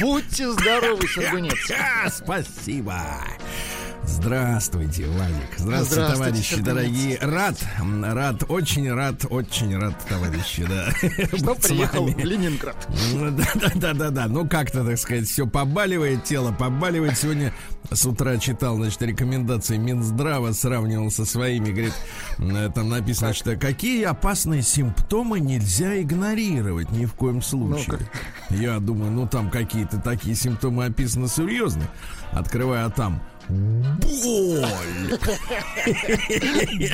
Будьте здоровы, Сергунец. Спасибо. Здравствуйте, Владик. Здравствуйте, Здравствуйте, товарищи Сергей. дорогие. Рад, рад, очень рад, очень рад, товарищи, да. Что приехал в Ленинград. Ну, Да, да, да, да, да. Ну, как-то, так сказать, все побаливает, тело побаливает. Сегодня с утра читал, значит, рекомендации Минздрава, сравнивал со своими, говорит, э, там написано, что какие опасные симптомы нельзя игнорировать ни в коем случае. Я думаю, ну там какие-то такие симптомы описаны серьезно. Открываю, а там боль.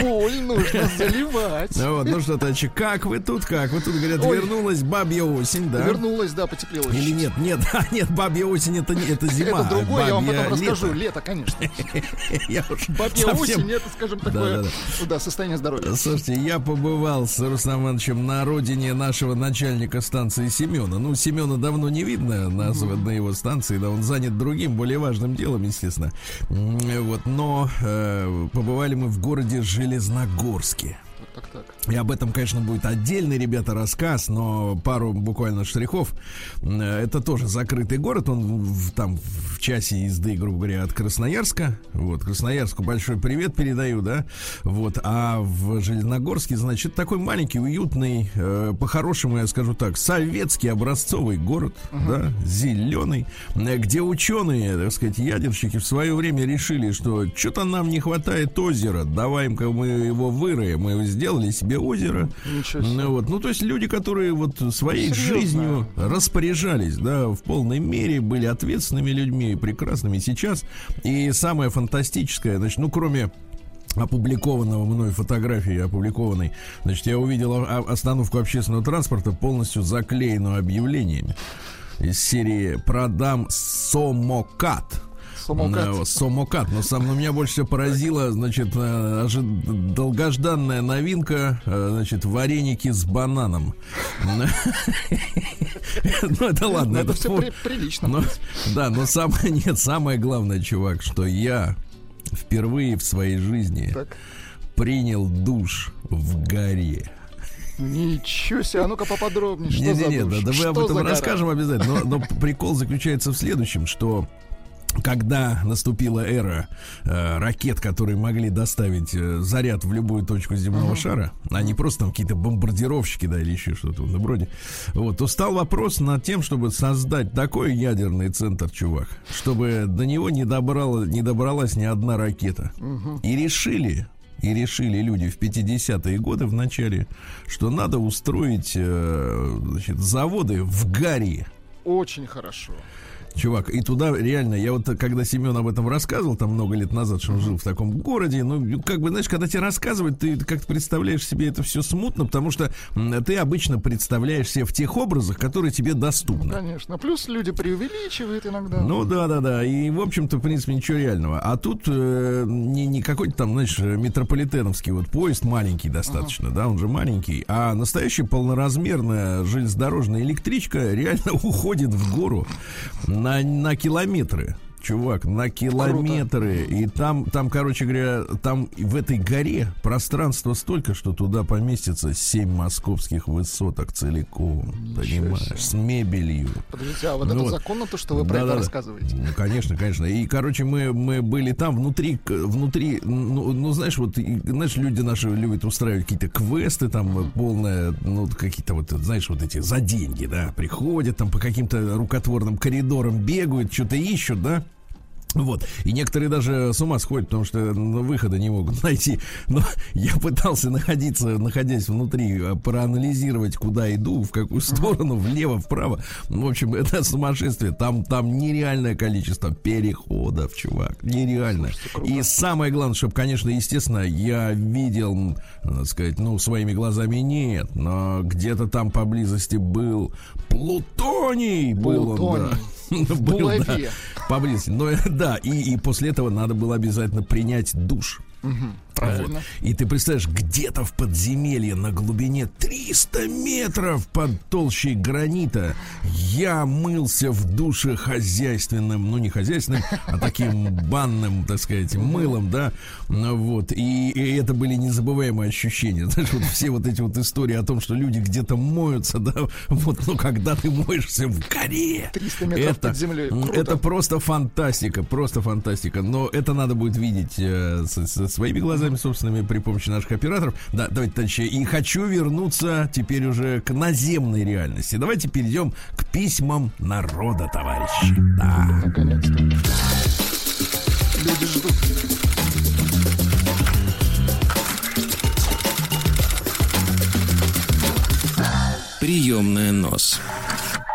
Боль нужно заливать. Ну вот, ну что, товарищи, как вы тут, как? Вы тут, говорят, Ой. вернулась бабья осень, да? Вернулась, да, потеплело. Или нет, нет, нет, бабья осень это, это зима. Это другое, я вам потом расскажу. лето. Конечно. Я уж Бабья осень, это, скажем, такое, да, состояние здоровья. Слушайте, я побывал с Русланом Ивановичем на родине нашего начальника станции Семена. Ну, Семена давно не видно на, на его станции, да, он занят другим, более важным делом, естественно. Вот, но э, побывали мы в городе Железногорске. Так, так. И об этом, конечно, будет отдельный, ребята, рассказ, но пару буквально штрихов. Э, Это тоже закрытый город, он в- там в часе езды, грубо говоря, от Красноярска. Вот, Красноярску большой привет передаю, да. Вот, а в Железногорске, значит, такой маленький, уютный, э, по-хорошему, я скажу так, советский образцовый город, да, зеленый, э, где ученые, так сказать, ядерщики в свое время решили, что что-то нам не хватает озера, давай-ка мы его выроем, мы его сделали себе озеро. Ничего себе. Вот. ну, то есть люди, которые вот своей Серьезно? жизнью распоряжались, да, в полной мере, были ответственными людьми, прекрасными сейчас. И самое фантастическое, значит, ну, кроме опубликованного мной фотографии опубликованной, значит, я увидел остановку общественного транспорта полностью заклеенную объявлениями из серии «Продам самокат». Самокат. Ну, самокат. Но сам но меня больше всего поразила, значит, э, ожи- долгожданная новинка, э, значит, вареники с бананом. Ну, это ладно, Это это все прилично. но, да, но самое нет, самое главное, чувак, что я впервые в своей жизни принял душ в горе. Ничего себе, а ну-ка поподробнее, что за Не-не-не, да, душ? да мы Что об за этом расскажем обязательно. Но, но прикол заключается в следующем, что когда наступила эра э, ракет, которые могли доставить э, заряд в любую точку земного шара, а не просто там какие-то бомбардировщики, да, или еще что-то в этом роде, вот, то стал вопрос над тем, чтобы создать такой ядерный центр, чувак, чтобы до него не, добрала, не добралась ни одна ракета. И решили, и решили люди в 50-е годы в начале, что надо устроить э, значит, заводы в Гарри. Очень хорошо. Чувак, и туда реально, я вот когда Семен об этом рассказывал, там много лет назад, что он жил в таком городе, ну, как бы, знаешь, когда тебе рассказывают, ты как-то представляешь себе это все смутно, потому что ты обычно представляешь себе в тех образах, которые тебе доступны. Конечно. Плюс люди преувеличивают иногда. Ну да, да, да. И, в общем-то, в принципе, ничего реального. А тут э, не, не какой-то там, знаешь, метрополитеновский вот поезд маленький достаточно, да, он же маленький, а настоящая полноразмерная железнодорожная электричка реально уходит в гору на, на километры. Чувак, на километры. И там, там, короче говоря, там в этой горе пространство столько, что туда поместится 7 московских высоток целиком. понимаешь? С мебелью. Подождите, а вот Ну это вот. законно, то, что вы про это Да-да-да. рассказываете? Ну, конечно, конечно. И, короче, мы, мы были там внутри, внутри, ну, ну, знаешь, вот, и, знаешь, люди наши любят устраивать какие-то квесты, там, э, полное, ну, какие-то вот, знаешь, вот эти за деньги, да, приходят там по каким-то рукотворным коридорам, бегают, что-то ищут, да. Вот. И некоторые даже с ума сходят, потому что ну, выхода не могут найти. Но я пытался находиться, находясь внутри, э, проанализировать, куда иду, в какую сторону, влево, вправо. В общем, это сумасшествие. Там, там нереальное количество переходов, чувак. Нереальное. И самое главное, чтобы, конечно, естественно, я видел, так сказать, ну, своими глазами нет, но где-то там поблизости был плутоний. Был он, да. Был, да, поблизости. Но да, и, и после этого надо было обязательно принять душ. Правильно. Вот. И ты представляешь, где-то в подземелье на глубине 300 метров под толщей гранита я мылся в душе хозяйственным, ну не хозяйственным, а таким банным, так сказать, мылом, да, Ну вот. И, и это были незабываемые ощущения. Знаешь, вот все вот эти вот истории о том, что люди где-то моются, да, вот, но когда ты моешься в горе, 300 метров это, под землей. Круто. это просто фантастика, просто фантастика. Но это надо будет видеть э, со- со своими глазами собственными при помощи наших операторов. Да, давайте, товарищи, и хочу вернуться теперь уже к наземной реальности. Давайте перейдем к письмам народа, товарищи. Да. Наконец-то. Люди ждут. Приемная нос.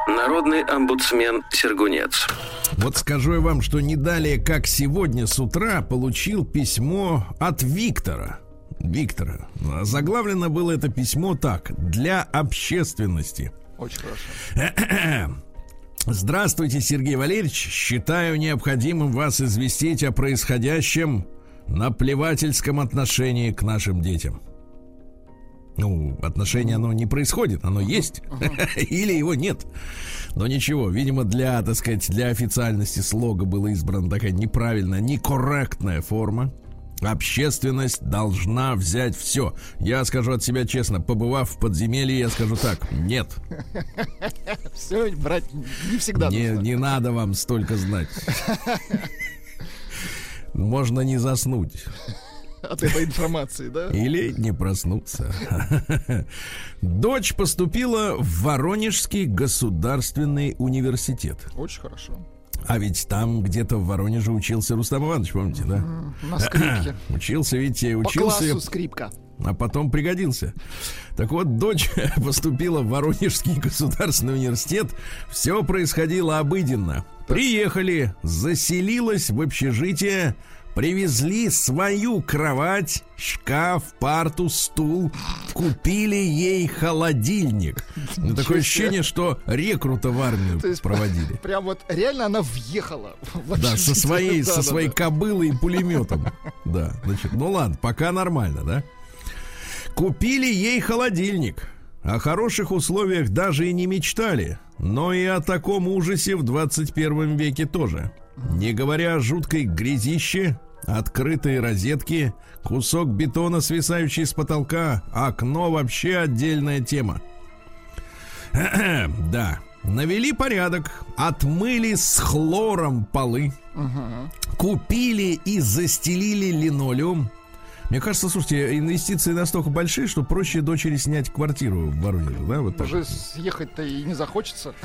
Народный омбудсмен Сергунец. Вот скажу я вам, что не далее, как сегодня с утра, получил письмо от Виктора. Виктора. Заглавлено было это письмо так. Для общественности. Очень хорошо. Здравствуйте, Сергей Валерьевич. Считаю необходимым вас известить о происходящем наплевательском отношении к нашим детям. Ну, отношение оно не происходит, оно есть. Или его нет. Но ничего, видимо, для, так сказать, для официальности слога была избрана такая неправильная, некорректная форма. Общественность должна взять все. Я скажу от себя честно, побывав в подземелье, я скажу так: нет, Все брать не всегда не, нужно. не надо вам столько знать. Можно не заснуть От этой информации, да? или не проснуться. Дочь поступила в Воронежский государственный университет. Очень хорошо. А ведь там где-то в Воронеже учился Рустам Иванович, помните, да? На скрипке. Учился, видите, По учился, классу скрипка. а потом пригодился. Так вот, дочь поступила в Воронежский государственный университет. Все происходило обыденно. Приехали, заселилась в общежитие, привезли свою кровать, шкаф, парту, стул, купили ей холодильник. Ну, такое ощущение, что рекрута в армию То есть проводили. Прям вот реально она въехала. Да, со своей, Да, со своей да. кобылой и пулеметом. Да, значит, ну ладно, пока нормально, да? Купили ей холодильник. О хороших условиях даже и не мечтали. Но и о таком ужасе в 21 веке тоже. Не говоря о жуткой грязище, открытые розетки, кусок бетона, свисающий с потолка, окно вообще отдельная тема. Да, навели порядок, отмыли с хлором полы, купили и застелили линолеум. Мне кажется, слушайте, инвестиции настолько большие, что проще дочери снять квартиру в Воронеже, да? Вот. Уже съехать-то и не захочется.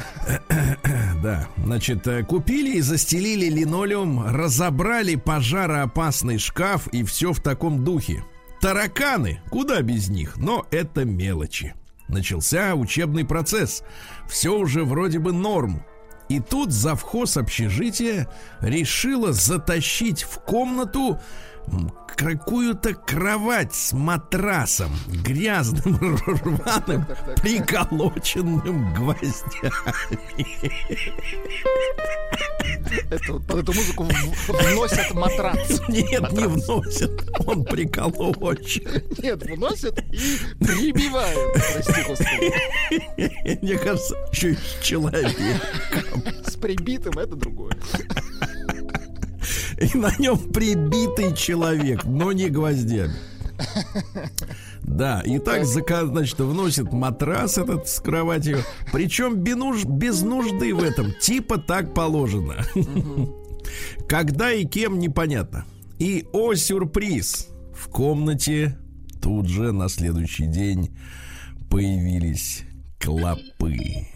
Да, значит, э, купили и застелили линолеум, разобрали пожароопасный шкаф и все в таком духе. Тараканы, куда без них, но это мелочи. Начался учебный процесс. Все уже вроде бы норм. И тут завхоз общежития решила затащить в комнату какую-то кровать с матрасом грязным, рваным, Так, так, так. приколоченным гвоздями. Это, под эту музыку вносят матрац. Нет, не вносят. Он приколочен. Нет, вносят и прибивают. Прости, господи. Мне кажется, еще и человек. С прибитым это другое. И на нем прибитый человек, но не гвоздями. Да, и так, зака- значит, вносит матрас этот с кроватью. Причем без нужды в этом. Типа так положено. Когда и кем, непонятно. И, о, сюрприз! В комнате тут же на следующий день появились клопы.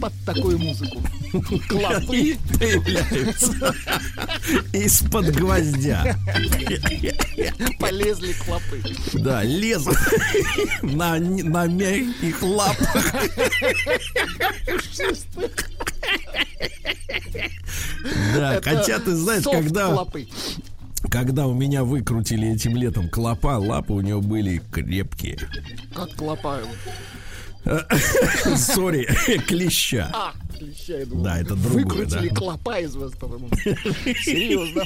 Под такую музыку. Клопы. Появляются из-под гвоздя. Полезли клопы. Да, лезут на, на мягких лапах. Да, Это хотя ты знаешь, когда, клопы. когда у меня выкрутили этим летом клопа, лапы у него были крепкие. Как клопа. Сори, клеща. А, леща, я думал. Да, это другое, Выкрутили да. клопа из вас, по-моему. Серьезно.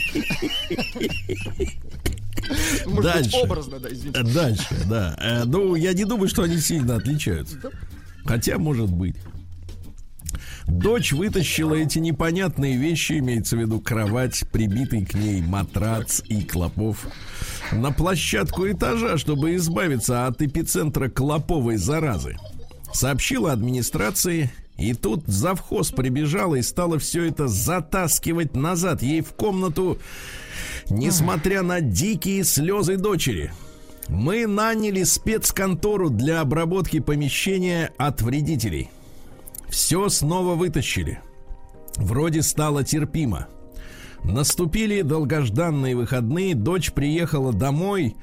Может быть, Дальше. образно, да, извините. Дальше, да. Э, Ну, я не думаю, что они сильно отличаются. Хотя, может быть. Дочь вытащила эти непонятные вещи, имеется в виду кровать, прибитый к ней матрац и клопов, на площадку этажа, чтобы избавиться от эпицентра клоповой заразы. Сообщила администрации, и тут завхоз прибежала и стала все это затаскивать назад ей в комнату, несмотря на дикие слезы дочери. Мы наняли спецконтору для обработки помещения от вредителей. Все снова вытащили. Вроде стало терпимо. Наступили долгожданные выходные, дочь приехала домой,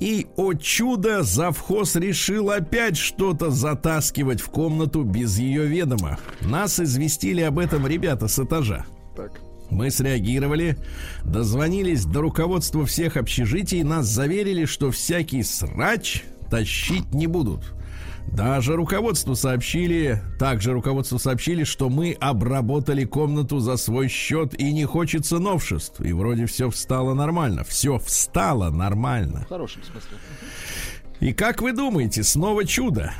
и, о чудо, завхоз решил опять что-то затаскивать в комнату без ее ведома. Нас известили об этом ребята с этажа. Так. Мы среагировали, дозвонились до руководства всех общежитий, нас заверили, что всякий срач тащить не будут. Даже руководству сообщили, также руководству сообщили, что мы обработали комнату за свой счет и не хочется новшеств. И вроде все встало нормально. Все встало нормально. В хорошем смысле. И как вы думаете, снова чудо?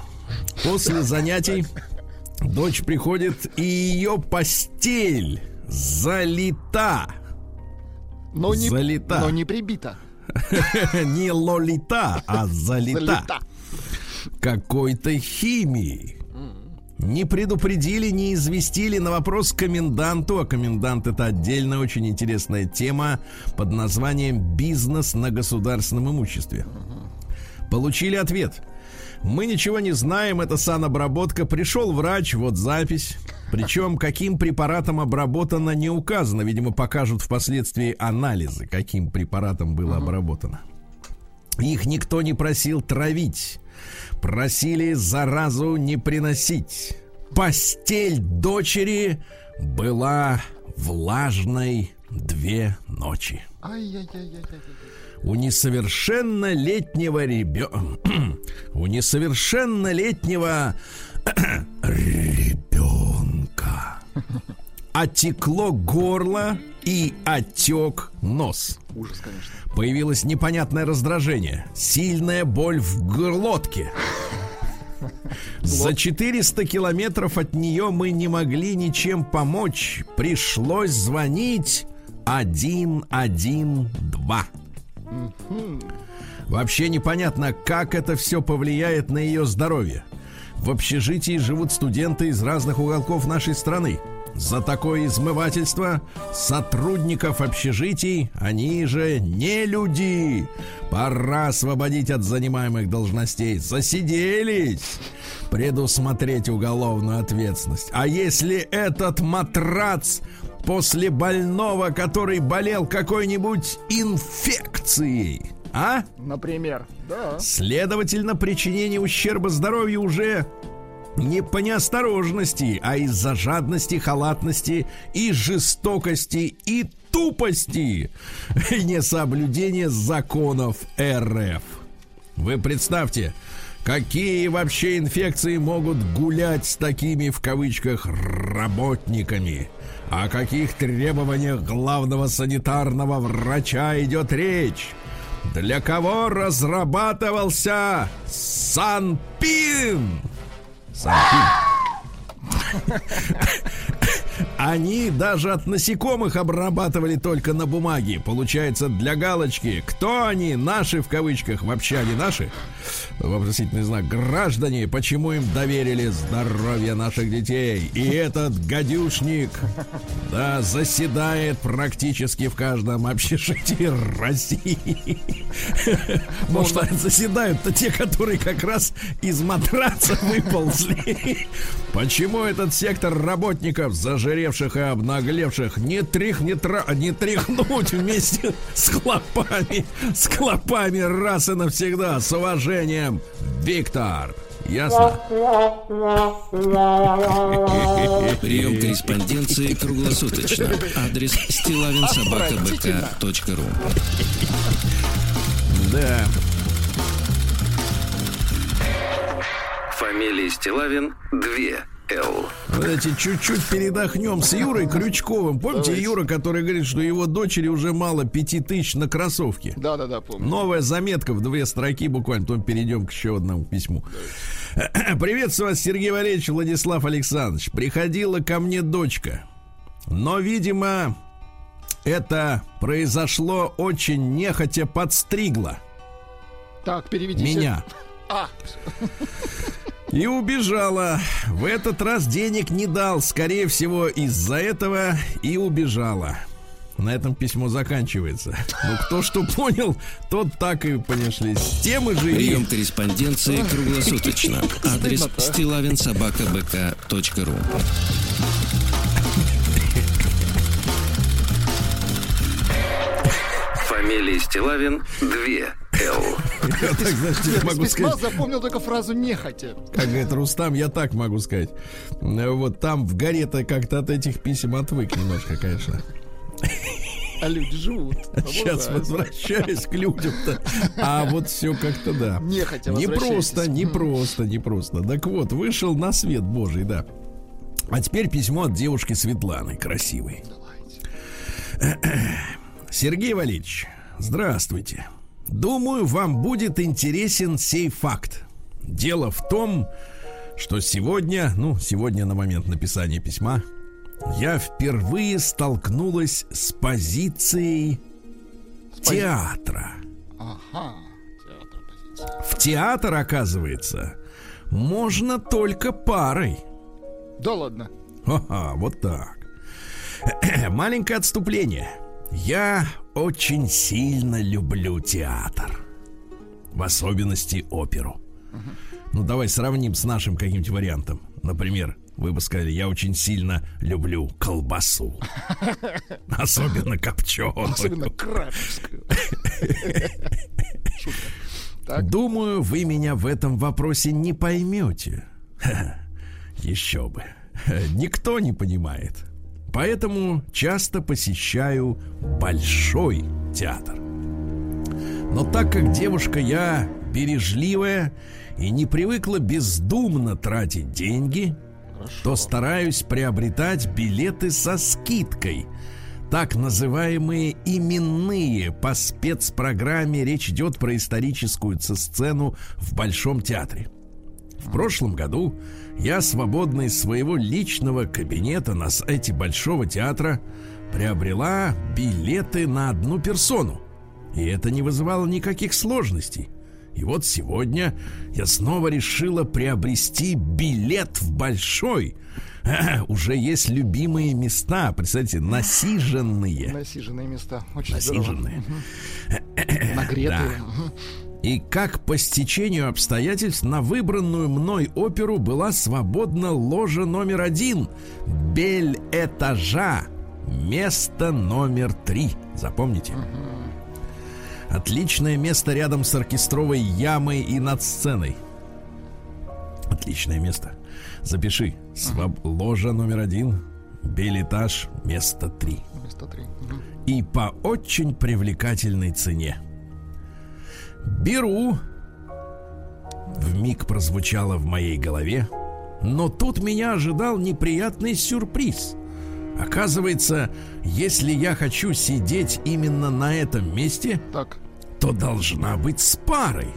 После занятий дочь приходит, и ее постель залита. Но не, Залита. но не прибита. Не лолита, а залита. Какой-то химией. Не предупредили, не известили на вопрос коменданту, а комендант это отдельно очень интересная тема под названием «Бизнес на государственном имуществе». Получили ответ. Мы ничего не знаем, это санобработка. Пришел врач, вот запись. Причем, каким препаратом обработано, не указано. Видимо, покажут впоследствии анализы, каким препаратом было обработано. Их никто не просил травить. Просили заразу не приносить. Постель дочери была влажной две ночи. У несовершеннолетнего ребенка... У несовершеннолетнего ребенка отекло горло и отек нос. Ужас, конечно. Появилось непонятное раздражение, сильная боль в глотке. За 400 километров от нее мы не могли ничем помочь. Пришлось звонить 112. Вообще непонятно, как это все повлияет на ее здоровье. В общежитии живут студенты из разных уголков нашей страны. За такое измывательство сотрудников общежитий, они же не люди. Пора освободить от занимаемых должностей. Засиделись. Предусмотреть уголовную ответственность. А если этот матрац после больного, который болел какой-нибудь инфекцией, а? Например. Да. Следовательно, причинение ущерба здоровью уже не по неосторожности, а из-за жадности, халатности и жестокости и тупости и несоблюдения законов РФ. Вы представьте, какие вообще инфекции могут гулять с такими в кавычках работниками. О каких требованиях главного санитарного врача идет речь? Для кого разрабатывался Санпин? Санпин. Они даже от насекомых обрабатывали только на бумаге. Получается, для галочки. Кто они? Наши в кавычках. Вообще они наши? Вопросительный знак. Граждане, почему им доверили здоровье наших детей? И этот гадюшник, да, заседает практически в каждом общежитии России. Может, заседают-то те, которые как раз из матраца выползли. Почему этот сектор работников, зажиревших и обнаглевших, не, трих, не, тра, не тряхнуть вместе с клопами, с клопами раз и навсегда, с уважением, Виктор. Ясно? Прием корреспонденции круглосуточно. Адрес стилавинсобакабк.ру Да. Фамилия Стилавин 2 Л. Давайте чуть-чуть передохнем с Юрой Крючковым. Помните Давайте. Юра, который говорит, что его дочери уже мало пяти тысяч на кроссовки? Да-да-да, помню. Новая заметка в две строки буквально. Потом перейдем к еще одному письму. Приветствую вас, Сергей Валерьевич, Владислав Александрович. Приходила ко мне дочка. Но, видимо, это произошло очень нехотя подстригла Так, переведите. меня. А, И убежала. В этот раз денег не дал. Скорее всего, из-за этого и убежала. На этом письмо заканчивается. Ну, кто что понял, тот так и понесли. С темы же. Прием корреспонденции круглосуточно. Адрес стилавинсобакабк.ру Стилавин 2 Л. Я так, знаешь, тебе могу сказать, запомнил только фразу «нехотя». как говорит Рустам, я так могу сказать. Вот там в горе-то как-то от этих писем отвык немножко, конечно. А люди живут. Сейчас возвращаюсь к людям-то. А вот все как-то да. Нехотя Не просто, не просто, не просто. Так вот, вышел на свет Божий, да. А теперь письмо от девушки Светланы, красивой. Сергей Валерьевич, здравствуйте. Думаю, вам будет интересен сей факт. Дело в том, что сегодня, ну, сегодня на момент написания письма, я впервые столкнулась с позицией театра. Ага. Театр позиция. В театр, оказывается, можно только парой. Да ладно. Ха-ха, вот так. Маленькое отступление. Я очень сильно люблю театр. В особенности оперу. Ну, давай сравним с нашим каким-нибудь вариантом. Например, вы бы сказали, я очень сильно люблю колбасу. Особенно копченую. Особенно краковскую. Думаю, вы меня в этом вопросе не поймете. Еще бы. Никто не понимает. Поэтому часто посещаю большой театр. Но так как девушка я бережливая и не привыкла бездумно тратить деньги, то стараюсь приобретать билеты со скидкой. Так называемые именные по спецпрограмме речь идет про историческую сцену в Большом театре. В прошлом году я свободно из своего личного кабинета на сайте Большого театра приобрела билеты на одну персону. И это не вызывало никаких сложностей. И вот сегодня я снова решила приобрести билет в большой. Уже есть любимые места, представьте, насиженные. Насиженные места. Очень. Насиженные. Нагретые. Да. И как по стечению обстоятельств на выбранную мной оперу была свободна ложа номер один. Бель этажа. Место номер три. Запомните. Отличное место рядом с оркестровой ямой и над сценой. Отличное место. Запиши. Своб- Ложа номер один. Бель-этаж. Место три. Место три. И по очень привлекательной цене. Беру. В миг прозвучало в моей голове. Но тут меня ожидал неприятный сюрприз. Оказывается, если я хочу сидеть именно на этом месте, Так. то должна быть с парой.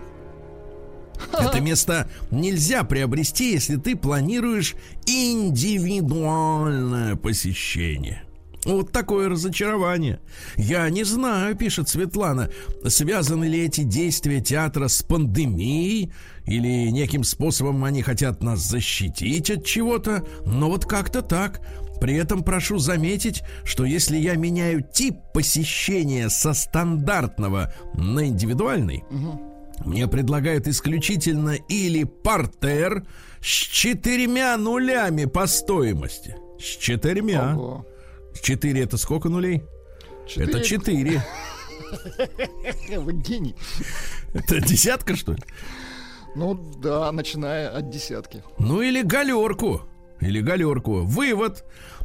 Это место нельзя приобрести, если ты планируешь индивидуальное посещение. Вот такое разочарование. Я не знаю, пишет Светлана, связаны ли эти действия театра с пандемией или неким способом они хотят нас защитить от чего-то, но вот как-то так. При этом прошу заметить, что если я меняю тип посещения со стандартного на индивидуальный, мне предлагают исключительно или партер с четырьмя нулями по стоимости. С четырьмя. Ого. Четыре это сколько нулей? Это четыре. Вы гений. Это десятка, что ли? Ну да, начиная от десятки. Ну или галерку. Или галерку. Вывод.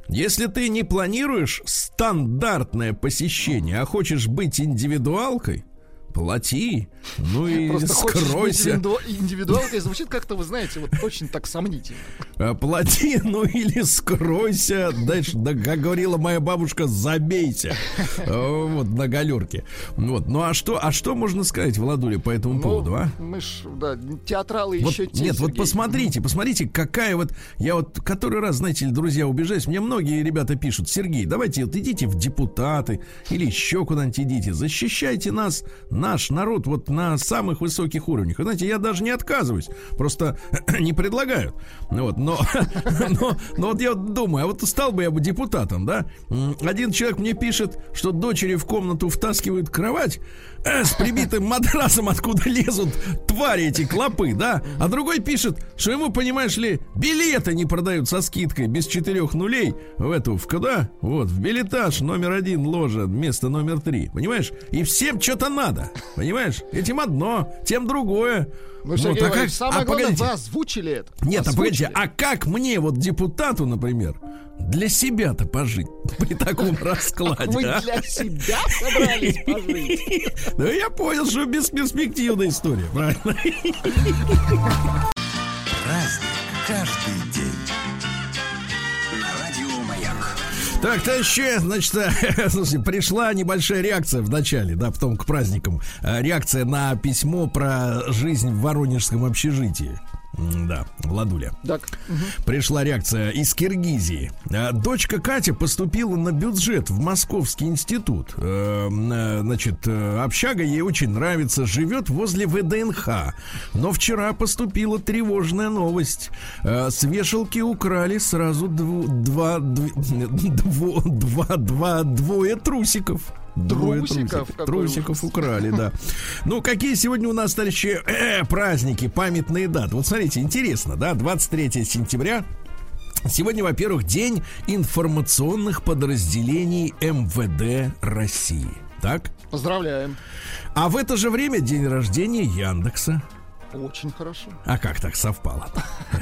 Если ты не планируешь стандартное посещение, а хочешь быть индивидуалкой, плати. Ну и Просто скройся. индивиду- индивидуалкой, звучит как-то, вы знаете, вот очень так сомнительно. Э, плати, ну или скройся. Дальше, да, как говорила моя бабушка, забейся. Э, Вот, на галерке. Вот. Ну а что, а что можно сказать, Владуля, по этому Ну, поводу, а? Мы ж, да, театралы Вот, еще те, нет, вот Сергей. посмотрите, посмотрите, какая вот... Я вот который раз, знаете ли, друзья, убежаюсь. Мне многие ребята пишут, Сергей, давайте вот идите в депутаты или еще куда-нибудь идите. Защищайте нас, наш народ, вот на самых высоких уровнях. Вы знаете, я даже не отказываюсь. Просто не предлагают. Вот, но, но, но вот я вот думаю, а вот стал бы я бы депутатом, да? Один человек мне пишет, что дочери в комнату втаскивают кровать э, с прибитым матрасом, откуда лезут твари эти клопы, да? А другой пишет, что ему, понимаешь ли, билеты не продают со скидкой без четырех нулей в эту, в куда? Вот, в билетаж номер один ложа, место номер три, понимаешь? И всем что-то надо, понимаешь? Этим одно, тем другое. Ну, Сергей Вот, а как- самое а главное, погодите. вы озвучили это. Нет, а погодите, Озвучили. а как мне вот депутату, например, для себя-то пожить при таком раскладе? Вы а? для себя собрались пожить? Да я понял, что бесперспективная история, правильно? Праздник каждый день. На радио Маяк. Так, товарищи, значит, э, слушайте, пришла небольшая реакция в начале, да, потом к праздникам. Э, Реакция на письмо про жизнь в воронежском общежитии. Да, Владуля. Так, Пришла реакция из Киргизии. Э, Дочка Катя поступила на бюджет в Московский институт. Э, э, Значит, э, общага ей очень нравится, живет возле ВДНХ. Но вчера поступила тревожная новость. С вешалки украли сразу дву- два, дв- дво- два, два, двое трусиков. Двое Трусиков? трусиков, украли, да. Ну, какие сегодня у нас, товарищи, э, праздники, памятные даты? Вот смотрите, интересно, да, 23 сентября Сегодня, во-первых, день информационных подразделений МВД России. Так? поздравляем. А в это же время день рождения Яндекса. Очень хорошо. А как так совпало?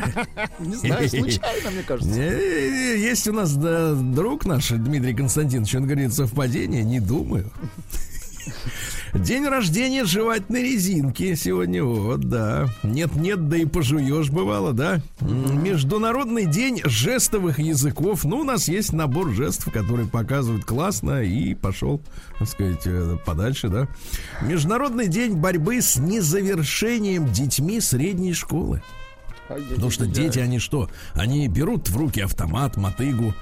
Не знаю, случайно, мне кажется. Э, Есть у нас друг наш, Дмитрий Константинович, он говорит, совпадение, не думаю. День рождения жевательной резинки сегодня, вот, да. Нет-нет, да и пожуешь бывало, да. Международный день жестовых языков. Ну, у нас есть набор жестов, которые показывают классно и пошел, так сказать, э, подальше, да. Международный день борьбы с незавершением детьми средней школы. Потому что дети, они что? Они берут в руки автомат, мотыгу,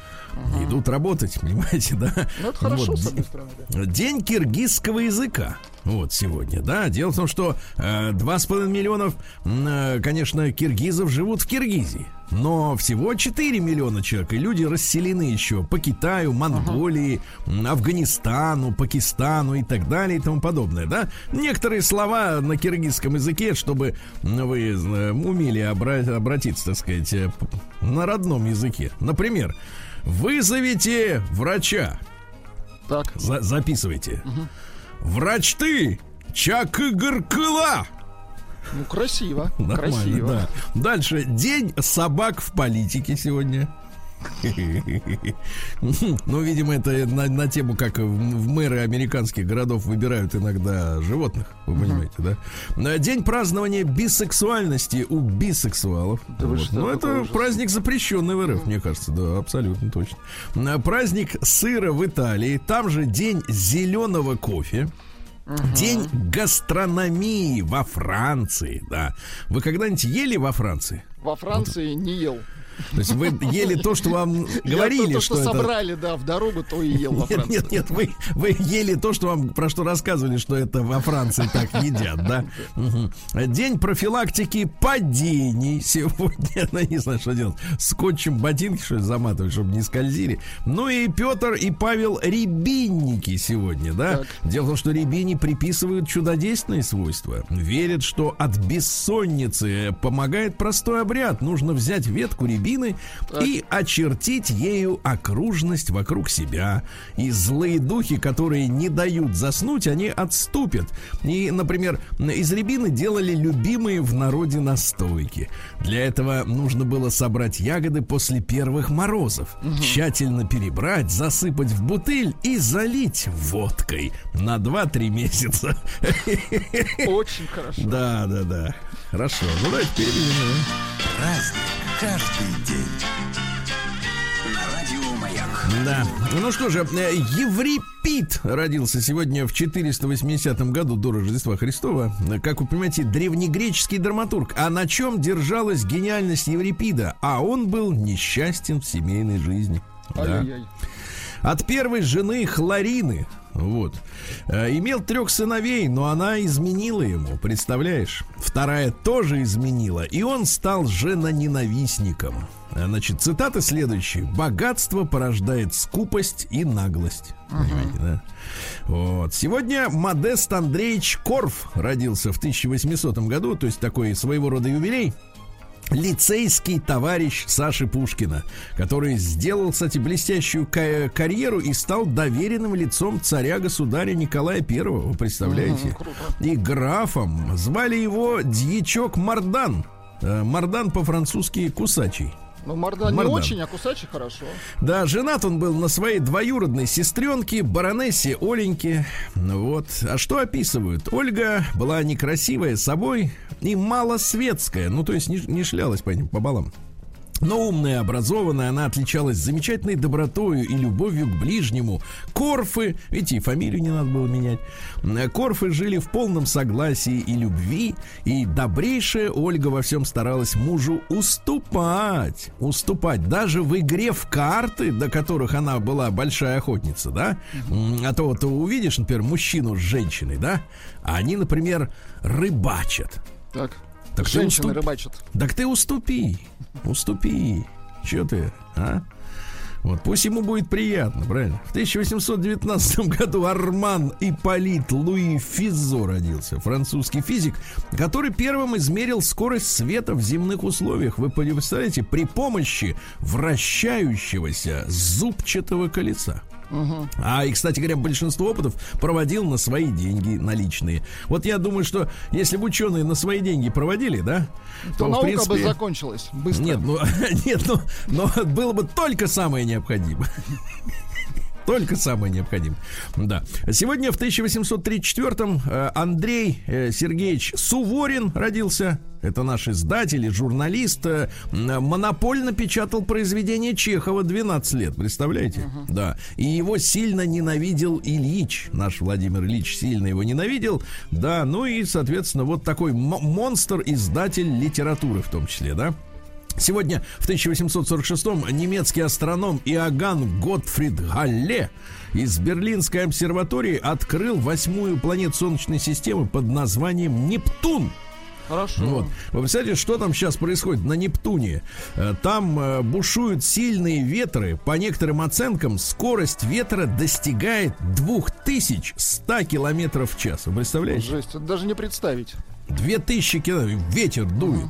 и идут работать, понимаете, да? Ну, это хорошо, Вот, с одной стороны, да. День киргизского языка. Вот сегодня, да. Дело в том, что э, два с половиной миллионов, м, э, конечно, киргизов живут в Киргизии. Но всего 4 миллиона человек. И люди расселены еще по Китаю, Монголии, м, Афганистану, Пакистану и так далее и тому подобное, да. Некоторые слова на киргизском языке, чтобы вы э, умели обра- обратиться, так сказать, э, на родном языке. Например, вызовите врача. Так, За- записывайте. Врач ты! Чак Игоркыла! ну красиво, Нормально, красиво. да. Дальше. День собак в политике сегодня. Ну, видимо, это на, на тему, как в, мэры американских городов выбирают иногда животных, вы понимаете, да? На День празднования бисексуальности у бисексуалов. Да Вот. что, Ну, это ужас. праздник запрещенный в РФ, мне кажется, да, абсолютно точно. На Праздник сыра в Италии, там же день зеленого кофе. День гастрономии во Франции, да. Вы когда-нибудь ели во Франции? Во Франции не ел. То есть вы ели то, что вам говорили, Я то, что, собрали, да, в дорогу, то и ел во Франции. нет, нет, вы, вы ели то, что вам про что рассказывали, что это во Франции так едят, да? День профилактики падений сегодня. Ну, не знаю, что делать. Скотчем ботинки, что ли, заматывать, чтобы не скользили. Ну и Петр и Павел рябинники сегодня, да? Дело в том, что рябини приписывают чудодейственные свойства. Верят, что от бессонницы помогает простой обряд. Нужно взять ветку рябины и очертить ею окружность вокруг себя. И злые духи, которые не дают заснуть, они отступят. И, например, из рябины делали любимые в народе настойки. Для этого нужно было собрать ягоды после первых морозов, тщательно перебрать, засыпать в бутыль и залить водкой на 2-3 месяца. Очень хорошо. Да, да, да. Хорошо. Ну давайте переведем. Праздник каждый день. На радио Маяк. Да. Ну что же, э, Еврипид родился сегодня в 480 году до Рождества Христова. Как вы понимаете, древнегреческий драматург. А на чем держалась гениальность Еврипида? А он был несчастен в семейной жизни. Да. От первой жены Хлорины. Вот. Э, Имел трех сыновей, но она изменила ему, представляешь? Вторая тоже изменила, и он стал женоненавистником. Э, Значит, цитата следующая. «Богатство порождает скупость и наглость». Понимаете, да? Вот. Сегодня Модест Андреевич Корф родился в 1800 году, то есть такой своего рода юбилей лицейский товарищ Саши Пушкина, который сделал, кстати, блестящую ка- карьеру и стал доверенным лицом царя-государя Николая Первого, вы представляете? И графом звали его Дьячок Мардан. Э, Мардан по-французски кусачий. Ну, морда не Мардан. очень, а кусачий хорошо. Да, женат он был на своей двоюродной сестренке, баронессе Оленьке. Ну Вот. А что описывают? Ольга была некрасивая собой и малосветская. Ну, то есть не, не шлялась по, ним, по балам. Но умная, образованная, она отличалась замечательной добротою и любовью к ближнему. Корфы, видите, и фамилию не надо было менять. Э, Корфы жили в полном согласии и любви, и добрейшая Ольга во всем старалась мужу уступать. Уступать даже в игре в карты, до которых она была большая охотница, да? А то вот увидишь, например, мужчину с женщиной, да? А они, например, рыбачат. Так. Так ты Женщины уступ- рыбачат. Так ты уступи, уступи. Че ты, а? Вот, пусть ему будет приятно, правильно? В 1819 году Арман Ипполит Луи Физо родился, французский физик, который первым измерил скорость света в земных условиях. Вы представляете, при помощи вращающегося зубчатого колеса. А, и, кстати говоря, большинство опытов проводил на свои деньги наличные. Вот я думаю, что если бы ученые на свои деньги проводили, да, То в наука бы принципе, закончилась быстро. Нет, ну, нет, ну, но было бы только самое необходимое. Только самое необходимое. Да. Сегодня в 1834-м э, Андрей э, Сергеевич Суворин родился. Это наш издатель и журналист. э, Монопольно печатал произведение Чехова 12 лет. Представляете? Да. И его сильно ненавидел Ильич. Наш Владимир Ильич сильно его ненавидел. Да, ну и, соответственно, вот такой мо- монстр-издатель литературы в том числе, да? Сегодня в 1846-м немецкий астроном Иоганн Готфрид Галле из Берлинской обсерватории открыл восьмую планету Солнечной системы под названием Нептун. Хорошо. Вот. Вы представляете, что там сейчас происходит на Нептуне? Э, Там э, бушуют сильные ветры. По некоторым оценкам, скорость ветра достигает 2100 километров в час. Вы представляете? Жесть, это даже не представить. 2000 километров, ветер дует.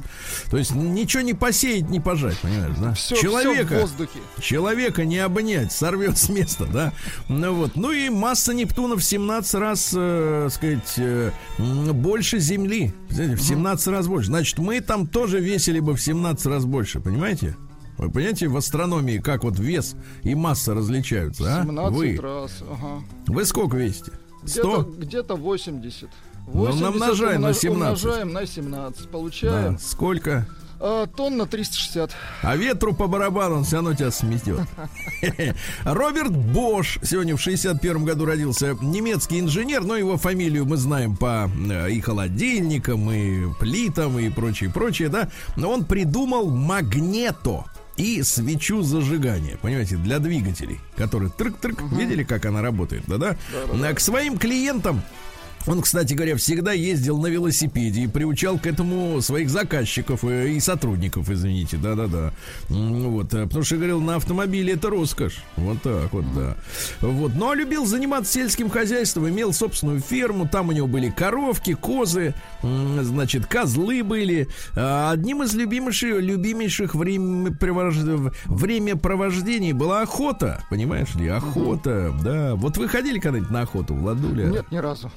То есть ничего не посеять, не пожать, понимаешь, да? Все, человека, в воздухе. человека не обнять, сорвет с места, да? Ну вот, ну и масса Нептуна в 17 раз, э, сказать, э, больше Земли. Знаете, в 17 раз больше. Значит, мы там тоже весили бы в 17 раз больше, понимаете? Вы понимаете, в астрономии как вот вес и масса различаются, а? 17 Вы, раз. Ага. вы сколько весите? Где-то, 100? где-то 80. Ну, 80 намножаем на умнож- 17. Умножаем на 17. Да. Получаем Сколько? а, тонна 360. А ветру по барабану он все равно тебя сметет. Роберт Бош сегодня в 61 году родился. Немецкий инженер, но его фамилию мы знаем по э, и холодильникам, и плитам, и прочее, прочее, да. Но он придумал магнето и свечу зажигания, понимаете, для двигателей, которые трык-трык, видели, как она работает, да-да? А К своим клиентам он, кстати говоря, всегда ездил на велосипеде и приучал к этому своих заказчиков э, и сотрудников, извините, да-да-да. М, Вот, э, потому что говорил, на автомобиле это роскошь. Вот так вот, да. Вот, но любил заниматься сельским хозяйством, имел собственную ферму, там у него были коровки, козы, значит, козлы были. А Одним из любимейших, любимейших времяпровож- времяпровождений была охота, понимаешь ли, охота, да. Вот вы ходили когда-нибудь на охоту, Владуля? Нет, ни разу.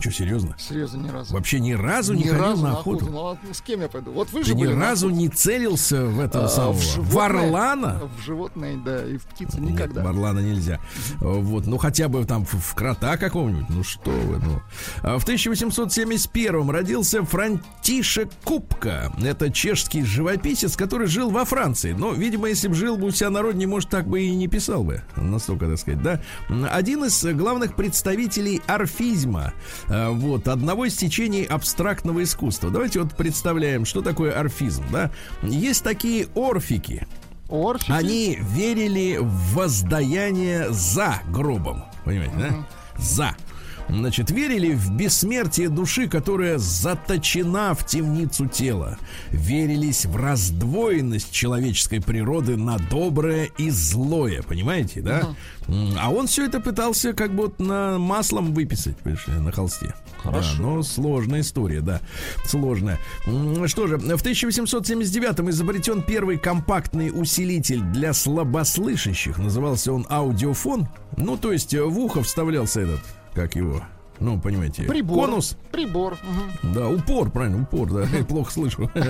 Что, серьезно? Серьезно, ни разу. Вообще ни разу не ни ходил разу на охоту? Ну, а с кем я пойду? Вот вы Ты же ни на разу не целился в этого А, самого? в В, животное? орлана? В животное, да, и в птицы Нет, никогда. в орлана нельзя. Вот, ну хотя бы там в, в крота какого-нибудь. Ну что вы, ну. А В 1871 родился Франтишек Купка. Это чешский живописец, который жил во Франции. Но, видимо, если бы жил бы у себя на родине, может, так бы и не писал бы. Настолько, так сказать, да. Один из главных представителей орфизма. А, Вот, одного из течений абстрактного искусства. Давайте вот представляем, что такое орфизм, да. Есть такие орфики. Орфики? Они верили в воздаяние за гробом. Понимаете, да? За. Значит, верили в бессмертие души, которая заточена в темницу тела. Верились в раздвоенность человеческой природы на доброе и злое. Понимаете, да? А он все это пытался как бы вот на маслом выписать, на холсте. Хорошо. Да, но сложная история, да. Сложная. Что же, в 1879-м изобретен первый компактный усилитель для слабослышащих. Назывался он аудиофон. Ну, то есть э, в ухо вставлялся этот, как его, ну, понимаете, Прибор. конус. Прибор. мгм. Да, упор, правильно, упор, да, я плохо слышу.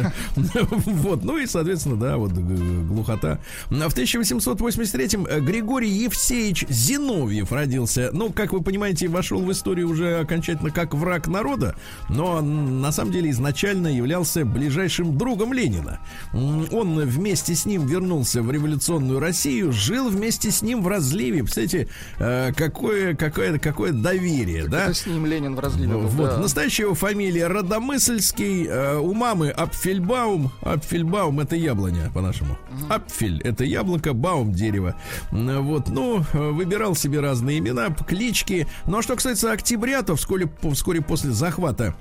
Вот, ну и, соответственно, да, вот глухота. В 1883-м Григорий Евсеевич Зиновьев родился. Ну, как вы понимаете, вошел в историю уже окончательно как враг народа, но на самом деле изначально являлся ближайшим другом Ленина. Он вместе с ним вернулся в революционную Россию, жил вместе с ним в разливе. Представляете, э, какое, какое, какое доверие, да? С ним Ленин в разливе. был, Вот, да. настоящая его фамилия Родомысльский, э, у мамы Апфельбаум. Апфельбаум это яблоня, по-нашему. Апфель это яблоко, баум дерево. Вот, ну, э, выбирал себе разные имена, клички. Ну, а что касается октября, то вскоре, вскоре после захвата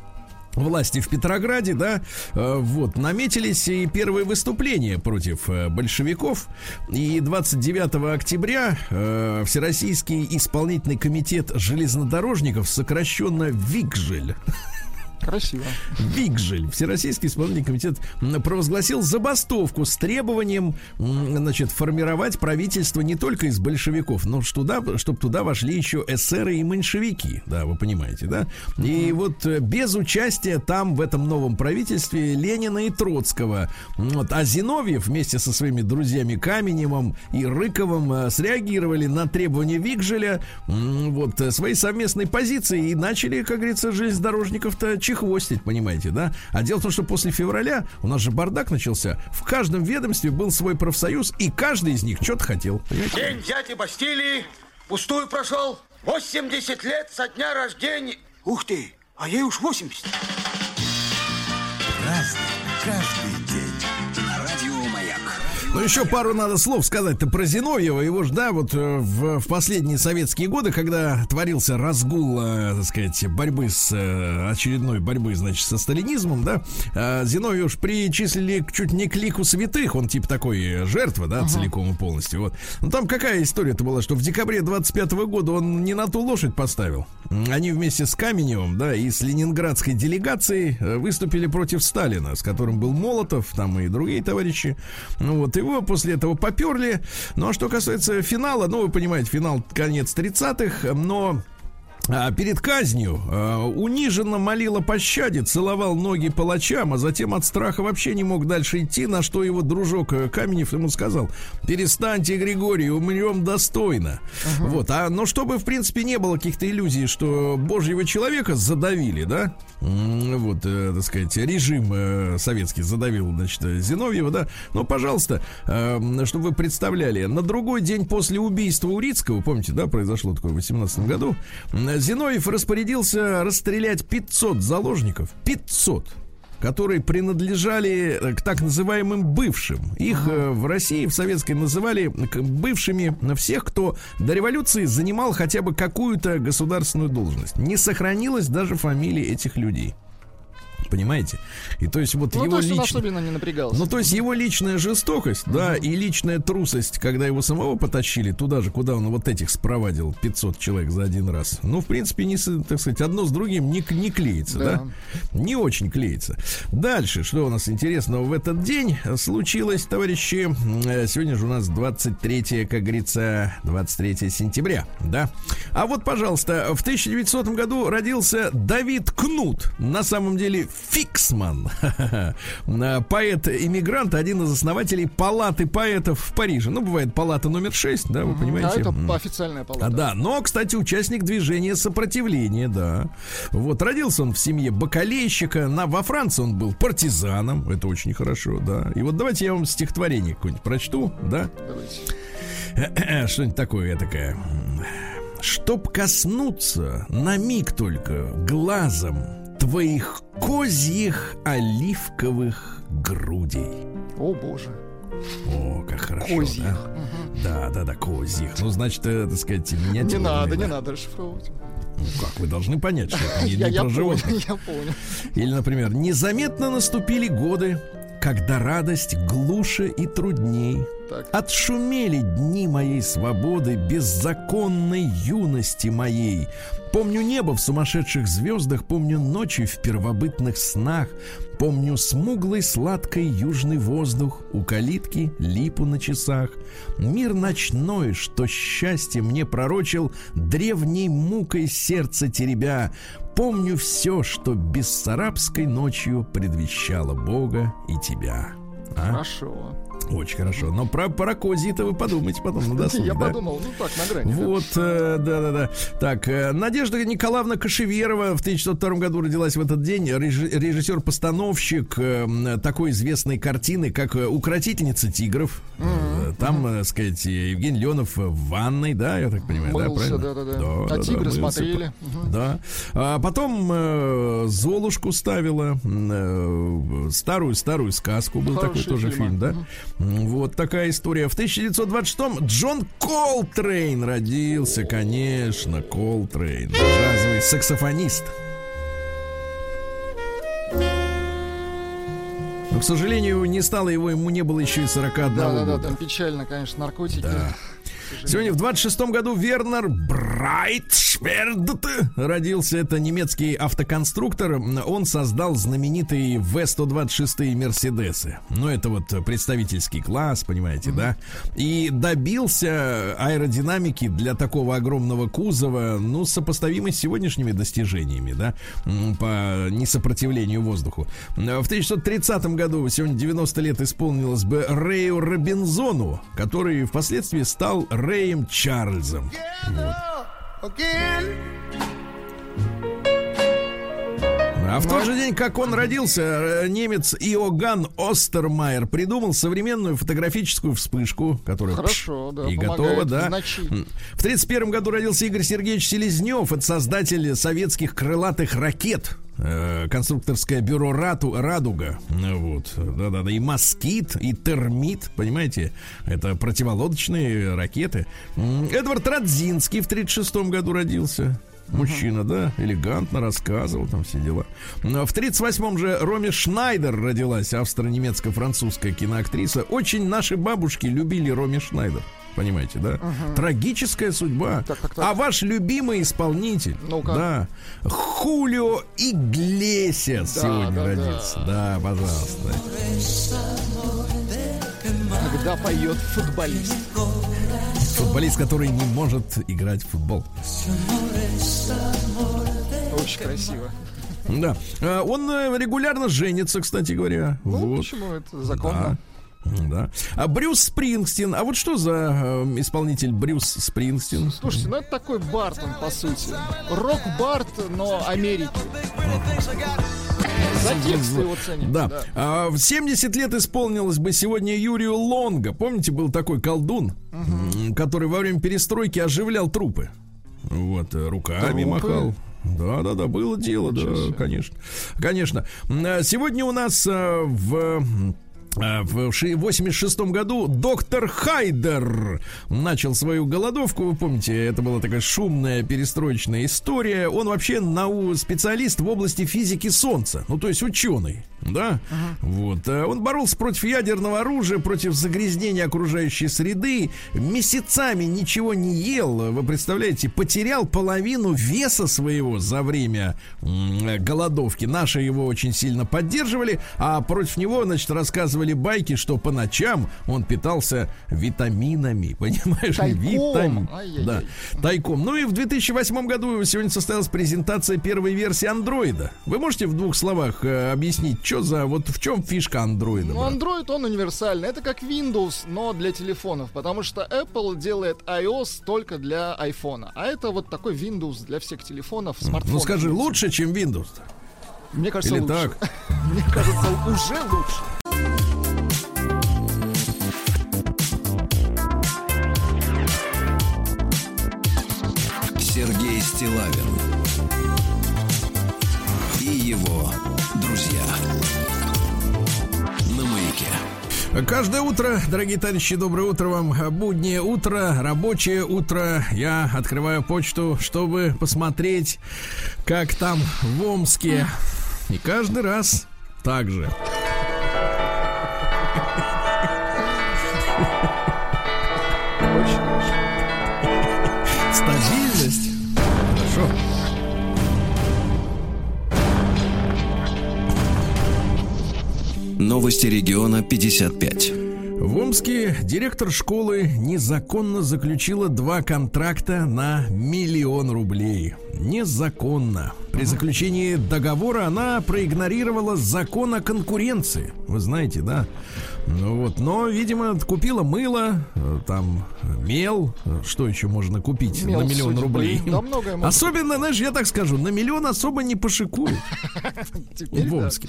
власти в Петрограде, да, э, вот, наметились и первые выступления против э, большевиков. И 29 октября э, Всероссийский исполнительный комитет железнодорожников, сокращенно ВИКЖЕЛь, Красиво. Вигжель, Всероссийский исполнительный комитет, провозгласил забастовку с требованием, значит, формировать правительство не только из большевиков, но туда, чтобы туда вошли еще эсеры и меньшевики, да, вы понимаете, да? И вот э, без участия там в этом новом правительстве Ленина и Троцкого, вот, а Зиновьев вместе со своими друзьями Каменевым и Рыковым э, среагировали на требования Вигжеля, вот, э, своей совместной позиции и начали, как говорится, железнодорожников-то чехвостить, понимаете, да? А дело в том, что после февраля у нас же бардак начался. В каждом ведомстве был свой профсоюз, и каждый из них что-то хотел. понимаете? День взятия Бастилии пустую прошел. 80 лет со дня рождения. Ух ты, а ей уж 80. Праздник каждый Ну, еще пару надо слов сказать-то про Зиновьева. Его ж, да, вот э, в, в последние советские годы, когда творился разгул, э, так сказать, борьбы с э, очередной борьбы, значит, со сталинизмом, да, Зиновьева уж причислили чуть не к лику святых. Он типа такой жертва, да, целиком и полностью. Вот. Ну, там какая история-то была, что в декабре 25 года он не на ту лошадь поставил. Они вместе с Каменевым, да, и с ленинградской делегацией выступили против Сталина, с которым был Молотов, там и другие товарищи. Ну вот, его после этого поперли. Ну а что касается финала, ну вы понимаете, финал конец 30-х, но перед казнью а, униженно молил о пощаде, целовал ноги палачам, а затем от страха вообще не мог дальше идти, на что его дружок э, Каменев ему сказал, перестаньте, Григорий, умрем достойно. Вот, а, но чтобы, в принципе, не было каких-то иллюзий, что божьего человека задавили, да, вот, э, так сказать, режим э, советский задавил, значит, Зиновьева, да, но, пожалуйста, э, чтобы вы представляли, на другой день после убийства Урицкого, помните, да, произошло такое в 18 году, Зиновьев распорядился расстрелять 500 заложников, 500 которые принадлежали э, к так называемым бывшим. Их э, в России, в советской называли бывшими всех, кто до революции занимал хотя бы какую-то государственную должность. Не сохранилась даже фамилия этих людей. Понимаете? И то есть вот Ну, его то лично... особенно не напрягался. Ну, то есть его личная жестокость, да, и личная трусость, когда его самого потащили туда же, куда он вот этих спровадил 500 человек за один раз. Ну, в принципе, не, так сказать, одно с другим не, не клеится, да. Да. Не очень клеится. Дальше, что у нас интересного в этот день случилось, товарищи? Э, Сегодня же у нас 23, как говорится, 23 сентября, да. А вот, пожалуйста, в 1900 году родился Давид Кнут. На самом деле Фиксман. Поэт-иммигрант, один из основателей палаты поэтов в Париже. Ну, бывает палата номер 6, да, вы понимаете? А это официальная палата. да, но, кстати, участник движения сопротивления, да. Вот, родился он в семье бакалейщика. На, во Франции он был партизаном. Это очень хорошо, да. И вот давайте я вам стихотворение какое-нибудь прочту, да. Давайте. Что-нибудь такое такое. Чтоб коснуться на миг только глазом твоих козьих оливковых грудей. О, боже. О, как хорошо, Козьих. да? Да, да, да, козьих. Ну, значит, э, так сказать, меня Не надо, не надо расшифровывать. Ну, как вы должны понять, что это не, Я, не я про понял, животных. я понял. Или, например, незаметно наступили годы, когда радость глуше и трудней. Так. Отшумели дни моей свободы, беззаконной юности моей. Помню небо в сумасшедших звездах, помню ночи в первобытных снах, помню смуглый сладкий южный воздух, у калитки липу на часах. Мир ночной, что счастье мне пророчил, древней мукой сердце теребя. Помню все, что бессарабской ночью предвещало Бога и тебя. А? Хорошо. Очень хорошо. Но про, про козьи-то вы подумайте потом на досуге, Я да? подумал, ну так, на грани. да. Вот, э, да-да-да. Так, э, Надежда Николаевна Кашеверова в 1902 году родилась в этот день. Реж- Режиссер-постановщик э, такой известной картины, как э, «Укротительница тигров». Э, Там, э, сказать, Евгений Леонов в ванной, да, я так понимаю, да, Мылся, правильно? да-да-да. А тигры мылся. смотрели. Да. А потом э, Золушку ставила, э, старую-старую сказку был Хорошие такой тоже фильмы. фильм, да? М, Вот такая история. В 1926-м Джон Колтрейн родился, конечно, Колтрейн, джазовый саксофонист. Но, к сожалению, не стало его, ему не было еще и 41 Да-да-да, там печально, конечно, наркотики. Сегодня в 26 году Вернер Брайтшверд родился. Это немецкий автоконструктор. Он создал знаменитые В-126 Мерседесы. Ну, это вот представительский класс, понимаете, да? И добился аэродинамики для такого огромного кузова, ну, сопоставимой с сегодняшними достижениями, да? По несопротивлению воздуху. В 1930 году, сегодня 90 лет исполнилось бы Рэю Робинзону, который впоследствии стал Рэем Чарльзом. А в тот же день, как он родился, э, немец Иоганн Остермайер придумал современную фотографическую вспышку, которая Хорошо, да, и готова, да. В 31 году родился Игорь Сергеевич Селезнев, это создатель советских крылатых ракет. э, Конструкторское бюро Рату, Радуга. Ну Вот. Да-да-да. И москит, и термит. Понимаете? Это противолодочные ракеты. Эдвард Радзинский в 36 году родился. Мужчина, да, элегантно рассказывал, там все дела. Но В 38-м же Роми Шнайдер родилась, австро-немецко-французская киноактриса. Очень наши бабушки любили Роми Шнайдер. Понимаете, да? Трагическая судьба. Так, так, так. А ваш любимый исполнитель, Ну-ка. да, Хулио Иглесиас Да, сегодня да, родился. Да, пожалуйста. Когда поет футболист. Футболист, который не может играть в футбол. Очень красиво. Да. А, Он э, регулярно женится, кстати говоря. Ну, вот. почему это законно? Да. Да. А Брюс Спрингстин. А вот что за э, исполнитель Брюс Спрингстин? Слушайте, ну это такой Бартон, по сути. Рок-бард, но Америки. За тексты его ценим. Да. А, в 70 лет исполнилось бы сегодня Юрию Лонга. Помните, был такой колдун, м, который во время перестройки оживлял трупы. Вот, э, руками Трупы? махал. Да, да, да, было дело, Ничего да, себе. конечно. Конечно. А Сегодня у нас э, в В 86 году доктор Хайдер начал свою голодовку. Вы помните, это была такая шумная перестроечная история. Он вообще нау специалист в области физики Солнца. Ну, то есть ученый. Да? Вот. А Он боролся против ядерного оружия, против загрязнения окружающей среды. Месяцами ничего не ел. Вы представляете, потерял половину веса своего за время м, голодовки. Наши его очень сильно поддерживали, а против него, значит, рассказывали байки, что по ночам он питался витаминами. Понимаешь? Тайком. Ай-яй-яй. Да, тайком. Ну и в 2008 году сегодня состоялась презентация первой версии андроида. Вы можете в двух словах э, объяснить, что за вот в чем фишка андроида? Ну, Android, он универсальный. Это как Windows, но для телефонов. Потому что Apple делает iOS только для iPhone. А это вот такой Windows для всех телефонов, смартфонов. Ну скажи, лучше, чем Windows? Мне кажется, Или лучше. так? Мне кажется, уже лучше. Сергей Стилавин Каждое утро, дорогие товарищи, доброе утро вам. Буднее утро, рабочее утро. Я открываю почту, чтобы посмотреть, как там в Омске. И каждый раз так же. Новости региона 55. В Омске директор школы незаконно заключила два контракта на миллион рублей. Незаконно. При заключении договора она проигнорировала закон о конкуренции. Вы знаете, да? Ну вот, но, видимо, купила мыло, э, там мел, что еще можно купить Мел на миллион судьбы. рублей. Да, многое можно. Особенно, знаешь, я так скажу, на миллион особо не пошикуют в да. Омске.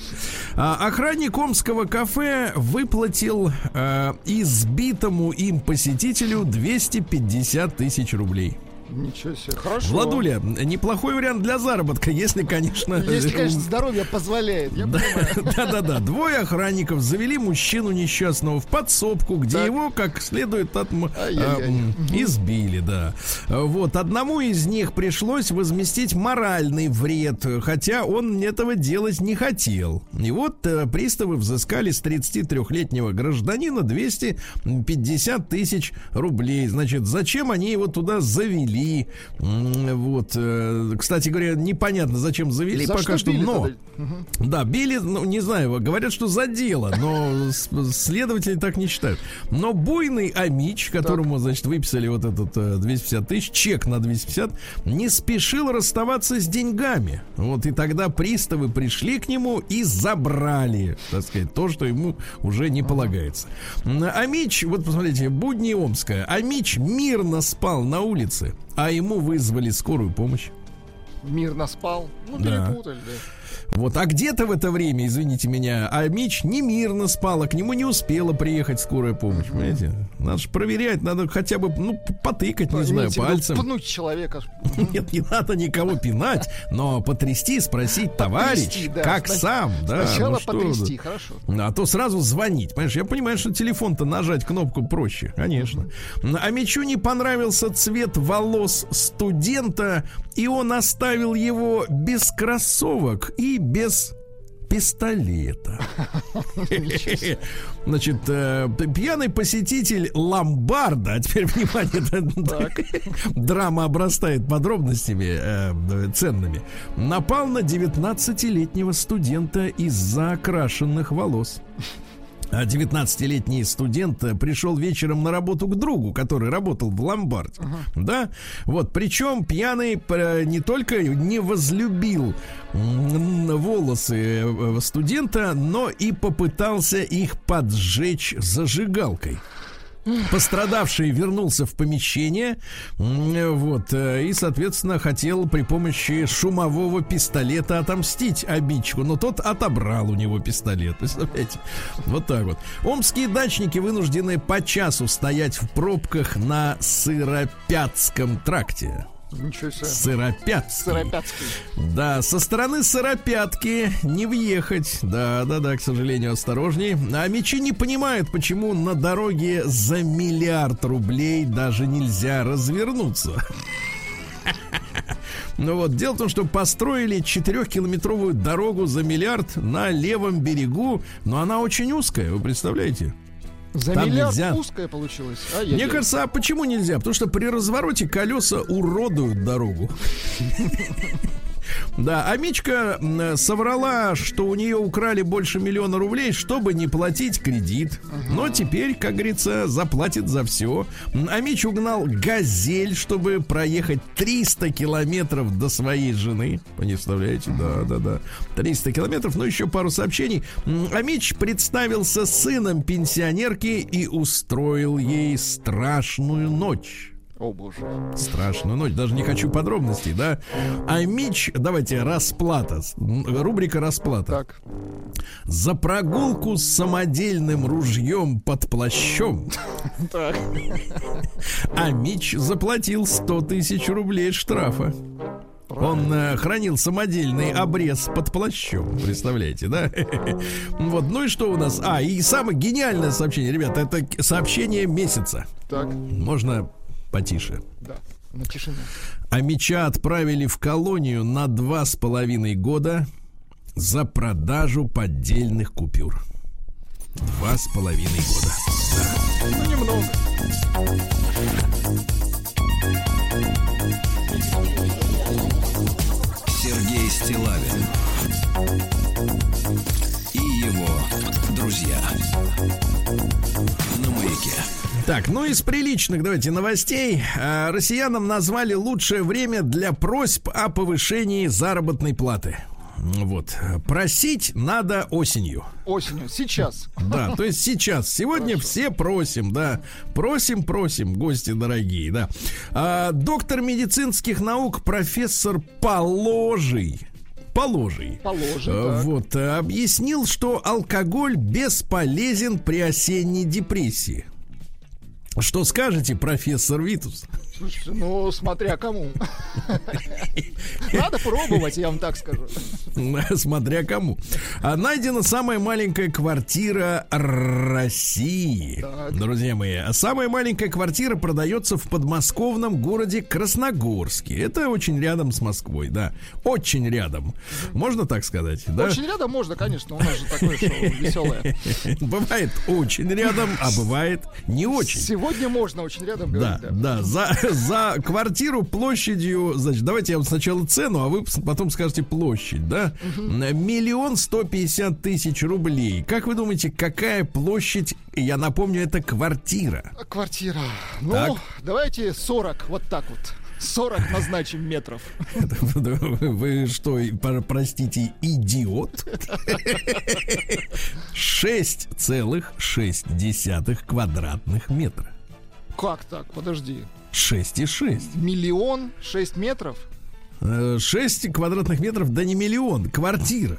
А, охранник омского кафе выплатил э, избитому им посетителю 250 тысяч рублей. Ничего себе, хорошо. Владуля, неплохой вариант для заработка, если, конечно... Если, конечно, здоровье позволяет. Да-да-да. Двое охранников завели мужчину несчастного в подсобку, где Так. его как следует Ай-яй-яй. а, избили, да. Вот. Одному из них пришлось возместить моральный вред, хотя он этого делать не хотел. И вот э, приставы взыскали с 33-летнего гражданина 250 тысяч рублей. Значит, зачем они его туда завели? М, Вот. э, Кстати говоря, непонятно, зачем завели За пока что что, но... Мгм. Да, били, ну, не знаю, говорят, что за дело, но следователи так не считают. Но буйный Амич, которому, значит, выписали вот этот э, 250 тысяч, чек на 250, не спешил расставаться с деньгами. Вот и тогда приставы пришли к нему и забрали, так сказать, то, что ему уже не полагается. Амич, вот посмотрите, будни Омская. Амич мирно спал на улице, а ему вызвали скорую помощь. Мирно спал. Ну, Да. перепутали, да. Вот, а где-то в это время, извините меня, а Мич не мирно спал, а к нему не успела приехать скорая помощь, понимаете? Надо же проверять, надо хотя бы, ну, потыкать, не знаю, пальцем. Пнуть человека. Нет, не надо никого пинать, но потрясти, спросить, товарищ, да. как Сна- сам, да? Сначала ну что потрясти, хорошо. А то сразу звонить. Понимаешь, я понимаю, что телефон-то нажать кнопку проще, конечно. А Мичу не понравился цвет волос студента, и он оставил его без кроссовок и без пистолета. Значит, э, пьяный посетитель ломбарда, а теперь внимание, драма обрастает подробностями э, ценными, напал на 19-летнего студента из-за окрашенных волос. А 19-летний студент э, пришел вечером на работу к другу, который работал в ломбарде. Да? Вот. Причем пьяный э, не только не возлюбил волосы э, студента, но и попытался их поджечь зажигалкой. Пострадавший вернулся в помещение, вот, э, и, соответственно, хотел при помощи шумового пистолета отомстить обидчику, но тот отобрал у него пистолет, представляете? Вот так вот. Омские дачники вынуждены по часу стоять в пробках на Сыропятском тракте. Ничего себе. Сыропятский. Сыропятский. Да, со стороны Сыропятки не въехать. Да, да, да, к сожалению, осторожней. А мечи не понимают, почему на дороге за миллиард рублей даже нельзя развернуться. Ну вот, дело в том, что построили 4-километровую дорогу за миллиард на левом берегу, но она очень узкая, вы представляете? За Там миллиард нельзя. узкая получилась. Мне кажется, а почему нельзя? Потому что при развороте колеса уродуют дорогу. Да, а Мичка соврала, что у нее украли больше миллиона рублей, чтобы не платить кредит. Но теперь, как говорится, заплатит за все. А Мич угнал газель, чтобы проехать 300 километров до своей жены. Представляете? Да, да, да. 300 километров, ну еще пару сообщений. А Мич представился сыном пенсионерки и устроил ей страшную ночь. О, боже. Страшную ночь, даже не хочу подробностей, да? А Мич, давайте, расплата. Рубрика расплата. Так. За прогулку с самодельным ружьем под плащом Так. А Мич заплатил 100 тысяч рублей штрафа. Он э, хранил самодельный обрез под плащом, представляете, да? Вот, ну и что у нас? А, и самое гениальное сообщение, ребята, это сообщение месяца. Так. Можно потише. Да. На тишине. А меча отправили в колонию на два с половиной года за продажу поддельных купюр. Два с половиной года. Ну, немного. Сергей Стилавин и его друзья на маяке. Так, ну из приличных, давайте, новостей. А, Россиянам назвали лучшее время для просьб о повышении заработной платы. Вот. Просить надо осенью. Осенью. Сейчас. Да, то есть сейчас. Сегодня все просим, да. Просим, просим, гости дорогие, да. А, доктор медицинских наук, профессор Положий. Положий. Положим. Э, так. Вот, э, объяснил, что алкоголь бесполезен при осенней депрессии. Что скажете, профессор Витус? Слушайте, ну, смотря кому. Надо пробовать, я вам так скажу. Смотря кому. А найдена самая маленькая квартира России. Так. Друзья мои, самая маленькая квартира продается в подмосковном городе Красногорске. Это очень рядом с Москвой, да. Очень рядом. Можно так сказать, да? Очень рядом можно, конечно, у нас же такое шоу веселое. Бывает очень рядом, а бывает не очень. Сегодня можно очень рядом Да, говорить. да. да, за, за квартиру площадью, значит, давайте я вам сначала цену, а вы потом скажете площадь, да? Миллион сто пятьдесят тысяч рублей. Как вы думаете, какая площадь? Я напомню, это квартира. Квартира. Ну, Так. давайте 40, вот так вот. 40 назначим метров. Вы что, простите, идиот? 6,6 квадратных метра. Как так? Подожди. 6,6. Миллион шесть метров? 6 квадратных метров, да не миллион, квартира.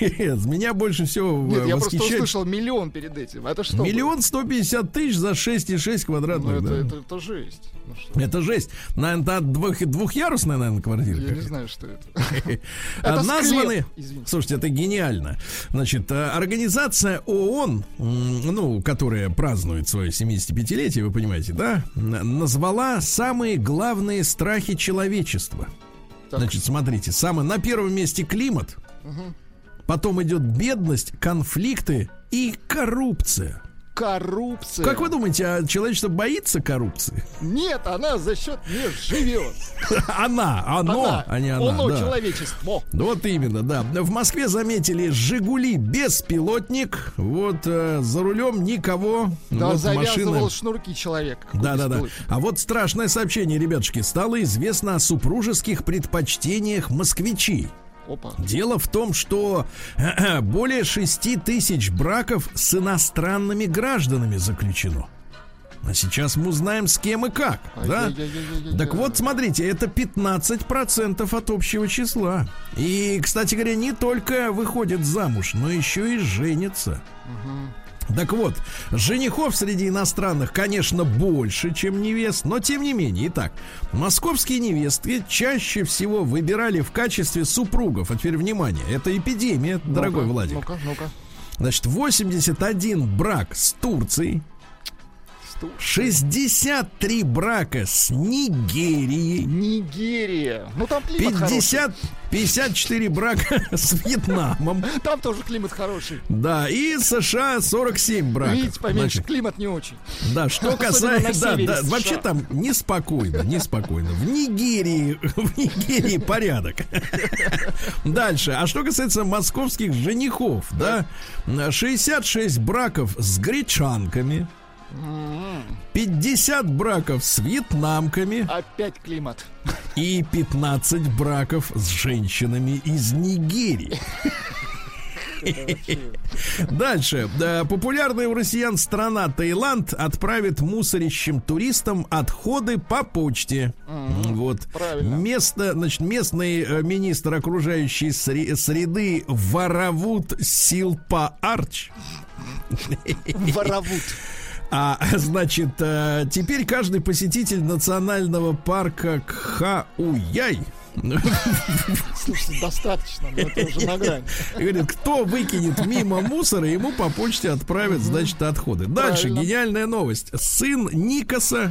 Меня больше всего Нет, я просто услышал миллион перед этим. Это что? Миллион сто пятьдесят тысяч за 6,6 было? Ну, квадратных. это, это, это жесть. Ну? Это жесть. Наверное, двух, двухъярусная, наверное, квартира. Я не знаю, что это. Это Названы... Слушайте, это гениально. Значит, э, организация ООН, ну, которая празднует свое 75-летие, вы понимаете, да, назвала самые главные страхи человечества. Так. Значит, смотрите, самое на первом месте климат, потом идет бедность, конфликты и коррупция. Коррупция. Как вы думаете, а человечество боится коррупции? Нет, она за счет нее живет. Она, оно, Она, а не она. Оно, да. человечество. Вот именно, да. В Москве заметили Жигули беспилотник. Вот э, за рулем никого. Да, вот завязывал машина. шнурки человек. Да, да, да. А вот страшное сообщение, ребятушки, стало известно о супружеских предпочтениях москвичей. Опа. Дело в том, что более 6 тысяч браков с иностранными гражданами заключено. А сейчас мы узнаем, с кем и как. Да? Ай-яй-яй-яй-яй. Так вот, смотрите, это 15% от общего числа. И, кстати говоря, не только выходят замуж, но еще и женятся. Так вот, женихов среди иностранных, конечно, больше, чем невест, но тем не менее. Итак, московские невестки чаще всего выбирали в качестве супругов. А теперь внимание, это эпидемия, дорогой Ну-ка, Владик. Ну-ка, ну-ка. Значит, 81 брак с Турцией, 63 брака с Нигерией, Нигерия. Ну там климат 50, 54 брака с Вьетнамом, хороший. Там тоже климат хороший. да, и США 47 браков. Видите, поменьше, Значит, климат не очень. Да, что касается... Да, да, вообще там неспокойно, неспокойно. В Нигерии, в Нигерии порядок. Дальше. А что касается московских женихов, да, 66 браков с гречанками, 50 браков с вьетнамками Опять климат. и 15 браков с женщинами из Нигерии. Дальше. Да, популярная у россиян страна Таиланд отправит мусорящим туристам отходы по почте. Вот. правильно. Место, значит, местный э, министр окружающей сре- среды Воровут Силпа Арч Воровут. А, значит, э, теперь каждый посетитель национального парка Кхауяй Слушайте, достаточно, но это уже на грани. говорит, кто выкинет мимо мусора, ему по почте отправят, значит, отходы. Дальше, Правильно. гениальная новость. Сын Никаса,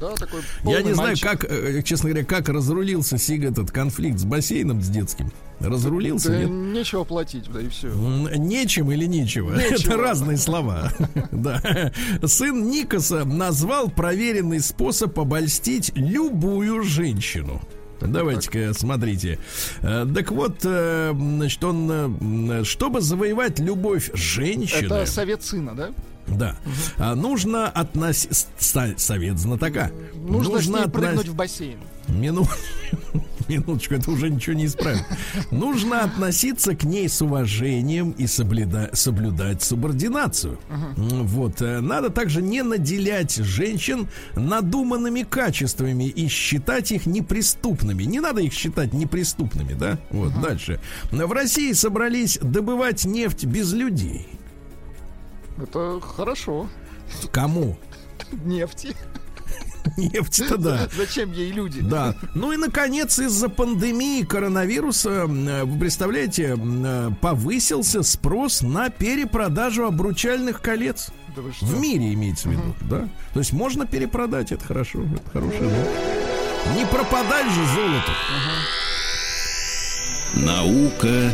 Да, такой я не знаю, мальчик. как, э, честно говоря, как разрулился Сиг этот конфликт с бассейном с детским. Разрулился, Да нет? нечего платить, да и все. Нечем или нечего? Нечего. Это разные слова. Да. Сын Никаса назвал проверенный способ обольстить любую женщину. Давайте-ка смотрите. Э, Так вот, э, значит, он, э, чтобы завоевать любовь женщины, Это совет сына, да? да, а, нужно относить совет знатока. Нужно, с ней отно- прыгнуть в бассейн. Мину... Минуточку, это уже ничего не исправит. Нужно относиться к ней с уважением и соблюда- соблюдать субординацию. М, Вот. э, Надо также не наделять женщин надуманными качествами и считать их неприступными. Не надо их считать неприступными, да? Вот, дальше. В России собрались добывать нефть без людей. Это хорошо. Кому? Нефти. Нефть-то да. Зачем ей люди? Да. Ну и, наконец, из-за пандемии коронавируса, э, вы представляете, э, повысился спрос на перепродажу обручальных колец. Да вы что? В мире имеется в виду, да? То есть можно перепродать, это хорошо, это хорошая новость. Не пропадать же золото. Наука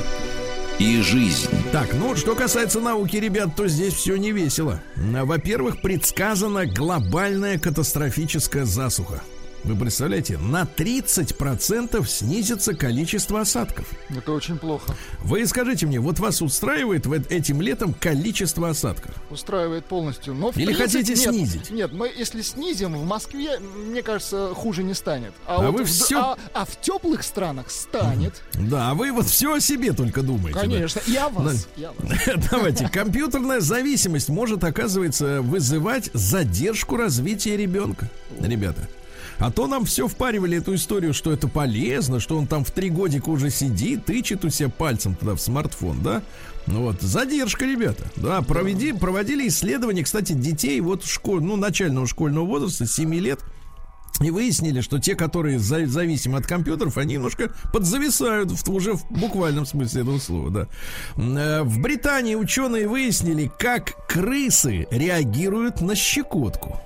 и жизнь. Так, ну, что касается науки, ребят, то здесь все не весело. Во-первых, предсказана глобальная катастрофическая засуха. Вы представляете, на 30% снизится количество осадков. Это очень плохо. Вы скажите мне, вот вас устраивает этим летом количество осадков? Устраивает полностью. Но в Или хотите нет, снизить? Нет, мы если снизим, в Москве, мне кажется, хуже не станет. А вы в- всё- а, а в теплых странах станет. Да, а вы вот все о себе только думаете. да? Конечно. И о вас. и о вас. Давайте. Компьютерная зависимость может, оказывается, вызывать задержку развития ребенка. Ребята. А то нам все впаривали эту историю, что это полезно, что он там в три годика уже сидит, тычет у себя пальцем туда в смартфон, да? Ну вот, задержка, ребята. Да, проведи, проводили исследования, кстати, детей вот школ, ну, начального школьного возраста, 7 лет, и выяснили, что те, которые за- зависимы от компьютеров, они немножко подзависают в, уже в буквальном смысле этого слова, да. Э, В Британии ученые выяснили, как крысы реагируют на щекотку.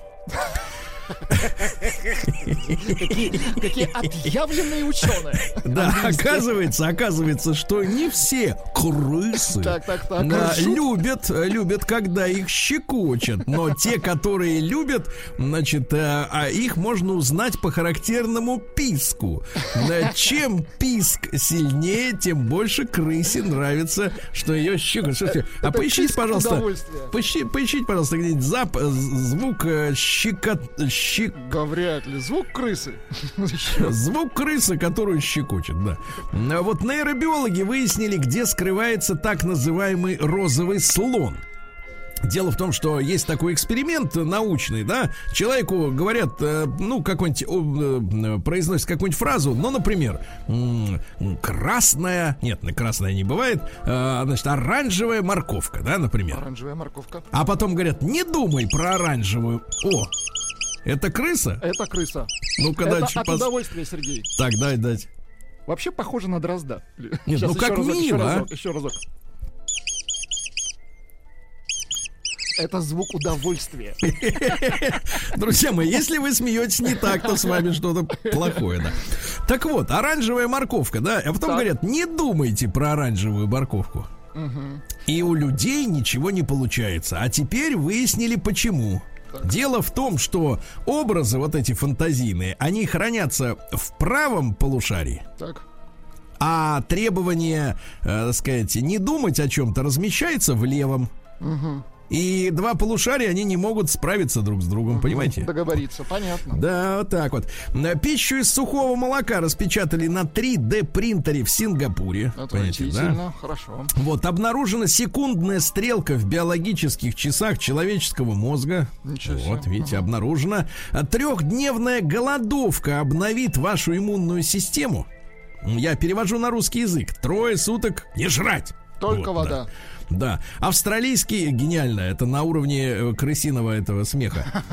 Какие, отъявленные ученые. Да, оказывается, оказывается, что не все крысы так, да, ржут. любят, любят, когда их щекочут. Но те, которые любят, значит, э, а их можно узнать по характерному писку. Чем писк сильнее, тем больше крысе нравится, что ее щекочут. Слушайте, а поищите, пожалуйста, поищите, пожалуйста, где-нибудь звук э, щекот, щек, Да вряд ли. Звук крысы. Звук крысы, которую щекочет, да. А Вот нейробиологи выяснили, где скрывается так называемый розовый слон. Дело в том, что есть такой эксперимент научный, да, человеку говорят, э, ну, какой-нибудь, э, произносит какую-нибудь фразу, ну, например, красная, нет, на красная не бывает, э, значит, оранжевая морковка, да, например. Оранжевая морковка. А потом говорят, не думай про оранжевую. О, это крыса? Это крыса. Ну-ка, Это дальше от пос- удовольствия, Сергей. Так, дай, дать. Вообще похоже на дрозда. Нет, ну еще как разок, еще мило, а? разок, еще разок. Это звук удовольствия. Друзья мои, если вы смеетесь не так, то с вами что-то плохое, да. Так вот, оранжевая морковка, да, а потом Так. говорят, не думайте про оранжевую морковку. И у людей ничего не получается. А теперь выяснили почему. Дело в том, что образы вот эти фантазийные, они хранятся в правом полушарии, Так. а требование, э, так сказать, не думать о чем-то размещается в левом. И два полушария, они не могут справиться друг с другом, понимаете? Договориться, понятно. Да, вот так вот. Пищу из сухого молока распечатали на 3D принтере в Сингапуре. Понимаете, да? Хорошо. Вот, обнаружена секундная стрелка в биологических часах человеческого мозга. Ничего себе. Вот, видите, обнаружена. А Трехдневная голодовка обновит вашу иммунную систему. Я перевожу на русский язык. Трое суток не жрать. Только Вот, вода. Да. Да, австралийские, гениально, это на уровне э, крысиного этого смеха.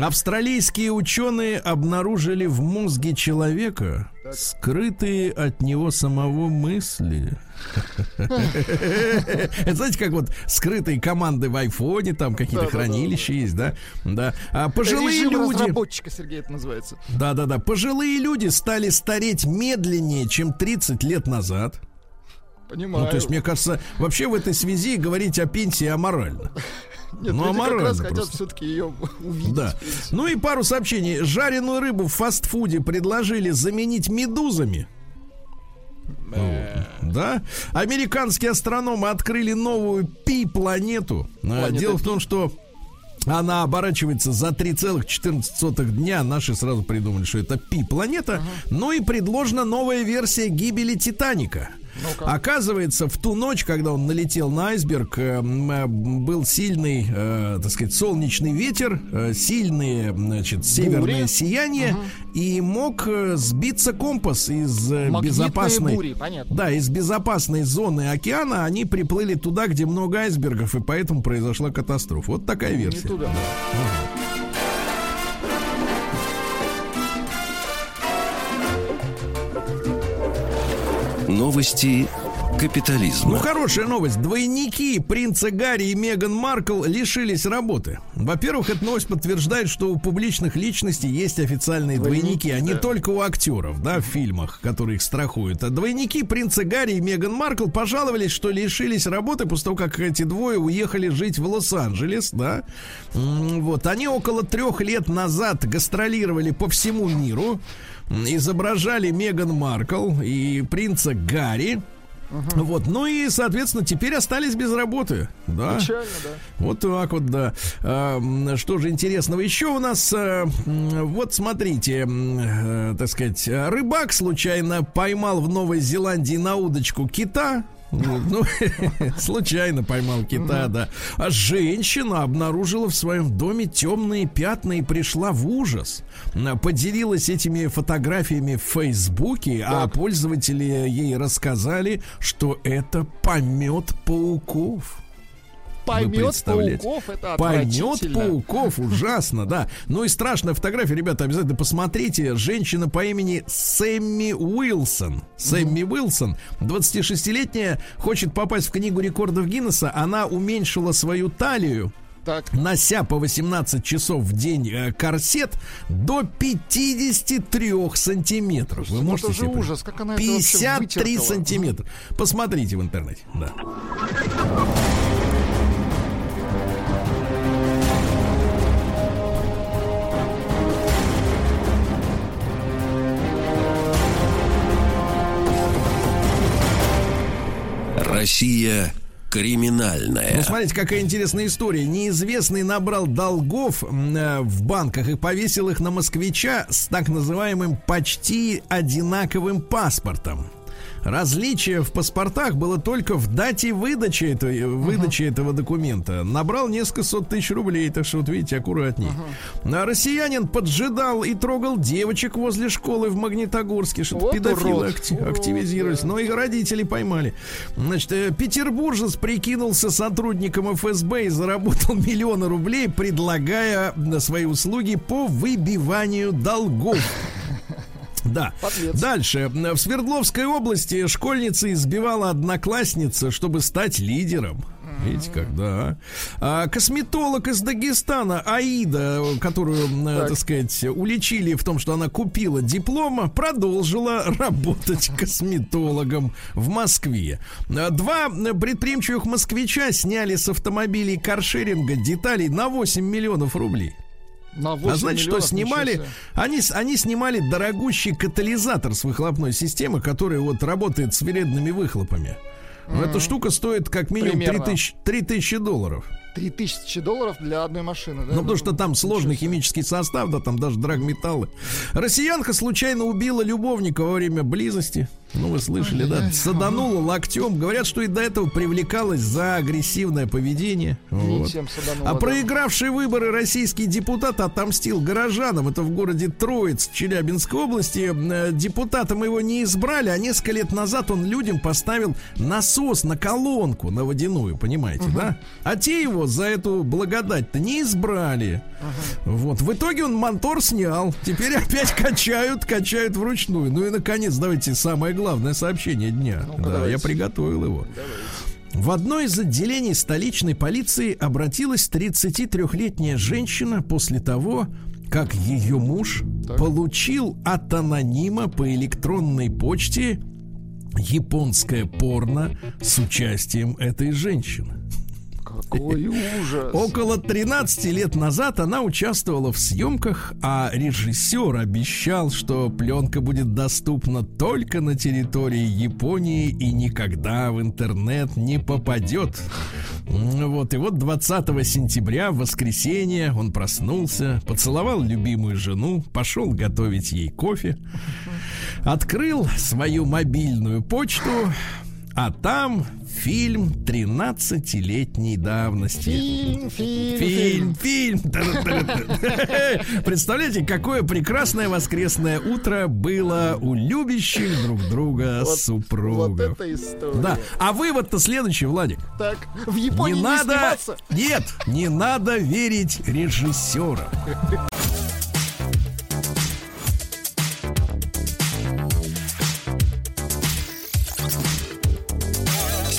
Австралийские ученые обнаружили в мозге человека скрытые от него самого мысли. Это знаете, как вот скрытые команды в айфоне, там какие-то хранилища есть, да? Да. А пожилые люди... разработчика, Сергей, это называется. Да-да-да. Пожилые люди стали стареть медленнее, чем 30 лет назад. Понимаю. Ну, то есть, мне кажется, вообще в этой связи говорить о пенсии аморально. Нет, ну, люди как аморально раз хотят просто. все-таки ее увидеть. Да. Ну и пару сообщений. Жареную рыбу в фастфуде предложили заменить медузами. Да. Американские астрономы открыли новую пи-планету. А, Дело в том, что она оборачивается за 3,14 дня. Наши сразу придумали, что это пи-планета. Ну и предложена новая версия гибели Титаника. Ну-ка. Оказывается, в ту ночь, когда он налетел на айсберг, э, м, э, был сильный, э, так сказать, солнечный ветер, э, сильные, значит, северное Бури. сияние, и мог сбиться компас из Магнитные безопасной... бури, понятно. Да, из безопасной зоны океана они приплыли туда, где много айсбергов, и поэтому произошла катастрофа. Вот такая Не версия. туда. Новости Ну, капитализма. хорошая новость. Двойники принца Гарри и Меган Маркл лишились работы. Во-первых, эта новость подтверждает, что у публичных личностей есть официальные двойники, Двойники, а не да. только у актеров, да, в фильмах, которые их страхуют. А двойники принца Гарри и Меган Маркл пожаловались, что лишились работы после того, как эти двое уехали жить в Лос-Анджелес, да. Вот, они около трех лет назад гастролировали по всему миру, изображали Меган Маркл и принца Гарри. Вот, ну и, соответственно, теперь остались без работы. Да. Печально, да. Вот так вот, да. А, что же интересного еще у нас? а, м, вот смотрите, э, так сказать, рыбак случайно поймал в Новой Зеландии на удочку кита. Ну, случайно поймал кита, да. А женщина обнаружила в своем доме темные пятна и пришла в ужас. Поделилась этими фотографиями в Фейсбуке, а пользователи ей рассказали, что это помет пауков. Поймет пауков, это Поймет пауков, ужасно, да. Ну и страшная фотография, ребята, обязательно посмотрите. Женщина по имени Сэмми Уилсон. Сэмми Уилсон, 26-летняя, хочет попасть в книгу рекордов Гиннесса. Она уменьшила свою талию, Так, нося по 18 часов в день э, корсет до 53 сантиметров. Вы ну можете это же себе ужас, как она это вообще 53 вытерпела? сантиметра. Посмотрите в интернете. Да. Россия криминальная. Ну, смотрите, какая интересная история. Неизвестный набрал долгов э, в банках и повесил их на москвича с так называемым почти одинаковым паспортом. Различие в паспортах было только в дате выдачи, этой, выдачи этого документа. Набрал несколько сот тысяч рублей, так что вот видите, аккуратней. А россиянин поджидал и трогал девочек возле школы в Магнитогорске, что Вот педофилы акти- активизировались. да. Но их родители поймали. Значит, э, петербуржец прикинулся сотрудником ФСБ и заработал миллионы рублей, предлагая э, свои услуги по выбиванию долгов. Да. Подлец. Дальше. В Свердловской области школьница избивала одноклассница, чтобы стать лидером. Видите, как, да. А, косметолог из Дагестана Аида, которую, э, так. Так. сказать, уличили в том, что она купила диплом, продолжила работать косметологом в Москве. Два предприимчивых москвича сняли с автомобилей каршеринга деталей на 8 миллионов рублей. На 8 А знаете, что снимали? Они, они снимали дорогущий катализатор с выхлопной системы, который вот работает с вредными выхлопами. Эта штука стоит как минимум Примерно. 3000, 3000 долларов. 3000 долларов для одной машины, да? Ну, потому что там сложный химический состав, да, там даже драгметаллы. Россиянка случайно убила любовника во время близости. Ну, вы слышали, да? Саданула локтем. Говорят, что и до этого привлекалась за агрессивное поведение. Вот. саданула, А да. проигравший выборы российский депутат отомстил горожанам. Это в городе Троиц Челябинской области. Э, Депутатом его не избрали, а несколько лет назад он людям поставил насос на колонку, на водяную, понимаете, да? А те его за эту благодать-то не избрали. Вот. В итоге он монтор снял. Теперь опять качают, качают вручную. Ну и, наконец, давайте самое главное сообщение дня. Ну-ка, да, давайте. я приготовил его. В одно из отделений столичной полиции обратилась 33-летняя женщина после того, как ее муж получил от анонима по электронной почте японское порно с участием этой женщины. Какой ужас. Около 13 лет назад она участвовала в съемках, а режиссер обещал, что пленка будет доступна только на территории Японии и никогда в интернет не попадет. М, Вот, и вот 20 сентября, в воскресенье, он проснулся, поцеловал любимую жену, пошел готовить ей кофе, открыл свою мобильную почту, а там фильм 13-летней давности. Фильм, фильм, Фильм, фильм. Представляете, какое прекрасное воскресное утро было у любящих друг друга Вот- Вот супругов. это история. Да, а вывод-то следующий, Владик. Так, в Японии не не, надо, сниматься. нет, не надо верить режиссерам.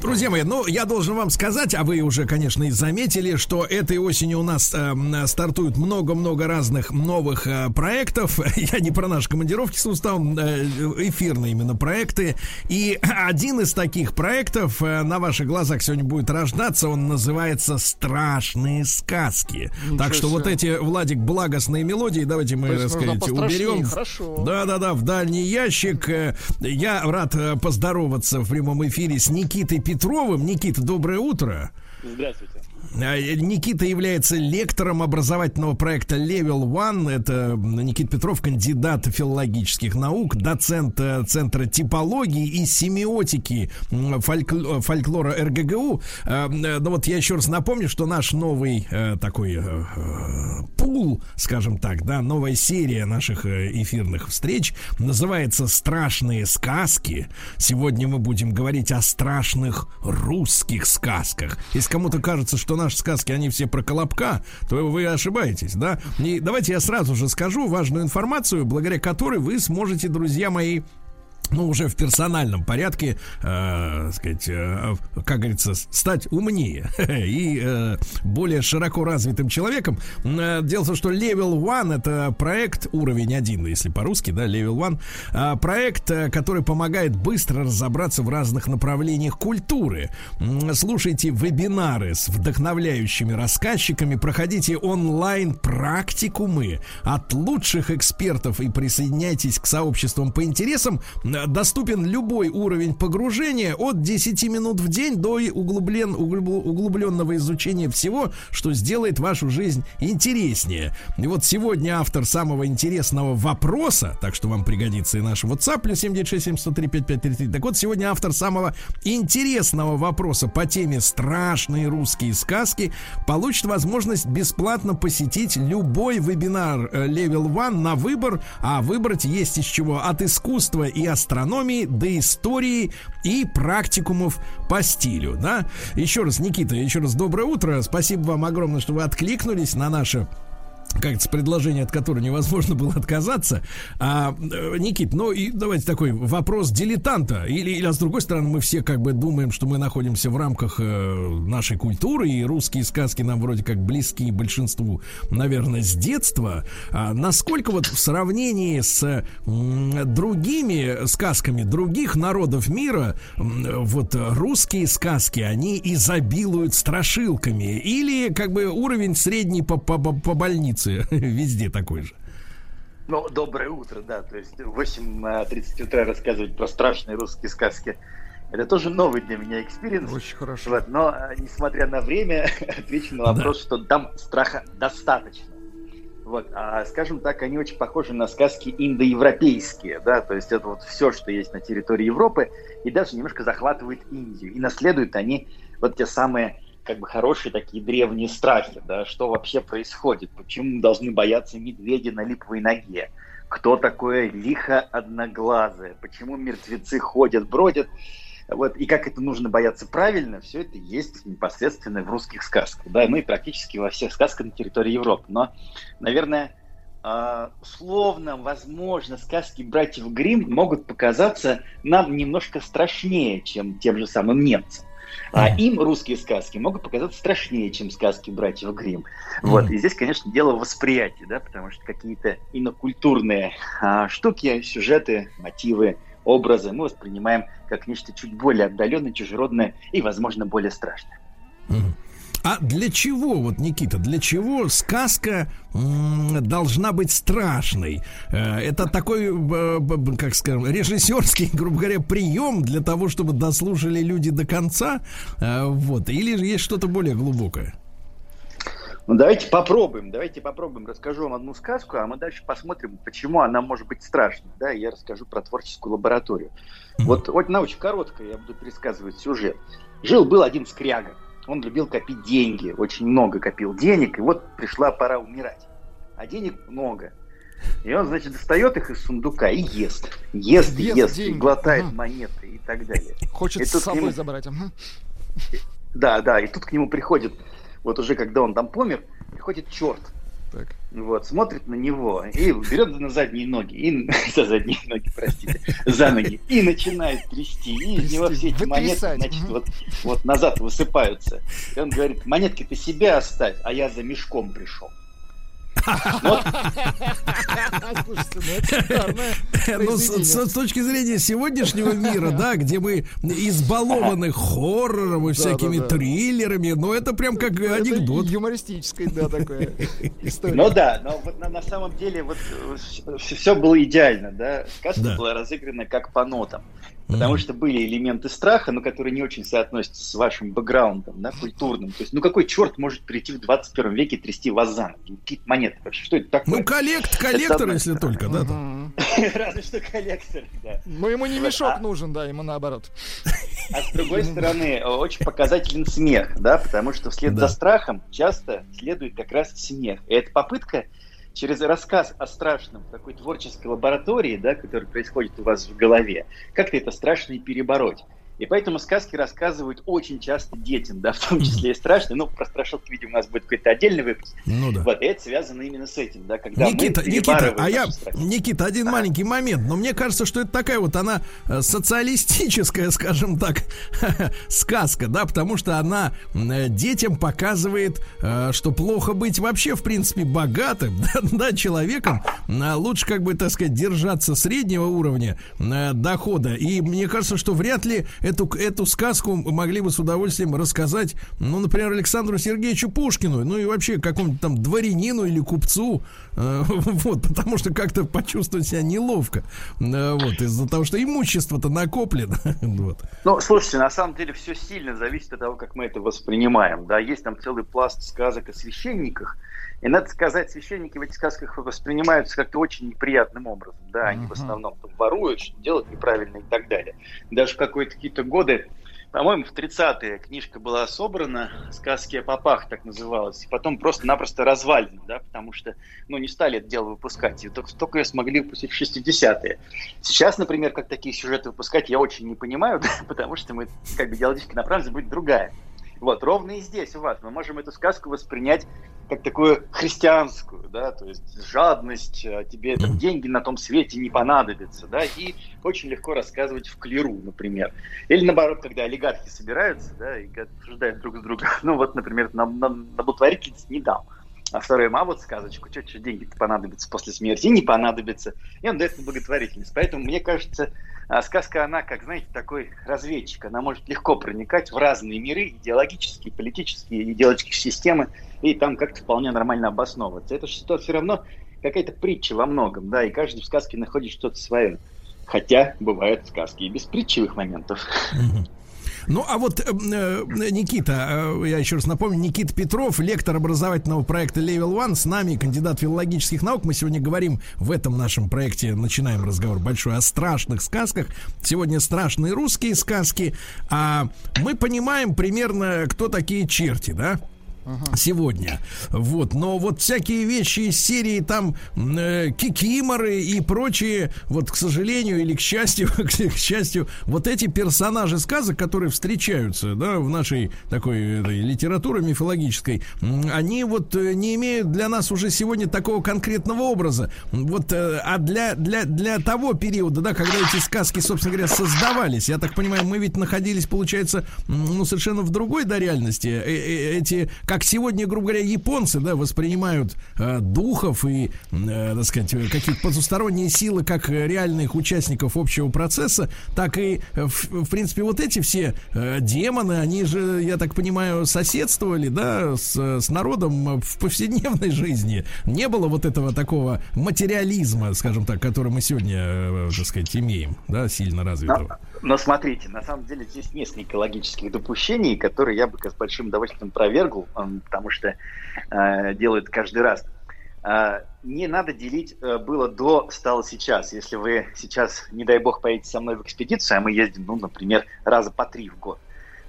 Друзья мои, ну, я должен вам сказать, а вы уже, конечно, и заметили, что этой осенью у нас э, стартует много-много разных новых э, проектов. Я не про наши командировки с уставом, э, эфирные именно проекты. И один из таких проектов э, на ваших глазах сегодня будет рождаться. Он называется «Страшные сказки». Ничего так что вот себе. эти, Владик, благостные мелодии, давайте мы, так сказать, уберем. Да-да-да, в дальний ящик. Э, Я рад э, поздороваться в прямом эфире с Никитой Петровым. Никита, доброе утро. Здравствуйте. Э, Никита является лектором образовательного проекта Level One. Это Никита Петров, кандидат филологических наук, доцент э, Центра типологии и семиотики фольк- фольклора РГГУ. Э, э, Ну вот я еще раз напомню, что наш новый э, такой э, э, пул, скажем так, да, новая серия наших э, эфирных встреч называется «Страшные сказки». Сегодня мы будем говорить о страшных русских сказках. Если кому-то кажется, что наши сказки, они все про Колобка, то вы ошибаетесь, да? И давайте я сразу же скажу важную информацию, благодаря которой вы сможете, друзья мои, ну, уже в персональном порядке, э, сказать, э, как говорится, стать умнее и э, более широко развитым человеком. Э, Дело в том, что Level One это проект, уровень один, если по-русски, да, Level One, э, проект, э, который помогает быстро разобраться в разных направлениях культуры. Слушайте вебинары с вдохновляющими рассказчиками, проходите онлайн практикумы от лучших экспертов и присоединяйтесь к сообществам по интересам. Доступен любой уровень погружения от 10 минут в день до углублен, углубленного изучения всего, что сделает вашу жизнь интереснее. И вот сегодня автор самого интересного вопроса, так что вам пригодится и наш WhatsApp, плюс 7967 Так вот, сегодня автор самого интересного вопроса по теме «Страшные русские сказки» получит возможность бесплатно посетить любой вебинар э, Level One на выбор, а выбрать есть из чего от искусства и астрономии до истории и практикумов по стилю, да? Еще раз, Никита, еще раз доброе утро. Спасибо вам огромное, что вы откликнулись на наше как с предложение, от которого невозможно было отказаться. А, э, Никит, ну и давайте такой вопрос дилетанта. Или, или а с другой стороны, мы все как бы думаем, что мы находимся в рамках э, нашей культуры, и русские сказки нам вроде как близки большинству, наверное, с детства. А насколько вот в сравнении с э, другими сказками других народов мира, э, вот русские сказки, они изобилуют страшилками? Или как бы уровень средний по, по, по больнице? Улице везде такой же. Ну, доброе утро, да. То есть в 8.30 утра рассказывать про страшные русские сказки. Это тоже новый для меня experience. Очень хорошо. Вот, но, а, несмотря на время, отвечу на вопрос, да. что там страха достаточно. Вот, а скажем так, они очень похожи на сказки индоевропейские, да, то есть это вот все, что есть на территории Европы, и даже немножко захватывает Индию. И наследуют они вот те самые как бы хорошие такие древние страхи, да, что вообще происходит, почему должны бояться медведя на липовой ноге, кто такое лихо одноглазое, почему мертвецы ходят, бродят, вот, и как это нужно бояться правильно, все это есть непосредственно в русских сказках, да, ну и практически во всех сказках на территории Европы. Но, наверное, а, условно, возможно, сказки братьев Гримм могут показаться нам немножко страшнее, чем тем же самым немцам. А им русские сказки могут показаться страшнее, чем сказки братьев Гримм. Вот. И здесь, конечно, дело в восприятии, да, потому что какие-то инокультурные а, штуки, сюжеты, мотивы, образы мы воспринимаем как нечто чуть более отдаленное, чужеродное и, возможно, более страшное. А для чего, вот, Никита, для чего сказка должна быть страшной? Э, это такой, как скажем, режиссерский, грубо говоря, прием для того, чтобы дослушали люди до конца? Э, вот. Или же есть что-то более глубокое? Ну, давайте попробуем, давайте попробуем. Расскажу вам одну сказку, а мы дальше посмотрим, почему она может быть страшной. Да, я расскажу про творческую лабораторию. Mm-hmm. Вот, вот она очень короткая, я буду пересказывать сюжет. Жил-был один скряга он любил копить деньги, очень много копил денег, и вот пришла пора умирать. А денег много. И он, значит, достает их из сундука и ест. Ест, ест, ест и глотает ага. монеты и так далее. Хочет и с собой нему... забрать. Ага. Да, да, и тут к нему приходит, вот уже когда он там помер, приходит черт так. Вот, смотрит на него и берет на задние ноги, и, за задние ноги, простите, за ноги, и начинает трясти. И из него все эти монетки, значит, вот, вот назад высыпаются. И он говорит, монетки ты себя оставь, а я за мешком пришел. Ну, с точки зрения сегодняшнего мира, да, где мы избалованы хоррором и всякими триллерами, но это прям как анекдот. Юмористической, да, такая история. Ну да, но вот на самом деле вот все было идеально, да. Сказка была разыграна как по нотам. Потому что были элементы страха, но которые не очень соотносятся с вашим бэкграундом, да, культурным. То есть, ну какой черт может прийти в 21 веке трясти вас за ноги? Какие монеты вообще? Что это такое? Ну, коллект, коллектор, если только, да? Разве что коллектор, да. Ну, ему не мешок а нужен, да, ему наоборот. А с другой стороны, очень показателен смех, да, потому что вслед за страхом часто следует как раз смех. И это попытка через рассказ о страшном такой творческой лаборатории, да, который происходит у вас в голове, как-то это страшно и перебороть. И поэтому сказки рассказывают очень часто детям, да, в том числе и страшные. Ну, про страшилки, видимо, у нас будет какой-то отдельный выпуск. Ну да. Вот, и это связано именно с этим, да, когда Никита, мы Никита, а я, Никита, один а. маленький момент, но мне кажется, что это такая вот она э, социалистическая, скажем так, сказка, да, потому что она э, детям показывает, э, что плохо быть вообще, в принципе, богатым, да, да человеком. Лучше, как бы, так сказать, держаться среднего уровня дохода. И мне кажется, что вряд ли эту, эту сказку могли бы с удовольствием рассказать, ну, например, Александру Сергеевичу Пушкину, ну и вообще какому-то там дворянину или купцу, э, вот, потому что как-то почувствовать себя неловко, э, вот, из-за того, что имущество-то накоплено, вот. Ну, слушайте, на самом деле все сильно зависит от того, как мы это воспринимаем, да, есть там целый пласт сказок о священниках, и надо сказать, священники в этих сказках воспринимаются как-то очень неприятным образом. Да, они uh-huh. в основном там, воруют, что делают неправильно и так далее. Даже в какие-то какие-то годы, по-моему, в 30-е книжка была собрана, «Сказки о попах» так называлась, и потом просто-напросто развалена, да, потому что, ну, не стали это дело выпускать, и только, только ее смогли выпустить в 60-е. Сейчас, например, как такие сюжеты выпускать, я очень не понимаю, потому что мы, как бы, идеологическая направленность будет другая. Вот, ровно и здесь у вас. Мы можем эту сказку воспринять как такую христианскую, да, то есть жадность, а тебе там, деньги на том свете не понадобятся, да, и очень легко рассказывать в клеру, например. Или наоборот, когда олигархи собираются, да, и обсуждают друг с другом, ну вот, например, на, на, на благотворительность не дал. А второй, а вот сказочку, что, что деньги-то понадобятся после смерти, не понадобится. И он дает благотворительность. Поэтому, мне кажется, а сказка, она, как, знаете, такой разведчик. Она может легко проникать в разные миры, идеологические, политические, идеологические системы, и там как-то вполне нормально обосновываться. Это же все равно какая-то притча во многом, да, и каждый в сказке находит что-то свое. Хотя бывают сказки и без притчевых моментов. Ну, а вот, э, э Никита, э, я еще раз напомню, Никита Петров, лектор образовательного проекта Level One, с нами, кандидат филологических наук. Мы сегодня говорим в этом нашем проекте, начинаем разговор большой о страшных сказках. Сегодня страшные русские сказки. А мы понимаем примерно, кто такие черти, да? Сегодня. Вот, но вот всякие вещи из серии там э, кикиморы и прочие, вот, к сожалению или к счастью, к счастью, вот эти персонажи сказок, которые встречаются, да, в нашей такой этой, литературе мифологической, они вот э, не имеют для нас уже сегодня такого конкретного образа. Вот, э, а для, для, для того периода, да, когда эти сказки, собственно говоря, создавались, я так понимаю, мы ведь находились, получается, ну, совершенно в другой, да, реальности. Э, э, эти, как сегодня, грубо говоря, японцы, да, воспринимают э, духов и, э, так сказать, какие-то потусторонние силы как реальных участников общего процесса, так и, э, в, в принципе, вот эти все э, демоны, они же, я так понимаю, соседствовали, да, с, с народом в повседневной жизни. Не было вот этого такого материализма, скажем так, который мы сегодня, э, так сказать, имеем, да, сильно развитого. Но, смотрите, на самом деле здесь несколько логических допущений, которые я бы с большим удовольствием провергл потому что э, делают каждый раз. Э, не надо делить э, было до, стало сейчас. Если вы сейчас, не дай бог, поедете со мной в экспедицию, а мы ездим, ну, например, раза по три в год,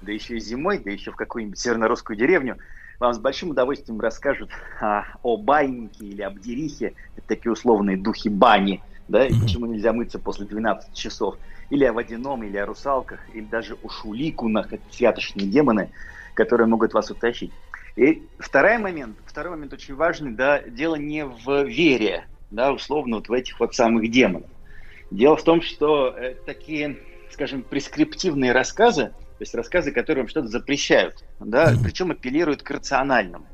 да еще и зимой, да еще в какую-нибудь северно-русскую деревню, вам с большим удовольствием расскажут а, о байнике или обдерихе, это такие условные духи бани, да, и почему нельзя мыться после 12 часов, или о водяном, или о русалках, или даже о шуликунах, это святочные демоны, которые могут вас утащить. И второй момент, второй момент очень важный, да, дело не в вере, да, условно, вот в этих вот самых демонах. Дело в том, что э, такие, скажем, прескриптивные рассказы, то есть рассказы, которые вам что-то запрещают, да, причем апеллируют к рациональному.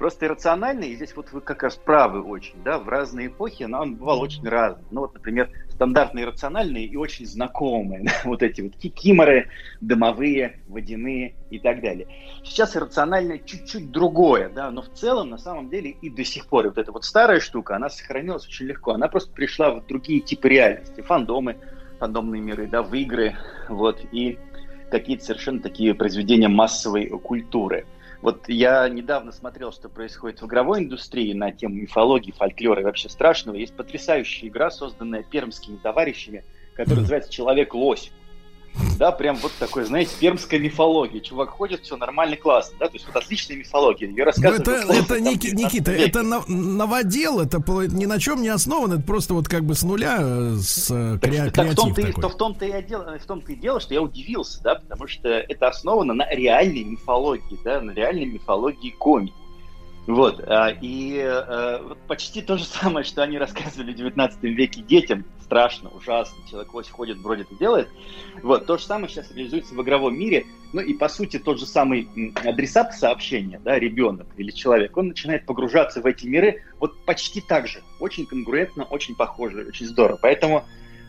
Просто иррациональный, и здесь вот вы как раз правы очень, да, в разные эпохи, но он бывал очень разный. Ну вот, например, стандартные рациональные и очень знакомые, да, вот эти вот кикиморы, домовые, водяные и так далее. Сейчас иррациональное чуть-чуть другое, да, но в целом, на самом деле, и до сих пор вот эта вот старая штука, она сохранилась очень легко, она просто пришла в другие типы реальности, фандомы, фандомные миры, да, в игры, вот, и какие-то совершенно такие произведения массовой культуры – вот я недавно смотрел, что происходит в игровой индустрии на тему мифологии, фольклора и вообще страшного. Есть потрясающая игра, созданная пермскими товарищами, которая называется «Человек-лось». Да, прям вот такой, знаете, пермская мифология. Чувак ходит, все нормально, классно, да, то есть вот отличная мифология. Ее рассказывают. Ну, это, это Ники, Никита, это новодел, это ни на чем не основано, это просто вот как бы с нуля э, с так, креатив так в том-то, такой. То, в том-то и дело, в том-то и дело, что я удивился, да, потому что это основано на реальной мифологии, да, на реальной мифологии комик. Вот, а, и вот почти то же самое, что они рассказывали в 19 веке детям, страшно, ужасно, человек ось ходит, бродит и делает, вот, то же самое сейчас реализуется в игровом мире, ну и по сути тот же самый адресат сообщения, да, ребенок или человек, он начинает погружаться в эти миры вот почти так же, очень конкурентно, очень похоже, очень здорово, поэтому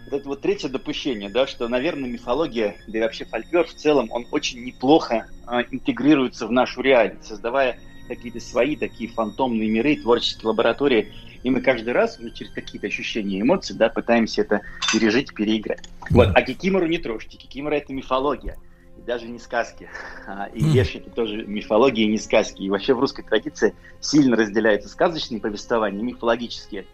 вот это вот третье допущение, да, что, наверное, мифология, да и вообще фольклор в целом, он очень неплохо а, интегрируется в нашу реальность, создавая какие-то свои такие фантомные миры, творческие лаборатории, и мы каждый раз уже через какие-то ощущения и эмоции, да, пытаемся это пережить, переиграть. Вот, а Кикимору не трожьте, Кикимора это мифология, и даже не сказки. А, и Еш это тоже мифология и не сказки. И вообще в русской традиции сильно разделяются сказочные повествования и мифологические.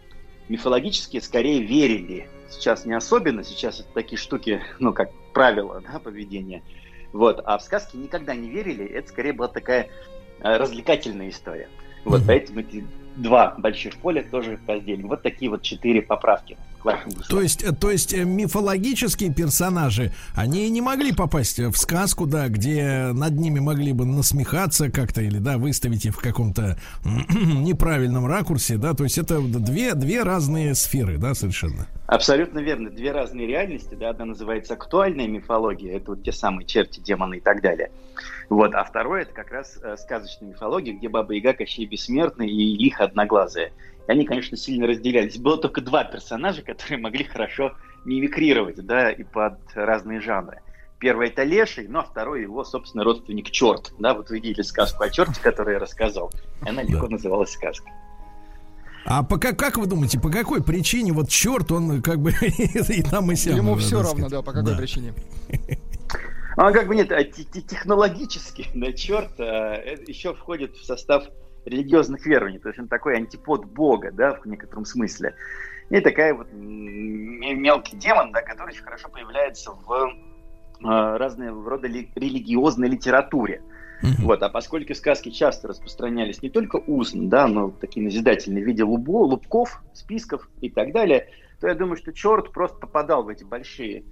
Мифологические скорее верили. Сейчас не особенно, сейчас это такие штуки, ну, как правило, да, поведения. Вот. А в сказки никогда не верили, это скорее была такая развлекательная история. Вот, поэтому эти два больших поля тоже разделим. Вот такие вот четыре поправки. То есть, то есть э, мифологические персонажи, они не могли попасть в сказку, да, где над ними могли бы насмехаться как-то или, да, выставить их в каком-то неправильном ракурсе, да, то есть это две, две разные сферы, да, совершенно. Абсолютно верно. Две разные реальности, да, одна называется актуальная мифология, это вот те самые черти, демоны и так далее. Вот, а второе это как раз э, сказочная мифология, где Баба Яга, Кощей Бессмертный и их одноглазые. И они, конечно, сильно разделялись. Было только два персонажа, которые могли хорошо мимикрировать, да, и под разные жанры. Первый это Леший, ну а второй его, собственно, родственник Черт. Да, вот вы видели сказку о черте, которую я рассказал. Она легко да. называлась сказкой. А по, как, как вы думаете, по какой причине вот черт, он как бы и там и сям? Ему все равно, да, по какой да. причине? А как бы нет, а технологически, да, черт а, еще входит в состав религиозных верований, то есть он такой антипод Бога, да, в некотором смысле. И такая вот мелкий демон, да, который очень хорошо появляется в а, разные рода религиозной литературе. Mm-hmm. Вот, а поскольку сказки часто распространялись не только устно, да, но такие назидательные в виде лубо, лубков, списков и так далее, то я думаю, что черт просто попадал в эти большие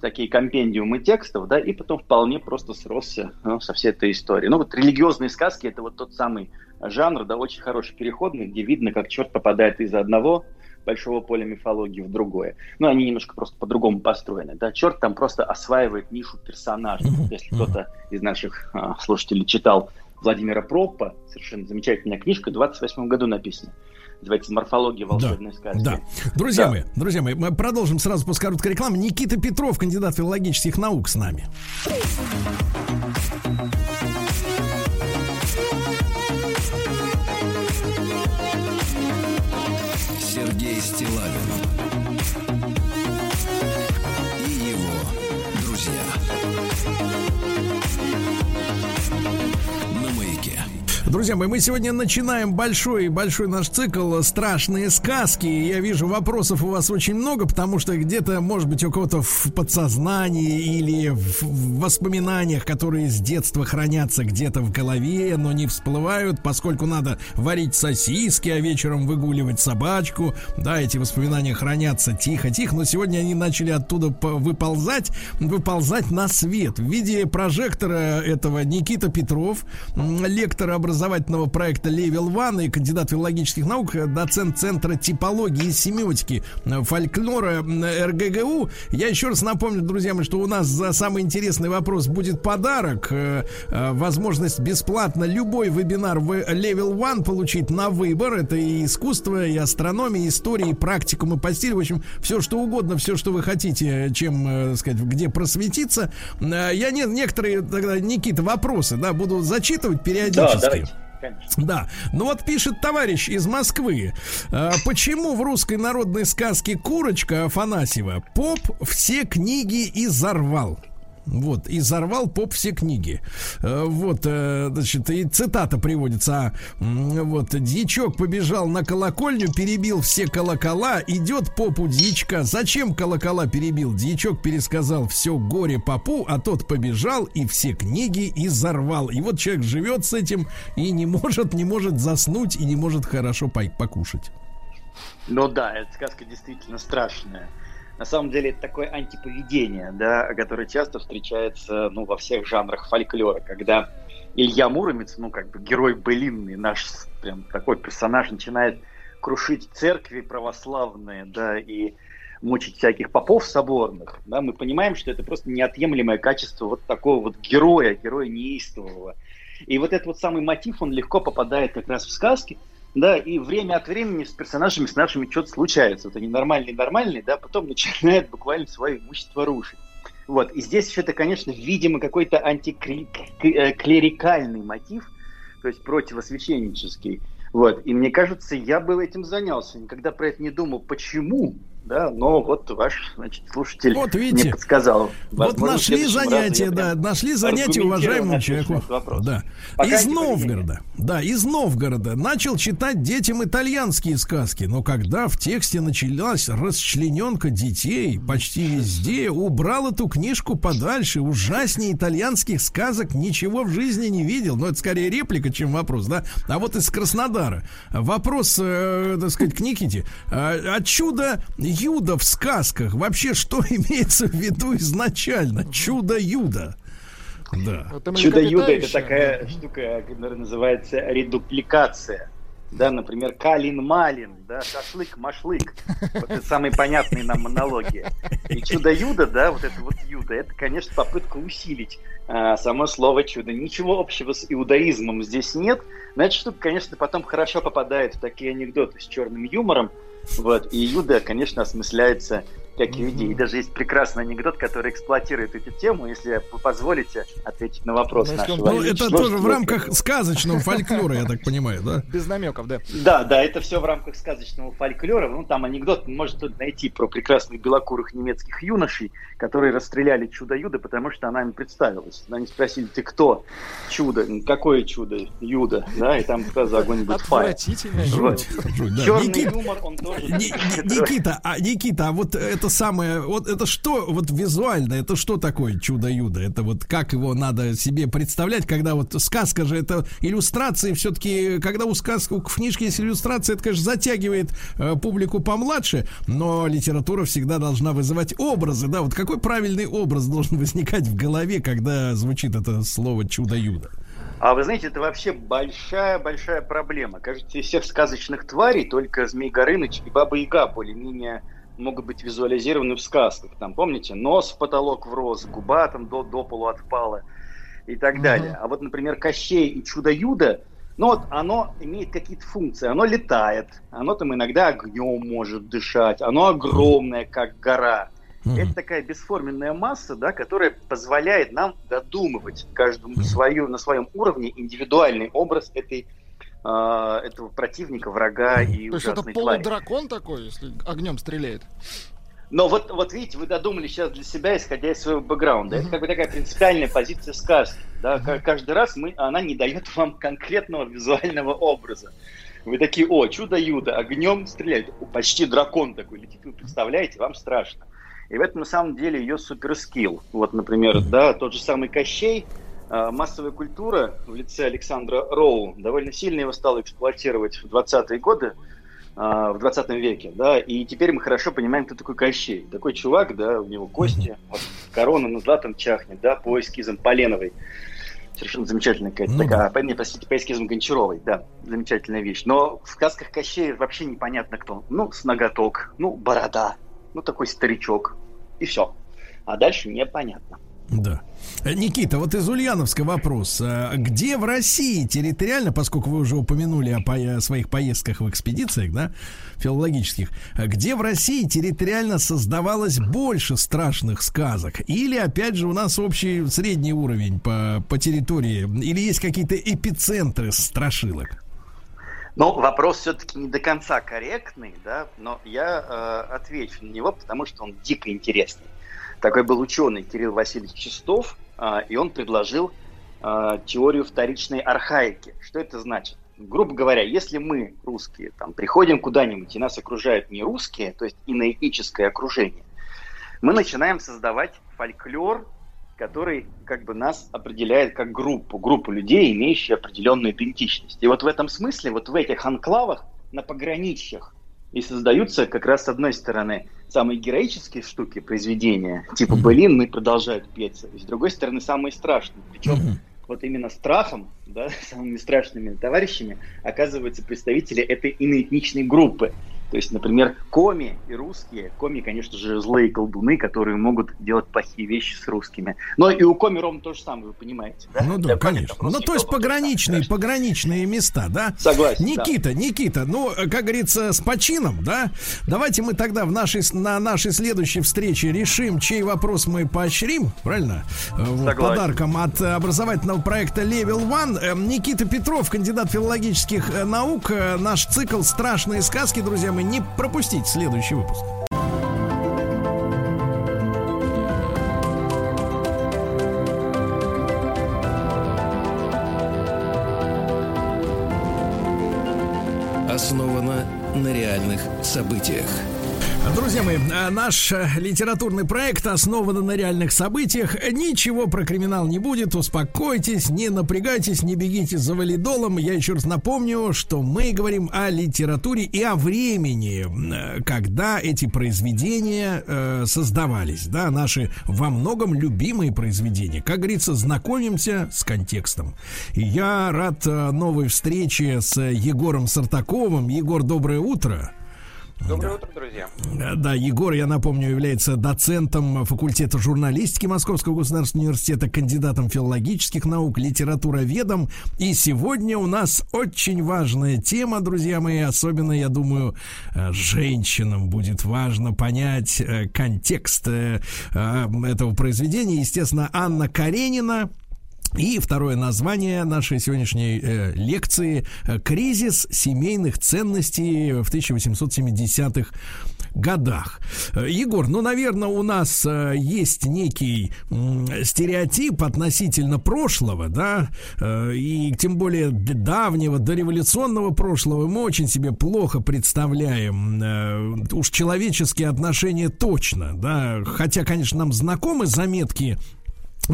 такие компендиумы текстов, да, и потом вполне просто сросся ну, со всей этой историей. Ну вот религиозные сказки это вот тот самый жанр, да, очень хороший переходный, где видно, как черт попадает из одного большого поля мифологии в другое. Ну, они немножко просто по-другому построены. Да? Черт там просто осваивает нишу персонажа. Если кто-то из наших а, слушателей читал Владимира Проппа, совершенно замечательная книжка, в 28 году написана называется «Морфология волшебной да, сказки». Да. Друзья да. мои, друзья мои, мы продолжим сразу после короткой рекламы. Никита Петров, кандидат филологических наук с нами. Друзья мои, мы сегодня начинаем большой-большой наш цикл «Страшные сказки». Я вижу, вопросов у вас очень много, потому что где-то, может быть, у кого-то в подсознании или в воспоминаниях, которые с детства хранятся где-то в голове, но не всплывают, поскольку надо варить сосиски, а вечером выгуливать собачку. Да, эти воспоминания хранятся тихо-тихо, но сегодня они начали оттуда выползать, выползать на свет. В виде прожектора этого Никита Петров, лектор образования образовательного проекта Level One и кандидат филологических наук, доцент Центра типологии и семиотики э, фольклора РГГУ. Я еще раз напомню, друзья мои, что у нас за самый интересный вопрос будет подарок. Э, э, возможность бесплатно любой вебинар в Level One получить на выбор. Это и искусство, и астрономия, и история, и практикум, и по стилю. В общем, все, что угодно, все, что вы хотите, чем, сказать, где просветиться. Я не, некоторые тогда, Никита, вопросы, да, буду зачитывать периодически. Да, конечно. Да. Ну вот пишет товарищ из Москвы. А, почему в русской народной сказке «Курочка» Афанасьева поп все книги изорвал? Вот, и взорвал поп все книги. Э, вот, э, значит, и цитата приводится. Вот, дьячок побежал на колокольню, перебил все колокола, идет попу дьячка. Зачем колокола перебил? Дьячок пересказал все горе попу, а тот побежал и все книги изорвал. И вот человек живет с этим и не может, не может заснуть и не может хорошо покушать. Ну да, эта сказка действительно страшная на самом деле это такое антиповедение, да, которое часто встречается ну, во всех жанрах фольклора, когда Илья Муромец, ну, как бы герой былинный, наш прям такой персонаж, начинает крушить церкви православные, да, и мучить всяких попов соборных, да, мы понимаем, что это просто неотъемлемое качество вот такого вот героя, героя неистового. И вот этот вот самый мотив, он легко попадает как раз в сказки, да, и время от времени с персонажами, с нашими что-то случается. Вот они нормальные, нормальные, да, потом начинают буквально свое имущество рушить. Вот, и здесь еще это, конечно, видимо, какой-то антиклерикальный мотив, то есть противосвященнический. Вот, и мне кажется, я бы этим занялся, никогда про это не думал. Почему? Да, но вот ваш, значит, слушатель вот видите, мне подсказал. Вот нашли занятие, да, нашли занятие уважаемому человеку. Да. Пока из Новгорода, да, из Новгорода начал читать детям итальянские сказки, но когда в тексте началась расчлененка детей почти везде, убрал эту книжку подальше, ужаснее итальянских сказок ничего в жизни не видел, но это скорее реплика, чем вопрос, да. А вот из Краснодара вопрос, э, так сказать, к Никите. А, от чуда Юда в сказках вообще что имеется в виду изначально? Чудо-Юда. Да. Чудо-юдо это такая штука, которая называется редупликация. Да, например, Калин-Малин, да, шашлык-машлык. Вот это самые понятные нам монологи. И чудо-юдо, да, вот это вот юдо, это, конечно, попытка усилить а, само слово чудо. Ничего общего с иудаизмом здесь нет. Но эта штука, конечно, потом хорошо попадает в такие анекдоты с черным юмором, вот. И Юда, конечно, осмысляется как mm-hmm. И даже есть прекрасный анекдот, который эксплуатирует эту тему, если вы позволите ответить на вопрос ну, нашего. Ну, это тоже в рамках сказочного фольклора, я так понимаю, да? Без намеков, да. Да, да, это все в рамках сказочного фольклора. Ну, там анекдот может найти про прекрасных белокурых немецких юношей, которые расстреляли чудо-юда, потому что она им представилась. Они спросили, ты кто? Чудо. Какое чудо? Юда. Да, и там сразу огонь будет файл. Черный юмор, он тоже... Никита, а, Никита, а вот это самое, вот это что, вот визуально, это что такое чудо-юдо? Это вот как его надо себе представлять, когда вот сказка же, это иллюстрации все-таки, когда у сказки, у книжки есть иллюстрация, это, конечно, затягивает э, публику помладше, но литература всегда должна вызывать образы, да, вот какой правильный образ должен возникать в голове, когда звучит это слово чудо-юдо? А вы знаете, это вообще большая-большая проблема. Кажется, из всех сказочных тварей только Змей Горыныч и Баба Яга более-менее могут быть визуализированы в сказках. Там, помните, нос в потолок врос, губа там до, до полу отпала и так далее. А вот, например, Кощей и Чудо-Юдо, ну вот оно имеет какие-то функции. Оно летает, оно там иногда огнем может дышать, оно огромное, как гора. Mm-hmm. Это такая бесформенная масса, да, которая позволяет нам додумывать каждому mm-hmm. свою, на своем уровне индивидуальный образ этой э, этого противника, врага и То есть это полудракон такой, если огнем стреляет? Но вот, вот видите, вы додумали сейчас для себя, исходя из своего бэкграунда. Mm-hmm. Это как бы такая принципиальная позиция сказки. Да? Mm-hmm. Каждый раз мы, она не дает вам конкретного визуального образа. Вы такие, о, чудо-юдо, огнем стреляет. Почти дракон такой летит, вы представляете, вам страшно. И в этом на самом деле ее суперскилл. Вот, например, да, тот же самый Кощей – а, массовая культура в лице Александра Роу довольно сильно его стала эксплуатировать в 20-е годы, а, в 20 веке, да, и теперь мы хорошо понимаем, кто такой Кощей. Такой чувак, да, у него кости, вот, корона на златом чахнет, да, по эскизам Поленовой. Совершенно замечательная какая-то ну, такая, да. не, простите, по эскизам Гончаровой, да, замечательная вещь. Но в сказках Кощея вообще непонятно кто. Ну, с ноготок, ну, борода, ну, такой старичок, и все. А дальше непонятно. Да. Никита, вот из Ульяновска вопрос. А где в России территориально, поскольку вы уже упомянули о, по о своих поездках в экспедициях, да, филологических, где в России территориально создавалось больше страшных сказок? Или, опять же, у нас общий средний уровень по, по территории? Или есть какие-то эпицентры страшилок? Ну, вопрос все-таки не до конца корректный, да, но я э, отвечу на него, потому что он дико интересный. Такой был ученый Кирилл Васильевич Чистов, а, и он предложил а, теорию вторичной архаики. Что это значит? Грубо говоря, если мы, русские, там, приходим куда-нибудь, и нас окружают не русские, то есть иноэтическое окружение, мы начинаем создавать фольклор, который как бы нас определяет как группу, группу людей, имеющие определенную идентичность. И вот в этом смысле, вот в этих анклавах, на пограничьях, и создаются как раз с одной стороны самые героические штуки, произведения, типа «Блин, мы продолжают петь», и с другой стороны самые страшные. Причем вот именно страхом, да, самыми страшными товарищами оказываются представители этой иноэтничной группы. То есть, например, коми и русские, коми, конечно же, злые колдуны, которые могут делать плохие вещи с русскими. Но и у коми ровно то же самое, вы понимаете, да? Ну да, Для конечно. Ну то есть пограничные, пограничные места, да? Согласен. Никита, да. Никита, ну, как говорится, с почином, да? Давайте мы тогда в нашей, на нашей следующей встрече решим, чей вопрос мы поощрим, правильно? Вот, подарком от образовательного проекта Level One. Эм, Никита Петров, кандидат филологических э, наук. Э, наш цикл «Страшные сказки», друзья мои, не пропустить следующий выпуск. Основано на реальных событиях. Друзья мои, а, наш э, литературный проект основан на реальных событиях. Ничего про криминал не будет. Успокойтесь, не напрягайтесь, не бегите за валидолом. Я еще раз напомню, что мы говорим о литературе и о времени, э, когда эти произведения э, создавались. Да, наши во многом любимые произведения. Как говорится, знакомимся с контекстом. Я рад э, новой встрече с Егором Сартаковым. Егор, доброе утро. Доброе да. утро, друзья. Да, Егор, я напомню, является доцентом факультета журналистики Московского государственного университета, кандидатом филологических наук, литературоведом. И сегодня у нас очень важная тема, друзья мои. Особенно, я думаю, э, женщинам будет важно понять э, контекст э, этого произведения. Естественно, Анна Каренина, и второе название нашей сегодняшней э, лекции «Кризис семейных ценностей в 1870-х годах. Э, Егор, ну, наверное, у нас э, есть некий э, стереотип относительно прошлого, да, э, и тем более давнего, дореволюционного прошлого мы очень себе плохо представляем. Э, уж человеческие отношения точно, да, хотя, конечно, нам знакомы заметки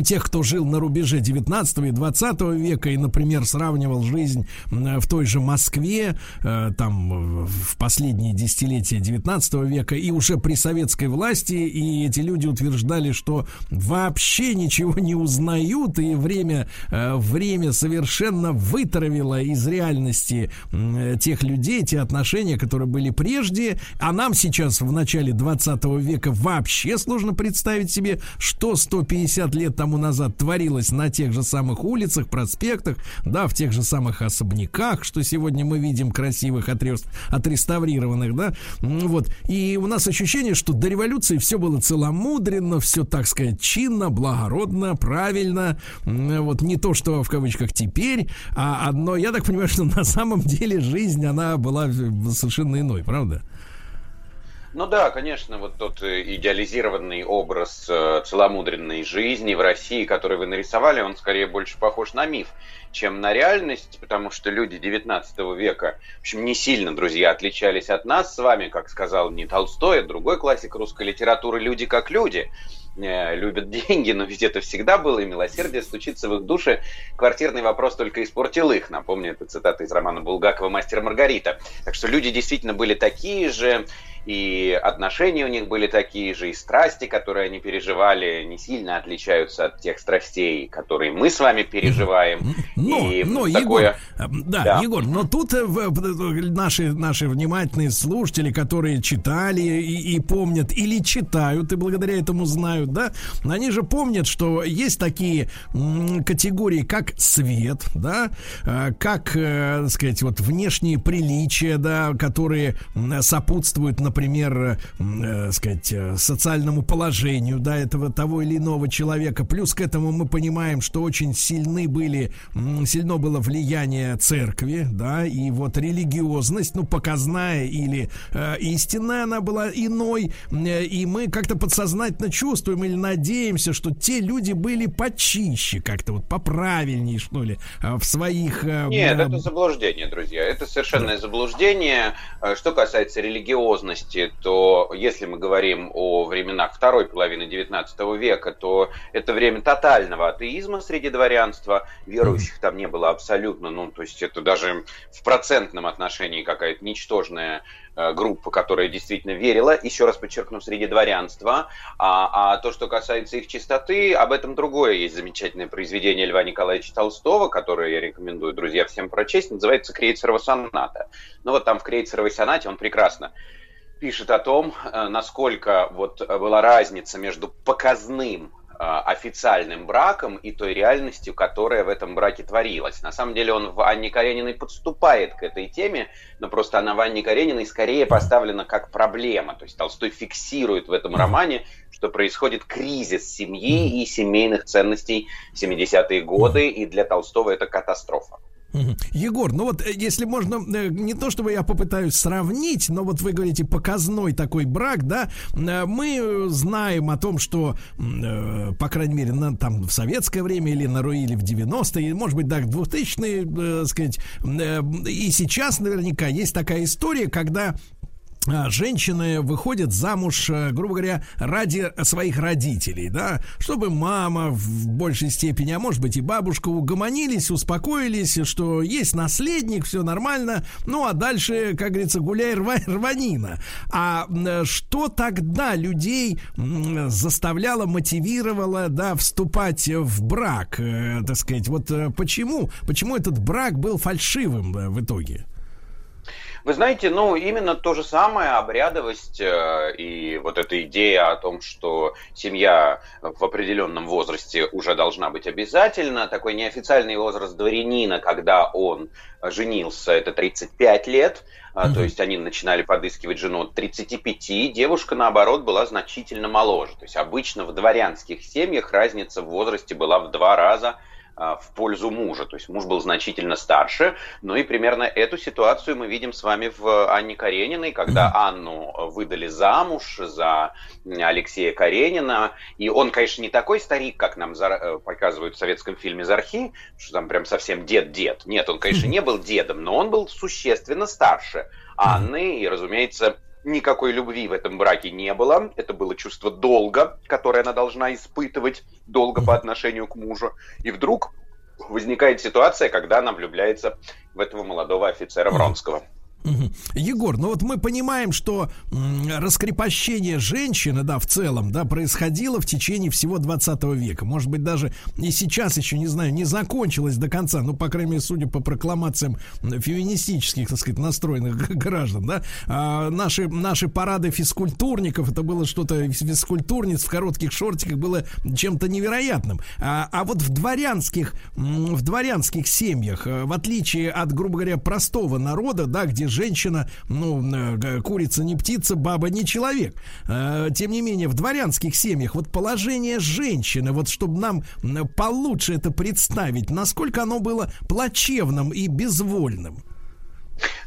тех, кто жил на рубеже 19 и 20 века и, например, сравнивал жизнь в той же Москве, э, там, в последние десятилетия 19 века и уже при советской власти, и эти люди утверждали, что вообще ничего не узнают, и время, э, время совершенно вытравило из реальности тех людей, те отношения, которые были прежде, а нам сейчас в начале 20 века вообще сложно представить себе, что 150 лет тому назад творилось на тех же самых улицах, проспектах, да, в тех же самых особняках, что сегодня мы видим красивых, отрест, отреставрированных, да, вот. И у нас ощущение, что до революции все было целомудренно, все, так сказать, чинно, благородно, правильно, вот не то, что в кавычках теперь, а одно, я так понимаю, что на самом деле жизнь, она была совершенно иной, правда? Ну да, конечно, вот тот э, идеализированный образ э, целомудренной жизни в России, который вы нарисовали, он скорее больше похож на миф, чем на реальность, потому что люди 19 века, в общем, не сильно, друзья, отличались от нас с вами, как сказал не Толстой, а другой классик русской литературы, люди как люди э, любят деньги, но ведь это всегда было, и милосердие стучится в их души. Квартирный вопрос только испортил их. Напомню, это цитата из романа Булгакова «Мастер Маргарита». Так что люди действительно были такие же, и отношения у них были такие же, и страсти, которые они переживали, не сильно отличаются от тех страстей, которые мы с вами переживаем. Но, и но такое... Егор, да, да, Егор, но тут э, наши, наши внимательные слушатели, которые читали и, и помнят, или читают, и благодаря этому знают, да, они же помнят, что есть такие категории, как свет, да, э, как, э, так сказать, вот внешние приличия, да, которые сопутствуют, например, э, сказать, социальному положению, да, этого того или иного человека. Плюс к этому мы понимаем, что очень сильны были сильно было влияние церкви, да, и вот религиозность, ну, показная или э, истинная, она была иной, э, и мы как-то подсознательно чувствуем или надеемся, что те люди были почище, как-то вот поправильнее, что ли, э, в своих... Э, Нет, э, это заблуждение, друзья, это совершенное да. заблуждение. Э, что касается религиозности, реальности, то если мы говорим о временах второй половины XIX века, то это время тотального атеизма среди дворянства, верующих там не было абсолютно, ну, то есть это даже в процентном отношении какая-то ничтожная Э, группа, которая действительно верила, еще раз подчеркну, среди дворянства. А, а то, что касается их чистоты, об этом другое. Есть замечательное произведение Льва Николаевича Толстого, которое я рекомендую, друзья, всем прочесть, называется «Крейцерова соната». Ну вот там в «Крейцеровой сонате» он прекрасно пишет о том, э, насколько вот была разница между показным а, официальным браком и той реальностью, которая в этом браке творилась. На самом деле он в Анне Карениной подступает к этой теме, но просто она в Анне Карениной скорее поставлена как проблема. То есть Толстой фиксирует в этом романе, что происходит кризис семьи и семейных ценностей в 70-е годы, и для Толстого это катастрофа. Егор, ну вот э, если можно, э, не то чтобы я попытаюсь сравнить, но вот вы говорите показной такой брак, да, э, мы знаем о том, что, по крайней мере, на, там в советское время или на Руиле в 90-е, может быть, да, в 2000-е, сказать, и сейчас наверняка есть такая история, когда женщины выходят замуж, э, грубо говоря, ради своих родителей, да, чтобы мама в большей степени, а может быть и бабушка угомонились, успокоились, что есть наследник, все нормально, ну а дальше, как говорится, гуляй рва, рванина. А что тогда людей заставляло, мотивировало, да, вступать в брак, э, так сказать, вот э, почему, почему этот брак был фальшивым в итоге? Вы знаете, ну, именно то же самое, обрядовость э, и вот эта идея о том, что семья в определенном возрасте уже должна быть обязательно, такой неофициальный возраст дворянина, когда он женился, это 35 лет, mm-hmm. то есть они начинали подыскивать жену от 35, девушка, наоборот, была значительно моложе. То есть обычно в дворянских семьях разница в возрасте была в два раза в пользу мужа. То есть муж был значительно старше. Ну и примерно эту ситуацию мы видим с вами в Анне Карениной, когда Анну выдали замуж за Алексея Каренина. И он, конечно, не такой старик, как нам э, показывают в советском фильме «Зархи», что там прям совсем дед-дед. Нет, он, конечно, не был дедом, но он был существенно старше Анны. И, разумеется, Никакой любви в этом браке не было. Это было чувство долга, которое она должна испытывать, долго по отношению к мужу. И вдруг возникает ситуация, когда она влюбляется в этого молодого офицера Вронского. Егор, ну вот мы понимаем, что раскрепощение женщины, да, в целом, да, происходило в течение всего 20 века. Может быть, даже и сейчас еще, не знаю, не закончилось до конца, ну, по крайней мере, судя по прокламациям феминистических, так сказать, настроенных граждан, да, а наши, наши парады физкультурников, это было что-то, физкультурниц в коротких шортиках было чем-то невероятным. А, а вот в дворянских, в дворянских семьях, э, в отличие от, грубо говоря, простого народа, да, где женщина, ну, э, курица не птица, баба не человек. Э, тем не менее, в дворянских семьях вот положение женщины, вот чтобы нам получше это представить, насколько оно было плачевным и безвольным.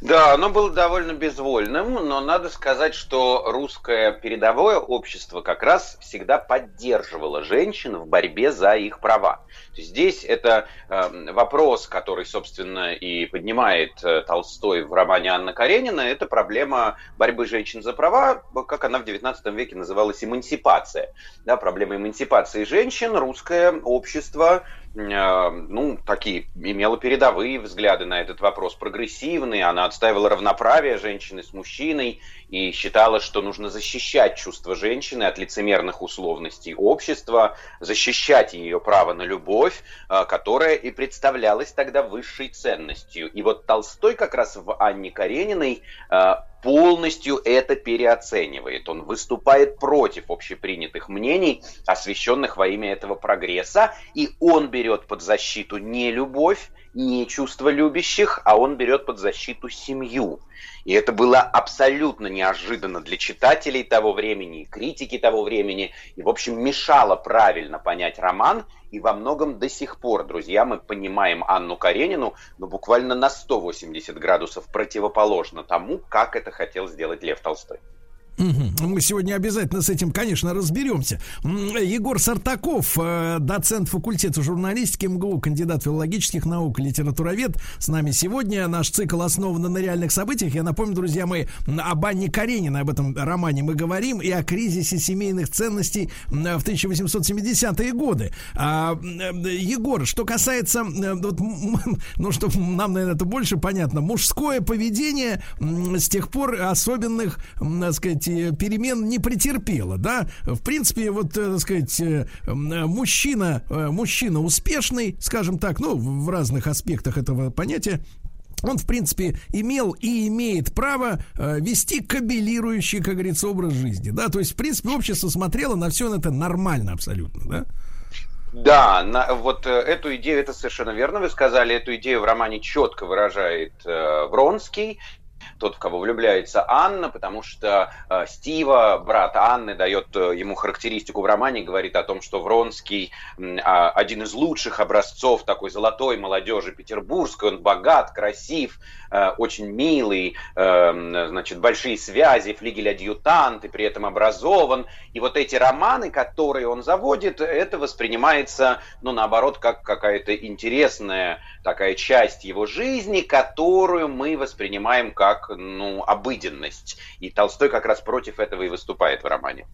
Да, оно было довольно безвольным, но надо сказать, что русское передовое общество как раз всегда поддерживало женщин в борьбе за их права. Здесь это э, вопрос, который, собственно, и поднимает э, Толстой в романе Анна Каренина, это проблема борьбы женщин за права, как она в XIX веке называлась, эмансипация. Да, проблема эмансипации женщин, русское общество ну, такие, имела передовые взгляды на этот вопрос, прогрессивные. Она отстаивала равноправие женщины с мужчиной и считала, что нужно защищать чувства женщины от лицемерных условностей общества, защищать ее право на любовь, э, которая и представлялась тогда высшей ценностью. И вот Толстой как раз в Анне Карениной э, полностью это переоценивает. Он выступает против общепринятых мнений, освещенных во имя этого прогресса, и он берет под защиту не любовь, не чувство любящих, а он берет под защиту семью. И это было абсолютно неожиданно для читателей того времени, и критики того времени, и, в общем, мешало правильно понять роман, и во многом до сих пор, друзья, мы понимаем Анну Каренину, ну, буквально на 180 градусов противоположно тому, как это хотел сделать Лев Толстой. Мы сегодня обязательно с этим, конечно, разберемся. Егор Сартаков, э, доцент факультета журналистики МГУ, кандидат филологических наук, литературовед, с нами сегодня. Наш цикл основан на реальных событиях. Я напомню, друзья мои, об Анне Карениной, об этом романе мы говорим, и о кризисе семейных ценностей в 1870-е годы. А, Егор, что касается, вот, ну, что нам, наверное, это больше понятно, мужское поведение с тех пор особенных, так сказать, сказать, перемен не претерпела, да? В принципе, вот, э, так сказать, э, мужчина, э, мужчина успешный, скажем так, ну, в разных аспектах этого понятия, он, в принципе, имел и имеет право э, вести кабелирующий, как говорится, образ жизни. Да, то есть, в принципе, общество смотрело на все это нормально абсолютно, да? Да, на, вот э, эту идею, это совершенно верно, вы сказали, эту идею в романе четко выражает э, Вронский тот, в кого влюбляется Анна, потому что э, Стива, брат Анны, дает э, ему характеристику в романе, говорит о том, что Вронский э, один из лучших образцов такой золотой молодежи петербургской, он богат, красив, э, очень милый, э, значит, большие связи, флигель-адъютант и при этом образован. И вот эти романы, которые он заводит, это воспринимается, ну, наоборот, как какая-то интересная такая часть его жизни, которую мы воспринимаем как ну, обыденность. И Толстой как раз против этого и выступает в романе.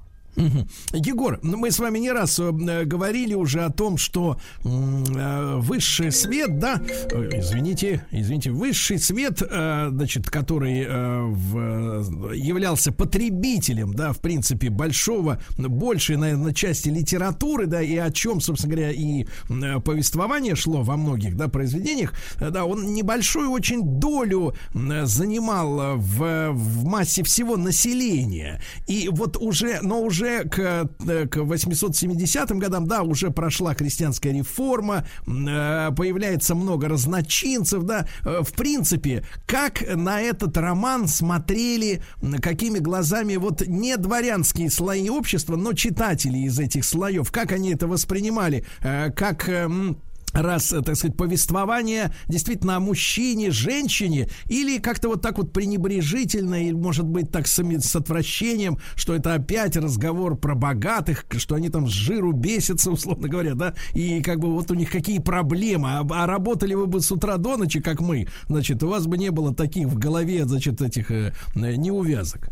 Егор, ну, мы с вами не раз э, говорили уже о том, что э, высший свет, да, э, извините, извините, высший свет, э, значит, который э, являлся потребителем, да, в принципе, большого, большей, наверное, части литературы, да, и о чем, собственно говоря, и э, повествование шло во многих, да, произведениях, э, да, он небольшую очень долю э, занимал в, в массе всего населения. И вот уже, но уже уже к, э, к 870 годам, да, уже прошла крестьянская реформа, э, появляется много разночинцев, да, э, в принципе, как на этот роман смотрели, какими глазами вот не дворянские слои общества, но читатели из этих слоев, как они это воспринимали, как раз, так сказать, повествование действительно о мужчине, женщине, или как-то вот так вот пренебрежительно, и может быть так с, с отвращением, что это опять разговор про богатых, что они там с жиру бесятся, условно говоря, да, и как бы вот у них какие проблемы, а, а работали вы бы с утра до ночи, как мы, значит, у вас бы не было таких в голове, значит, этих э, неувязок.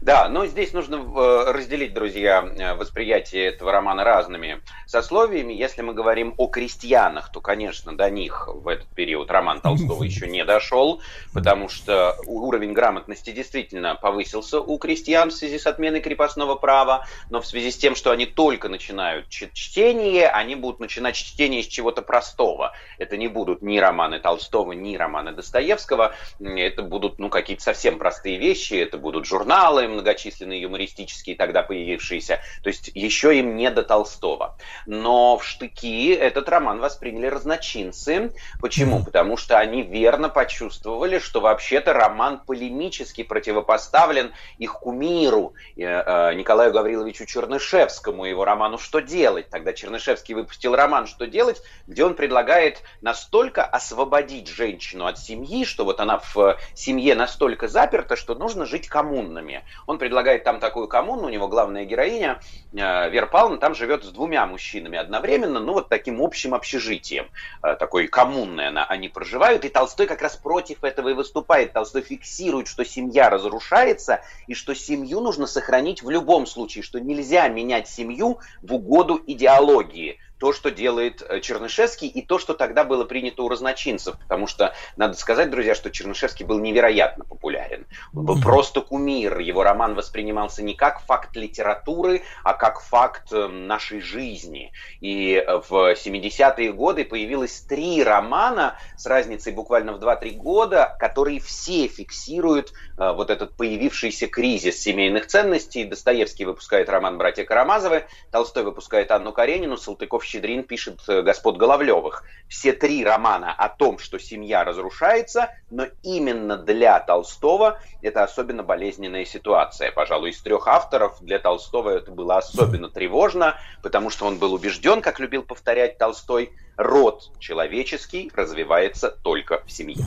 Да, но здесь нужно э, разделить, друзья, э, восприятие этого романа разными сословиями. Если мы говорим о крестьянах, то, конечно, до них в этот период роман Толстого еще не дошел, потому что уровень грамотности действительно повысился у крестьян в связи с отменой крепостного права, но в связи с тем, что они только начинают чтение, они будут начинать чтение с чего-то простого. Это не будут ни романы Толстого, ни романы Достоевского, это будут ну, какие-то совсем простые вещи, это будут журналы, журналы многочисленные юмористические тогда появившиеся. То есть еще им не до Толстого. Но в штыки этот роман восприняли разночинцы. Почему? Потому что они верно почувствовали, что вообще-то роман полемически противопоставлен их кумиру э, э, Николаю Гавриловичу Чернышевскому, его роману «Что делать?». Тогда Чернышевский выпустил роман «Что делать?», где он предлагает настолько освободить женщину от семьи, что вот она в семье настолько заперта, что нужно жить коммунными. Он предлагает там такую коммуну, у него главная героиня, э, Вера Павловна, там живет с двумя мужчинами одновременно, ну вот таким общим общежитием, э, такой коммунной она, они проживают, и Толстой как раз против этого и выступает. Толстой фиксирует, что семья разрушается, и что семью нужно сохранить в любом случае, что нельзя менять семью в угоду идеологии то, что делает э, Чернышевский, и то, что тогда было принято у разночинцев. Потому что, надо сказать, друзья, что Чернышевский был невероятно популярен. Он был просто кумир. Его роман воспринимался не как факт литературы, а как факт э, нашей жизни. И э, в 70-е годы появилось три романа с разницей буквально в 2-3 года, которые все фиксируют вот этот появившийся кризис семейных ценностей. Достоевский выпускает роман «Братья Карамазовы», Толстой выпускает Анну Каренину, Салтыков Щедрин пишет э, «Господ Головлевых». Все три романа о том, что семья разрушается, но именно для Толстого это особенно болезненная ситуация. Пожалуй, из трех авторов для Толстого это было особенно тревожно, потому что он был убежден, как любил повторять Толстой, род человеческий развивается только в семье.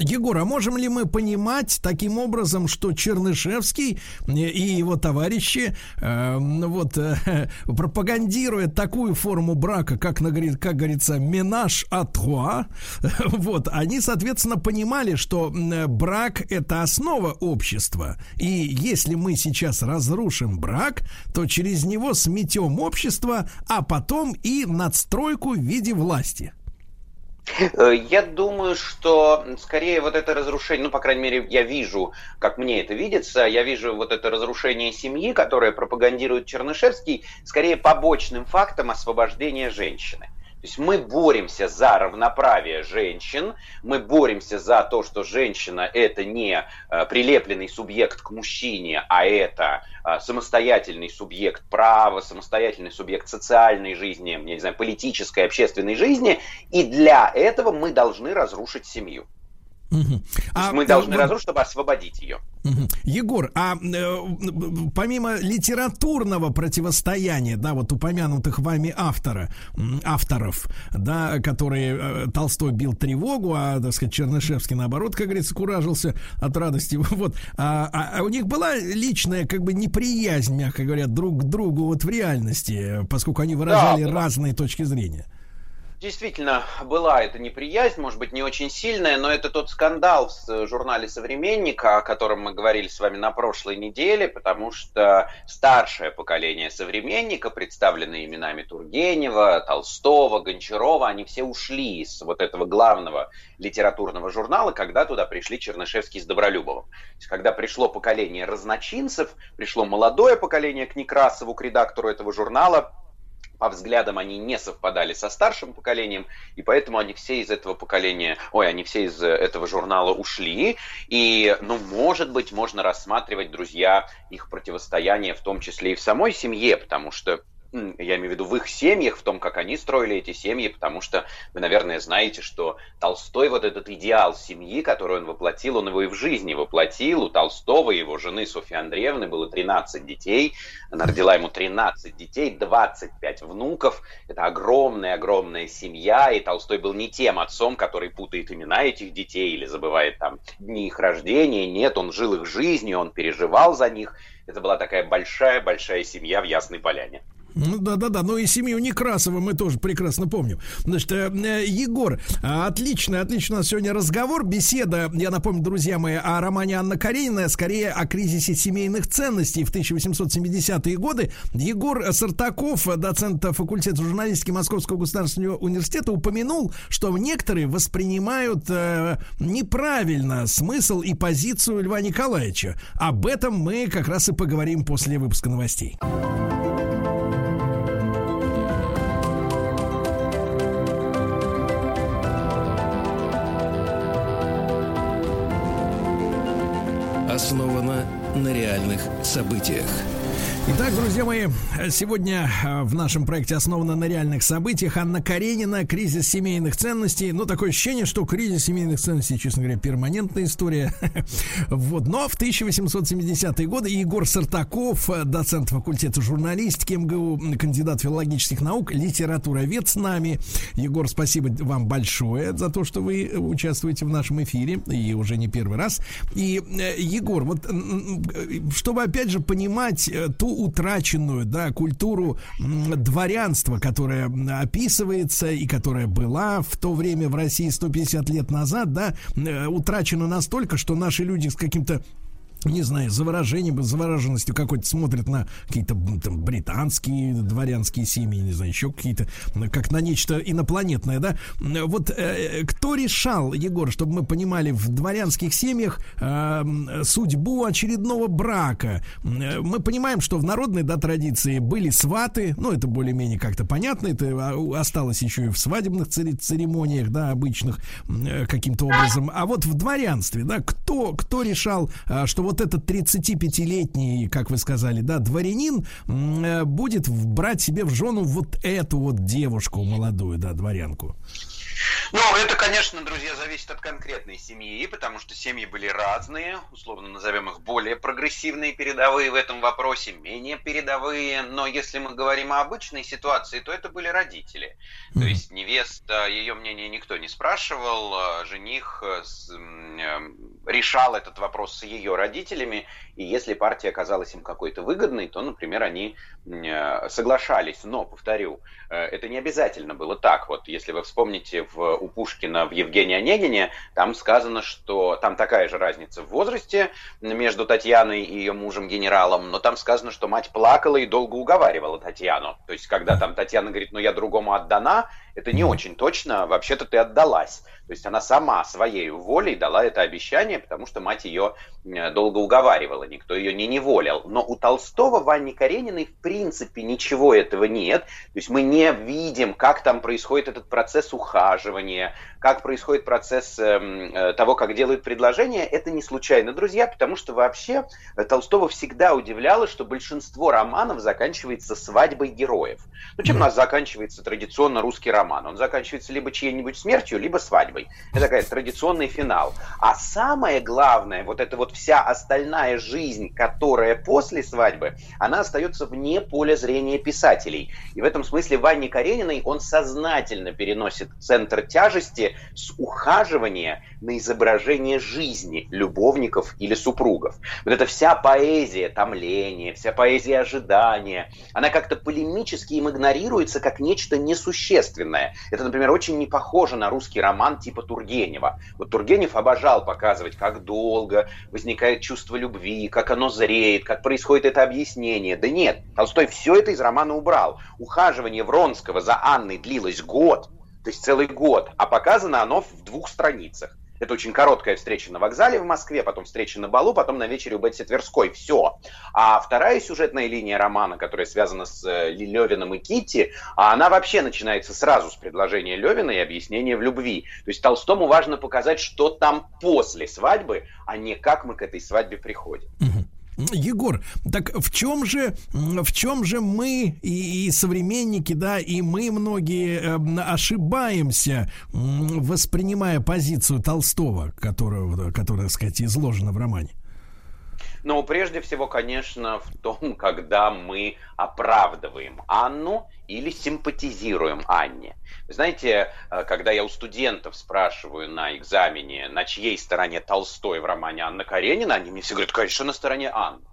Егор, а можем ли мы понимать таким образом, что Чернышевский и его товарищи, э, вот, э, пропагандируя такую форму брака, как, как говорится, менаж а труа, вот, они, соответственно, понимали, что брак – это основа общества, и если мы сейчас разрушим брак, то через него сметем общество, а потом и надстройку в виде власти. Э, я думаю, что скорее вот это разрушение, ну, по крайней мере, я вижу, как мне это видится, я вижу вот это разрушение семьи, которое пропагандирует Чернышевский, скорее побочным фактом освобождения женщины. То есть мы боремся за равноправие женщин, мы боремся за то, что женщина это не э, прилепленный субъект к мужчине, а это э, самостоятельный субъект права, самостоятельный субъект социальной жизни, я не знаю, политической, общественной жизни, и для этого мы должны разрушить семью. Угу. А, мы должны а, разрушить, чтобы освободить ее. Угу. Егор, а э, помимо литературного противостояния, да, вот упомянутых вами автора, авторов, да, которые э, Толстой бил тревогу, а, так сказать, Чернышевский, наоборот, как говорится, куражился от радости, вот, а, а, а у них была личная, как бы, неприязнь, мягко говоря, друг к другу вот в реальности, поскольку они выражали да, разные точки зрения. Действительно, была эта неприязнь, может быть, не очень сильная, но это тот скандал в журнале «Современника», о котором мы говорили с вами на прошлой неделе, потому что старшее поколение «Современника», представленное именами Тургенева, Толстого, Гончарова, они все ушли из вот этого главного литературного журнала, когда туда пришли Чернышевский с Добролюбовым. То есть, когда пришло поколение разночинцев, пришло молодое поколение к Некрасову, к редактору этого журнала, по взглядам они не совпадали со старшим поколением, и поэтому они все из этого поколения, ой, они все из этого журнала ушли, и, ну, может быть, можно рассматривать, друзья, их противостояние в том числе и в самой семье, потому что я имею в виду в их семьях, в том, как они строили эти семьи, потому что вы, наверное, знаете, что Толстой вот этот идеал семьи, который он воплотил, он его и в жизни воплотил. У Толстого его жены Софьи Андреевны было 13 детей, она родила ему 13 детей, 25 внуков. Это огромная-огромная семья, и Толстой был не тем отцом, который путает имена этих детей или забывает там дни их рождения. Нет, он жил их жизнью, он переживал за них. Это была такая большая-большая семья в Ясной Поляне. Ну да, да, да. Ну и семью Некрасова мы тоже прекрасно помним. Значит, э, э Егор, отлично, отлично у нас сегодня разговор, беседа, я напомню, друзья мои, о романе Анна Каренина, скорее о кризисе семейных ценностей в 1870-е годы. Егор Сартаков, доцент факультета журналистики Московского государственного университета, упомянул, что некоторые воспринимают э, неправильно смысл и позицию Льва Николаевича. Об этом мы как раз и поговорим после выпуска новостей. Основана на реальных событиях. Итак, друзья мои, сегодня э, в нашем проекте основано на реальных событиях Анна Каренина «Кризис семейных ценностей». Ну, такое ощущение, что кризис семейных ценностей, честно говоря, перманентная история. вот. Но в 1870-е годы Егор Сартаков, э, доцент факультета журналистики МГУ, кандидат филологических наук, литературовед с нами. Егор, спасибо вам большое за то, что вы участвуете в нашем эфире, и уже не первый раз. И, э, Егор, вот чтобы опять же понимать ту утраченную, да, культуру дворянства, которая описывается и которая была в то время в России 150 лет назад, да, э, утрачена настолько, что наши люди с каким-то не знаю, за выражением, за выраженностью какой-то смотрят на какие-то там британские дворянские семьи, не знаю, еще какие-то, как на нечто инопланетное, да. Вот э, кто решал, Егор, чтобы мы понимали, в дворянских семьях э, судьбу очередного брака? Мы понимаем, что в народной, да, традиции были сваты, ну, это более-менее как-то понятно, это а, осталось еще и в свадебных церемониях, да, обычных э, каким-то образом. А вот в дворянстве, да, кто, кто решал, э, что вот этот 35-летний, как вы сказали, да, дворянин э, будет брать себе в жену вот эту вот девушку молодую, да, дворянку. Ну, это, конечно, друзья, зависит от конкретной семьи, потому что семьи были разные, условно назовем их более прогрессивные, передовые в этом вопросе, менее передовые. Но если мы говорим о обычной ситуации, то это были родители. То есть невеста, ее мнение никто не спрашивал, а жених э, э, решал этот вопрос с ее родителями, и если партия оказалась им какой-то выгодной, то, например, они э, соглашались. Но, повторю, это не обязательно было так. Вот если вы вспомните в у Пушкина в Евгении Онегине, там сказано, что там такая же разница в возрасте между Татьяной и ее мужем-генералом, но там сказано, что мать плакала и долго уговаривала Татьяну. То есть, когда там Татьяна говорит, ну я другому отдана, это не очень точно, вообще-то ты отдалась. То есть она сама своей волей дала это обещание, потому что мать ее долго уговаривала, никто ее не неволил. Но у Толстого, Вани Карениной, в принципе, ничего этого нет. То есть мы не видим, как там происходит этот процесс ухаживания, как происходит процесс эм, э, того, как делают предложения. Это не случайно, друзья, потому что вообще Толстого всегда удивляло, что большинство романов заканчивается свадьбой героев. Ну, чем у нас заканчивается традиционно русский роман? Он заканчивается либо чьей-нибудь смертью, либо свадьбой. Это такой традиционный финал. А самое главное, вот эта вот вся остальная жизнь, которая после свадьбы, она остается вне поля зрения писателей. И в этом смысле Ванне Карениной он сознательно переносит центр тяжести с ухаживания на изображение жизни любовников или супругов. Вот эта вся поэзия томления, вся поэзия ожидания, она как-то полемически им игнорируется как нечто несущественное. Это, например, очень не похоже на русский роман типа Тургенева. Вот Тургенев обожал показывать, как долго возникает чувство любви, как оно зреет, как происходит это объяснение. Да нет, Толстой все это из романа убрал. Ухаживание Вронского за Анной длилось год, то есть целый год, а показано оно в двух страницах. Это очень короткая встреча на вокзале в Москве, потом встреча на балу, потом на вечере у Бетси Тверской. Все. А вторая сюжетная линия романа, которая связана с э, Левиным и Китти, она вообще начинается сразу с предложения Левина и объяснения в любви. То есть Толстому важно показать, что там после свадьбы, а не как мы к этой свадьбе приходим. Егор, так в чем же, в чем же мы и, и современники, да, и мы многие э, ошибаемся, воспринимая позицию Толстого, которая, которая, так сказать, изложена в романе? Ну, прежде всего, конечно, в том, когда мы оправдываем Анну или симпатизируем Анне. Вы знаете, э, когда я у студентов спрашиваю на экзамене, на чьей стороне Толстой в романе Анна Каренина, они мне все говорят, конечно, на стороне Анны.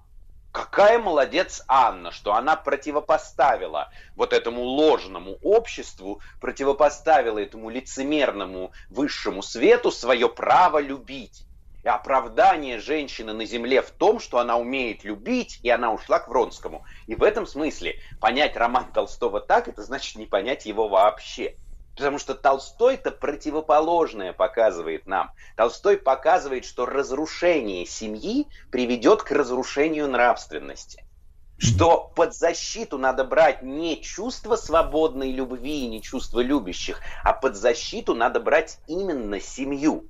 Какая молодец Анна, что она противопоставила вот этому ложному обществу, противопоставила этому лицемерному высшему свету свое право любить. И оправдание женщины на земле в том, что она умеет любить, и она ушла к Вронскому. И в этом смысле понять роман Толстого так, это значит не понять его вообще. Потому что Толстой-то противоположное показывает нам. Толстой показывает, что разрушение семьи приведет к разрушению нравственности. Что под защиту надо брать не чувство свободной любви, не чувство любящих, а под защиту надо брать именно семью.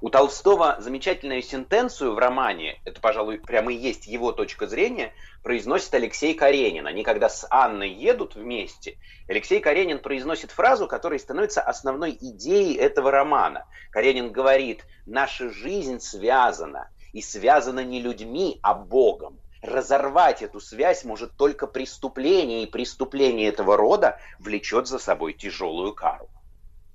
У Толстого замечательную сентенцию в романе, это, пожалуй, прямо и есть его точка зрения, произносит Алексей Каренин. Они когда с Анной едут вместе, Алексей Каренин произносит фразу, которая становится основной идеей этого романа. Каренин говорит, наша жизнь связана, и связана не людьми, а Богом. Разорвать эту связь может только преступление, и преступление этого рода влечет за собой тяжелую кару.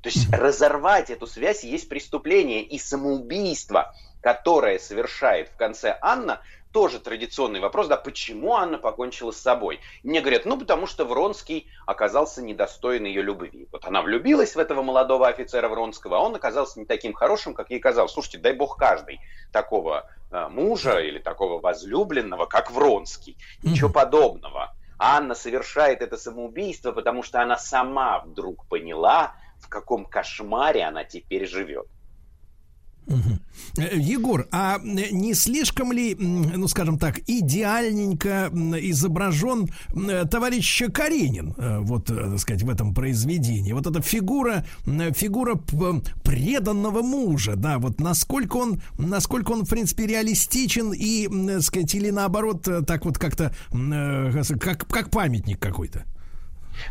То есть разорвать эту связь есть преступление. И самоубийство, которое совершает в конце Анна, тоже традиционный вопрос, да, почему Анна покончила с собой? мне говорят, ну, потому что Вронский оказался недостоин ее любви. Вот она влюбилась в этого молодого офицера Вронского, а он оказался не таким хорошим, как ей казалось. Слушайте, дай бог каждый такого э, мужа или такого возлюбленного, как Вронский. Ничего подобного. Анна совершает это самоубийство, потому что она сама вдруг поняла, в каком кошмаре она теперь живет. Э, Егор, а не слишком ли, ну скажем так, идеальненько изображен э, товарищ Каренин, э, вот, так сказать, в этом произведении? Вот эта фигура, фигура преданного мужа, да, вот насколько он, насколько он, в принципе, реалистичен и, так сказать, или наоборот, так вот как-то, как, как памятник какой-то?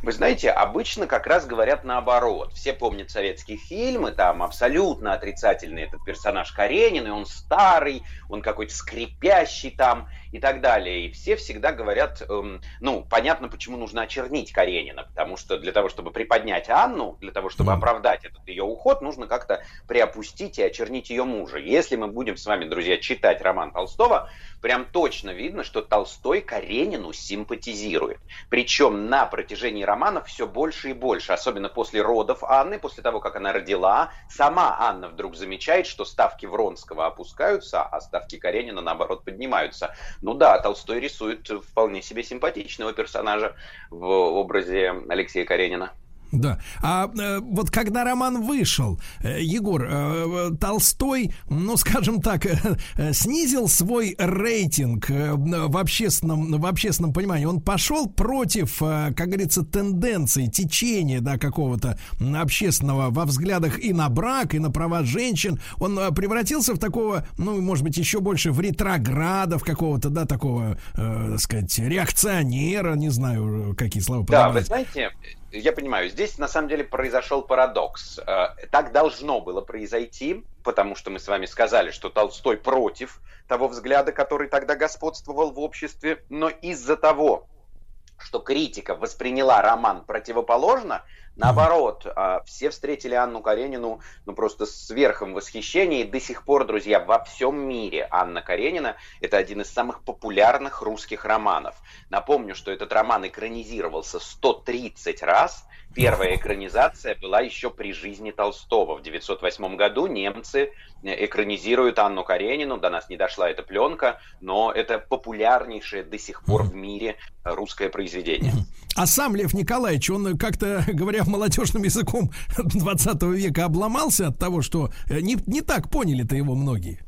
Вы знаете, обычно как раз говорят наоборот. Все помнят советские фильмы, там абсолютно отрицательный этот персонаж Каренин, и он старый, он какой-то скрипящий там и так далее. И все всегда говорят, эм, ну, понятно, почему нужно очернить Каренина, потому что для того, чтобы приподнять Анну, для того, чтобы оправдать этот ее уход, нужно как-то приопустить и очернить ее мужа. Если мы будем с вами, друзья, читать роман Толстого, прям точно видно, что Толстой Каренину симпатизирует. Причем на протяжении романа все больше и больше, особенно после родов Анны, после того, как она родила, сама Анна вдруг замечает, что ставки Вронского опускаются, а ставки Каренина, наоборот, поднимаются. Ну да, Толстой рисует вполне себе симпатичного персонажа в образе Алексея Каренина. Да. А э, вот когда роман вышел, э, Егор, э, Толстой, ну, скажем так, э, э, снизил свой рейтинг э, в общественном, в общественном понимании. Он пошел против, э, как говорится, тенденции, течения, да, какого-то общественного во взглядах и на брак, и на права женщин. Он э, превратился в такого, ну, может быть, еще больше в ретрограда, в какого-то, да, такого, э, так сказать, реакционера, не знаю, какие слова подобрать. Да, вы знаете, я понимаю, здесь на самом деле произошел парадокс. Э, так должно было произойти, потому что мы с вами сказали, что Толстой против того взгляда, который тогда господствовал в обществе, но из-за того, что критика восприняла роман противоположно, Наоборот, а, все встретили Анну Каренину ну, просто с верхом восхищения. И до сих пор, друзья, во всем мире Анна Каренина – это один из самых популярных русских романов. Напомню, что этот роман экранизировался 130 раз – Первая экранизация была еще при жизни Толстого. В 1908 году немцы экранизируют Анну Каренину. До нас не дошла эта пленка, но это популярнейшее до сих пор в мире русское произведение. А сам Лев Николаевич, он как-то, говоря молодежным языком 20 века, обломался от того, что не, не так поняли-то его многие.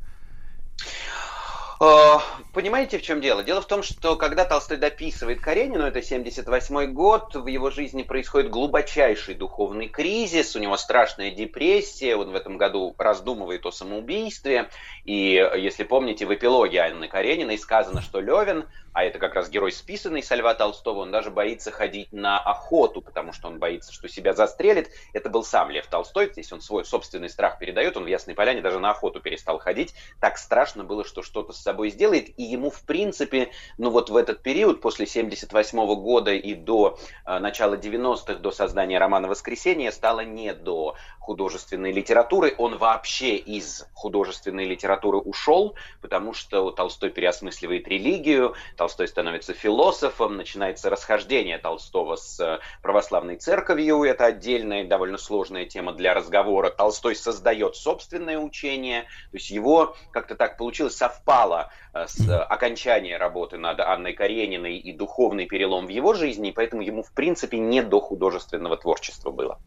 Понимаете, в чем дело? Дело в том, что когда Толстой дописывает Каренину, это 78 год, в его жизни происходит глубочайший духовный кризис, у него страшная депрессия, он в этом году раздумывает о самоубийстве, и, если помните, в эпилоге Анны Карениной сказано, что Левин а это как раз герой списанный со Льва Толстого, он даже боится ходить на охоту, потому что он боится, что себя застрелит. Это был сам Лев Толстой, здесь он свой собственный страх передает, он в Ясной Поляне даже на охоту перестал ходить. Так страшно было, что что-то с собой сделает, ему, в принципе, ну вот в этот период, после 78 -го года и до э, начала 90-х, до создания романа «Воскресенье», стало не до художественной литературы. Он вообще из художественной литературы ушел, потому что Толстой переосмысливает религию, Толстой становится философом, начинается расхождение Толстого с э, православной церковью, это отдельная довольно сложная тема для разговора. Толстой создает собственное учение, то есть его как-то так получилось, совпало э, с э, окончанием работы над Анной Карениной и духовный перелом в его жизни, и поэтому ему в принципе не до художественного творчества было.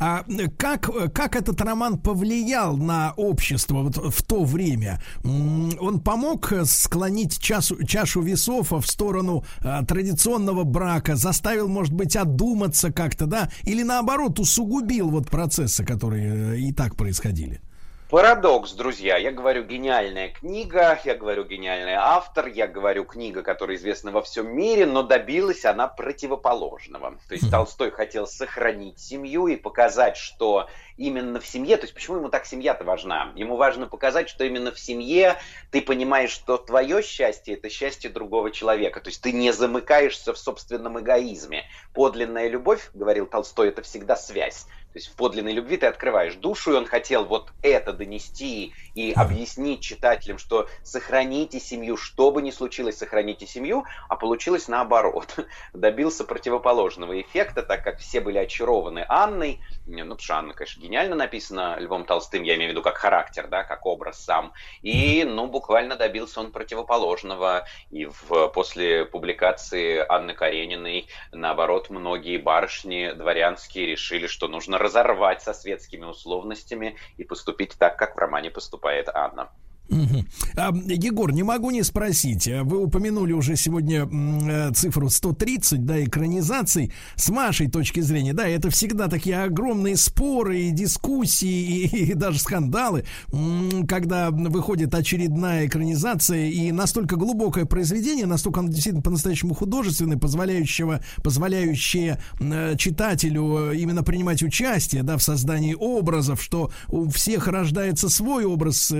А как, как этот роман повлиял на общество вот в то время? Он помог склонить чашу, чашу весов в сторону а, традиционного брака, заставил, может быть, одуматься как-то, да? Или наоборот, усугубил вот процессы, которые э, и так происходили? Парадокс, друзья. Я говорю гениальная книга, я говорю гениальный автор, я говорю книга, которая известна во всем мире, но добилась она противоположного. То есть Толстой хотел сохранить семью и показать, что именно в семье, то есть почему ему так семья-то важна? Ему важно показать, что именно в семье ты понимаешь, что твое счастье – это счастье другого человека. То есть ты не замыкаешься в собственном эгоизме. Подлинная любовь, говорил Толстой, это всегда связь. То есть в подлинной любви ты открываешь душу, и он хотел вот это донести и объяснить читателям, что сохраните семью, что бы ни случилось, сохраните семью, а получилось наоборот. Добился противоположного эффекта, так как все были очарованы Анной, ну, потому что Анна, конечно, гениально написана Львом Толстым, я имею в виду как характер, да, как образ сам, и, ну, буквально добился он противоположного, и в, после публикации Анны Карениной, наоборот, многие барышни дворянские решили, что нужно разорвать со светскими условностями и поступить так, как в романе поступает Анна. Угу. А, Егор, не могу не спросить. А вы упомянули уже сегодня э, цифру 130, да, экранизаций. С вашей точки зрения, да, это всегда такие огромные споры и дискуссии, и, и даже скандалы, когда выходит очередная экранизация и настолько глубокое произведение, настолько оно действительно по-настоящему художественное, позволяющего, позволяющее э, читателю э, именно принимать участие, да, в создании образов, что у всех рождается свой образ,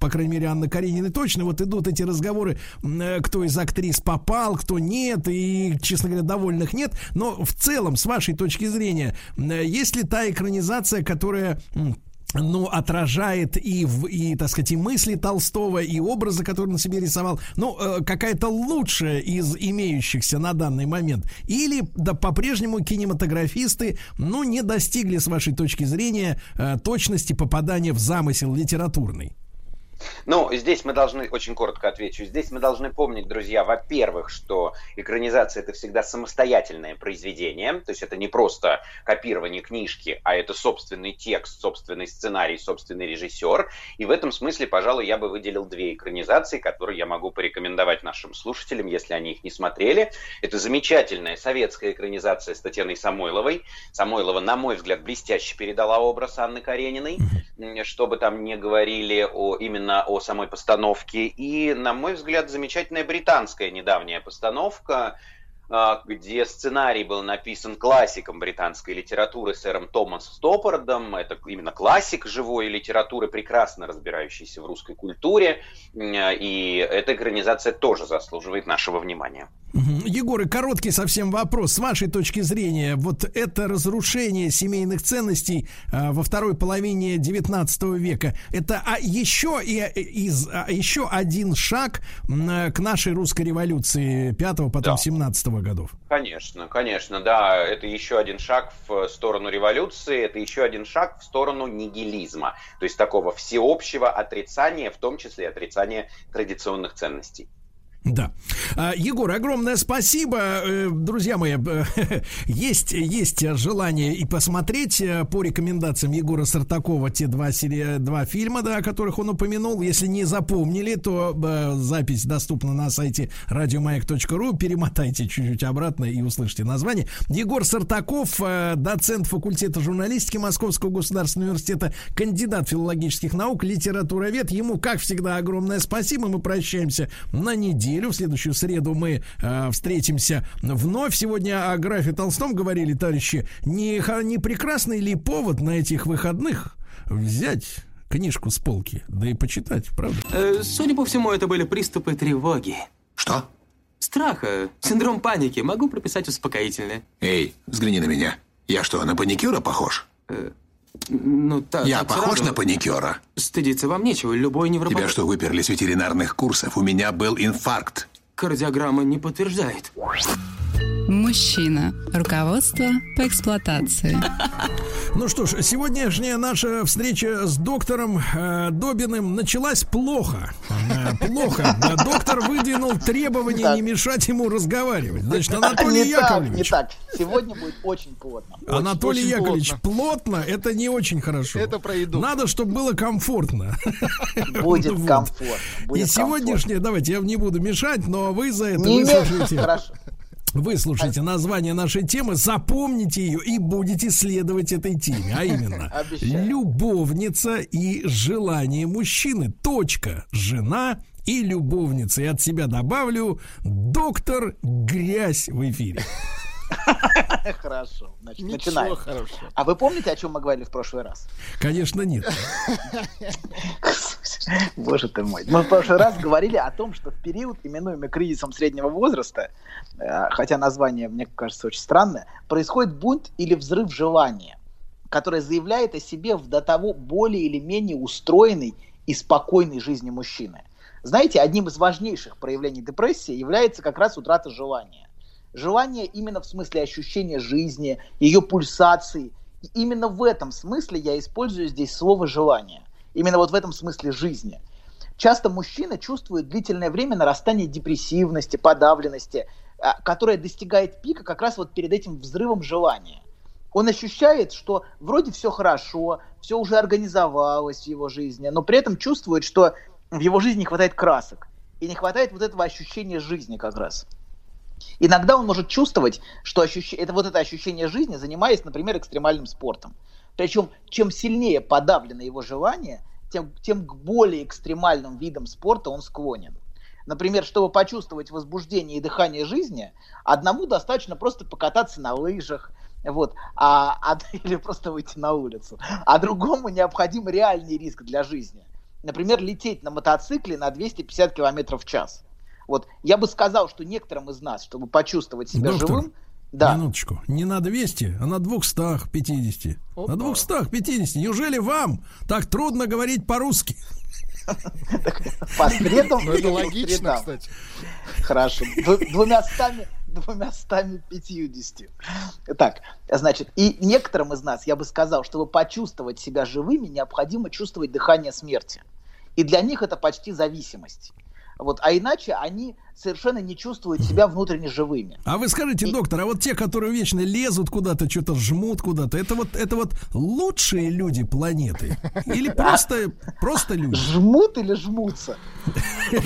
по по крайней мере, Анна Каренина точно, вот идут эти разговоры, э, кто из актрис попал, кто нет, и, честно говоря, довольных нет. Но в целом, с вашей точки зрения, э, есть ли та экранизация, которая ну, отражает и, в, и, так сказать, и мысли Толстого, и образы, которые он себе рисовал, ну, э, какая-то лучшая из имеющихся на данный момент. Или, да, по-прежнему кинематографисты, ну, не достигли, с вашей точки зрения, точности попадания в замысел литературный. Ну, здесь мы должны, очень коротко отвечу, здесь мы должны помнить, друзья, во-первых, что экранизация это всегда самостоятельное произведение, то есть это не просто копирование книжки, а это собственный текст, собственный сценарий, собственный режиссер. И в этом смысле, пожалуй, я бы выделил две экранизации, которые я могу порекомендовать нашим слушателям, если они их не смотрели. Это замечательная советская экранизация с Татьяной Самойловой. Самойлова, на мой взгляд, блестяще передала образ Анны Карениной, чтобы там не говорили о именно именно о самой постановке. И, на мой взгляд, замечательная британская недавняя постановка где сценарий был написан классиком британской литературы сэром Томасом Стоппардом. Это именно классик живой литературы, прекрасно разбирающийся в русской культуре. И эта экранизация тоже заслуживает нашего внимания. Егор, и короткий совсем вопрос. С вашей точки зрения, вот это разрушение семейных ценностей а, во второй половине 19 века, это а, еще, и, из, а, еще один шаг а, к нашей русской революции 5 потом да. 17 -го годов? Конечно, конечно, да. Это еще один шаг в сторону революции, это еще один шаг в сторону нигилизма. То есть такого всеобщего отрицания, в том числе отрицания традиционных ценностей. Да. А, Егор, огромное спасибо. Э, друзья мои, есть, есть желание и посмотреть э, по рекомендациям Егора Сартакова те два, серия, два фильма, да, о которых он упомянул. Если не запомнили, то э, запись доступна на сайте радиомаяк.ру. Перемотайте чуть-чуть обратно и услышите название. Егор Сартаков, доцент факультета журналистики Московского государственного университета, кандидат филологических наук, литературовед. Ему, как всегда, огромное спасибо. Мы прощаемся на неделю неделю. В следующую среду мы э, встретимся вновь. Сегодня о графе Толстом говорили, товарищи. Не, не прекрасный ли повод на этих выходных взять книжку с полки, да и почитать, правда? Э, судя по всему, это были приступы тревоги. Что? Страха, синдром паники. Могу прописать успокоительное. Эй, взгляни на меня. Я что, на паникюра похож? Э, ну, так, Я похож сразу... на паникера? Стыдиться вам нечего, любой невропатолог... Тебя что, выперли с ветеринарных курсов? У меня был инфаркт. Кардиограмма не подтверждает. Мужчина. Руководство по эксплуатации. Ну что ж, сегодняшняя наша встреча с доктором э, Добиным началась плохо. Э, плохо. Доктор выдвинул требование не, не мешать ему разговаривать. Значит, Анатолий не Яковлевич. Так, не так. Сегодня будет очень плотно. Очень, Анатолий очень Яковлевич, плотно. плотно это не очень хорошо. Это про еду. Надо, чтобы было комфортно. Будет вот. комфортно. Будет И сегодняшнее, давайте я не буду мешать, но вы за это не выслушаете. Хорошо. Выслушайте название нашей темы, запомните ее и будете следовать этой теме. А именно, любовница и желание мужчины. Точка. Жена и любовница. И от себя добавлю, доктор грязь в эфире. Хорошо. Значит, Ничего начинаем. Хорошего. А вы помните, о чем мы говорили в прошлый раз? Конечно, нет. Боже ты мой. Мы в прошлый раз говорили о том, что в период, именуемый кризисом среднего возраста, э, хотя название, мне кажется, очень странное, происходит бунт или взрыв желания, которое заявляет о себе в до того более или менее устроенной и спокойной жизни мужчины. Знаете, одним из важнейших проявлений депрессии является как раз утрата желания. Желание именно в смысле ощущения жизни, ее пульсации. И именно в этом смысле я использую здесь слово «желание». Именно вот в этом смысле жизни. Часто мужчина чувствует длительное время нарастание депрессивности, подавленности, а, которая достигает пика как раз вот перед этим взрывом желания. Он ощущает, что вроде все хорошо, все уже организовалось в его жизни, но при этом чувствует, что в его жизни не хватает красок. И не хватает вот этого ощущения жизни как раз. Иногда он может чувствовать, что ощущ... это вот это ощущение жизни, занимаясь, например, экстремальным спортом. Причем, чем сильнее подавлено его желание, тем, тем к более экстремальным видам спорта он склонен. Например, чтобы почувствовать возбуждение и дыхание жизни, одному достаточно просто покататься на лыжах, вот, а, а, или просто выйти на улицу. А другому необходим реальный риск для жизни. Например, лететь на мотоцикле на 250 км в час. Вот я бы сказал, что некоторым из нас, чтобы почувствовать себя Доктор, живым, да. Минуточку. Не на 200, а на 250. Опа. На 250. Неужели вам так трудно говорить по-русски? по средам Ну, это логично, кстати. Хорошо. Дву- Двумя стами, двумя стами пятьюдесяти. Так, значит, и некоторым из нас, я бы сказал, чтобы почувствовать себя живыми, необходимо чувствовать дыхание смерти. И для них это почти зависимость. Вот, а иначе они совершенно не чувствуют себя внутренне живыми. А вы скажите, доктор, а вот те, которые вечно лезут куда-то, что-то жмут куда-то, это вот, это вот лучшие люди планеты? Или просто, просто люди? Жмут или жмутся?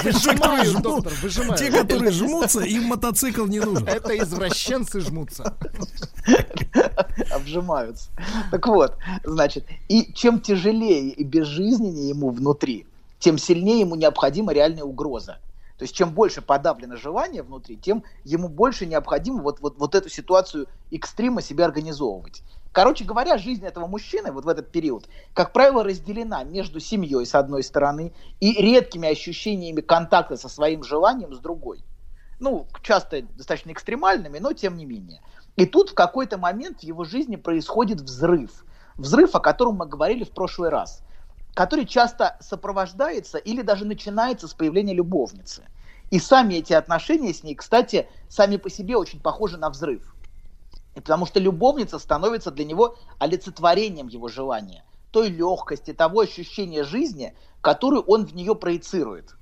Выжимают, жмут. доктор, выжимают. Те, которые жмутся, им мотоцикл не нужен. Это извращенцы жмутся. обжимаются. Так вот, значит, и чем тяжелее и безжизненнее ему внутри, тем сильнее ему необходима реальная угроза. То есть чем больше подавлено желание внутри, тем ему больше необходимо вот, вот, вот эту ситуацию экстрима себе организовывать. Короче говоря, жизнь этого мужчины вот в этот период, как правило, разделена между семьей с одной стороны и редкими ощущениями контакта со своим желанием с другой. Ну, часто достаточно экстремальными, но тем не менее. И тут в какой-то момент в его жизни происходит взрыв. Взрыв, о котором мы говорили в прошлый раз, который часто сопровождается или даже начинается с появления любовницы. И сами эти отношения с ней, кстати, сами по себе очень похожи на взрыв. И потому что любовница становится для него олицетворением его желания, той легкости, того ощущения жизни, которую он в нее проецирует.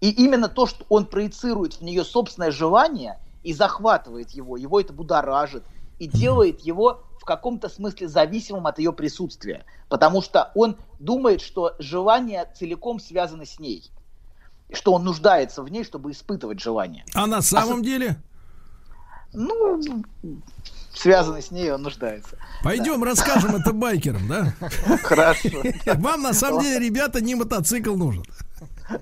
И именно то, что он проецирует в нее собственное желание и захватывает его, его это будоражит и делает его каком-то смысле зависимым от ее присутствия. Потому что он думает, что желание целиком связано с ней. Что он нуждается в ней, чтобы испытывать желание. А на самом деле? Ну, связано с ней, он нуждается. Пойдем расскажем это байкерам, да? Хорошо. Вам на самом деле, ребята, не мотоцикл нужен.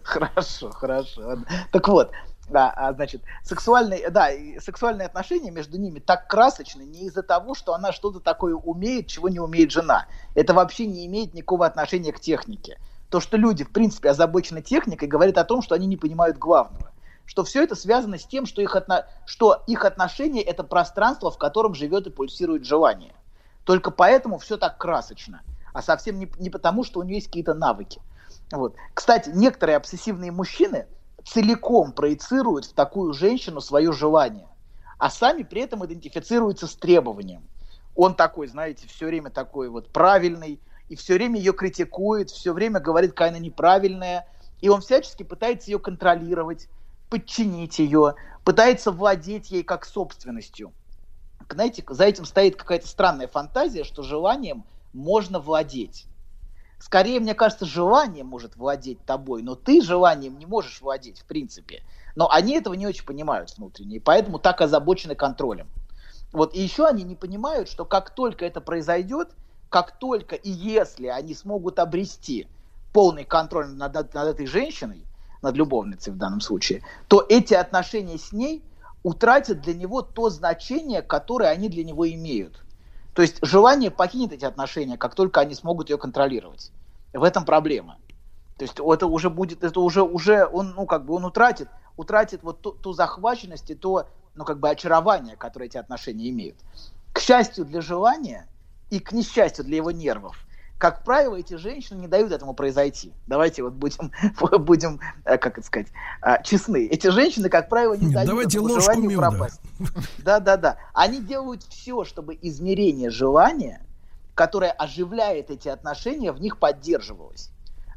Хорошо, хорошо. Так вот, да, а, значит, сексуальные, да, сексуальные отношения между ними так красочны не из-за того, что она что-то такое умеет, чего не умеет жена. Это вообще не имеет никакого отношения к технике. То, что люди, в принципе, озабочены техникой, говорит о том, что они не понимают главного. Что все это связано с тем, что их, отно... что их отношения – это пространство, в котором живет и пульсирует желание. Только поэтому все так красочно. А совсем не, не потому, что у нее есть какие-то навыки. Вот. Кстати, некоторые обсессивные мужчины целиком проецируют в такую женщину свое желание, а сами при этом идентифицируются с требованием. Он такой, знаете, все время такой вот правильный, и все время ее критикует, все время говорит, какая она неправильная, и он всячески пытается ее контролировать, подчинить ее, пытается владеть ей как собственностью. Знаете, за этим стоит какая-то странная фантазия, что желанием можно владеть. Скорее, мне кажется, желание может владеть тобой, но ты желанием не можешь владеть, в принципе. Но они этого не очень понимают внутренне, и поэтому так озабочены контролем. Вот, и еще они не понимают, что как только это произойдет, как только и если они смогут обрести полный контроль над, над этой женщиной, над любовницей в данном случае, то эти отношения с ней утратят для него то значение, которое они для него имеют. То есть желание покинет эти отношения, как только они смогут ее контролировать. В этом проблема. То есть это уже будет, это уже, уже он, ну, как бы он утратит, утратит вот ту, ту захваченность и то, ну, как бы очарование, которое эти отношения имеют. К счастью для желания и к несчастью для его нервов, как правило, эти женщины не дают этому произойти. Давайте вот будем, будем э, как это сказать, э, честны. Эти женщины, как правило, не Нет, дают давайте этому желанию меда. пропасть. Да, да, да. Они делают все, чтобы измерение желания, которое оживляет эти отношения, в них поддерживалось.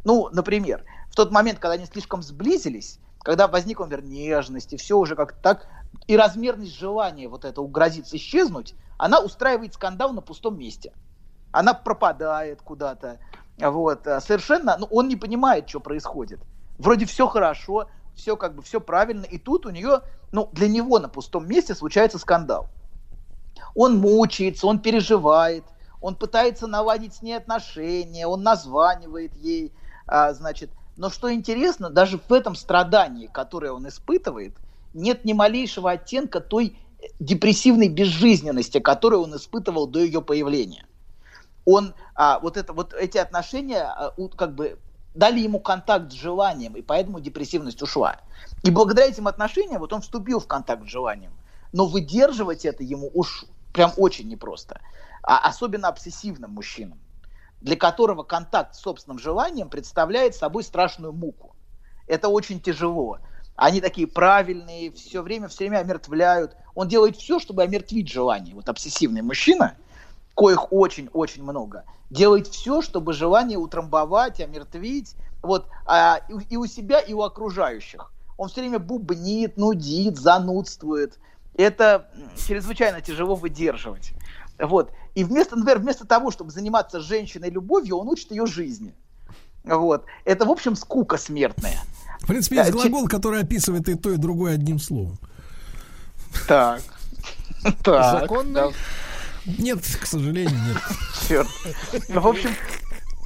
Ну, например, в тот момент, когда они слишком сблизились, когда возникла, например, нежность, и все уже как-то так, и размерность желания вот это грозится исчезнуть, она устраивает скандал на пустом месте. Она пропадает куда-то. Вот, а совершенно, ну, он не понимает, что происходит. Вроде все хорошо, все как бы все правильно, и тут у нее, ну, для него на пустом месте случается скандал. Он мучается, он переживает, он пытается наладить с ней отношения, он названивает ей, а, значит. Но что интересно, даже в этом страдании, которое он испытывает, нет ни малейшего оттенка той депрессивной безжизненности, которую он испытывал до ее появления. Он, а, вот, это, вот эти отношения а, как бы дали ему контакт с желанием, и поэтому депрессивность ушла. И благодаря этим отношениям вот он вступил в контакт с желанием. Но выдерживать это ему уж прям очень непросто. А особенно обсессивным мужчинам, для которого контакт с собственным желанием представляет собой страшную муку. Это очень тяжело. Они такие правильные, все время, все время омертвляют. Он делает все, чтобы омертвить желание. Вот обсессивный мужчина, коих очень-очень много, делает все, чтобы желание утрамбовать, омертвить, вот, а, и, и у себя, и у окружающих. Он все время бубнит, нудит, занудствует. Это чрезвычайно тяжело выдерживать. Вот. И вместо, например, вместо того, чтобы заниматься женщиной любовью, он учит ее жизни. Вот. Это, в общем, скука смертная. В принципе, есть глагол, который описывает и то, и другое одним словом. Так. Так. Законно? Нет, к сожалению, нет. Черт. Ну, в общем,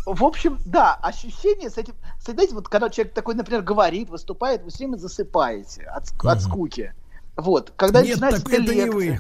в общем, да, ощущение с этим, этим, вот когда человек такой, например, говорит, выступает, вы все время засыпаете от, от скуки. Вот, когда Нет, так это не вы.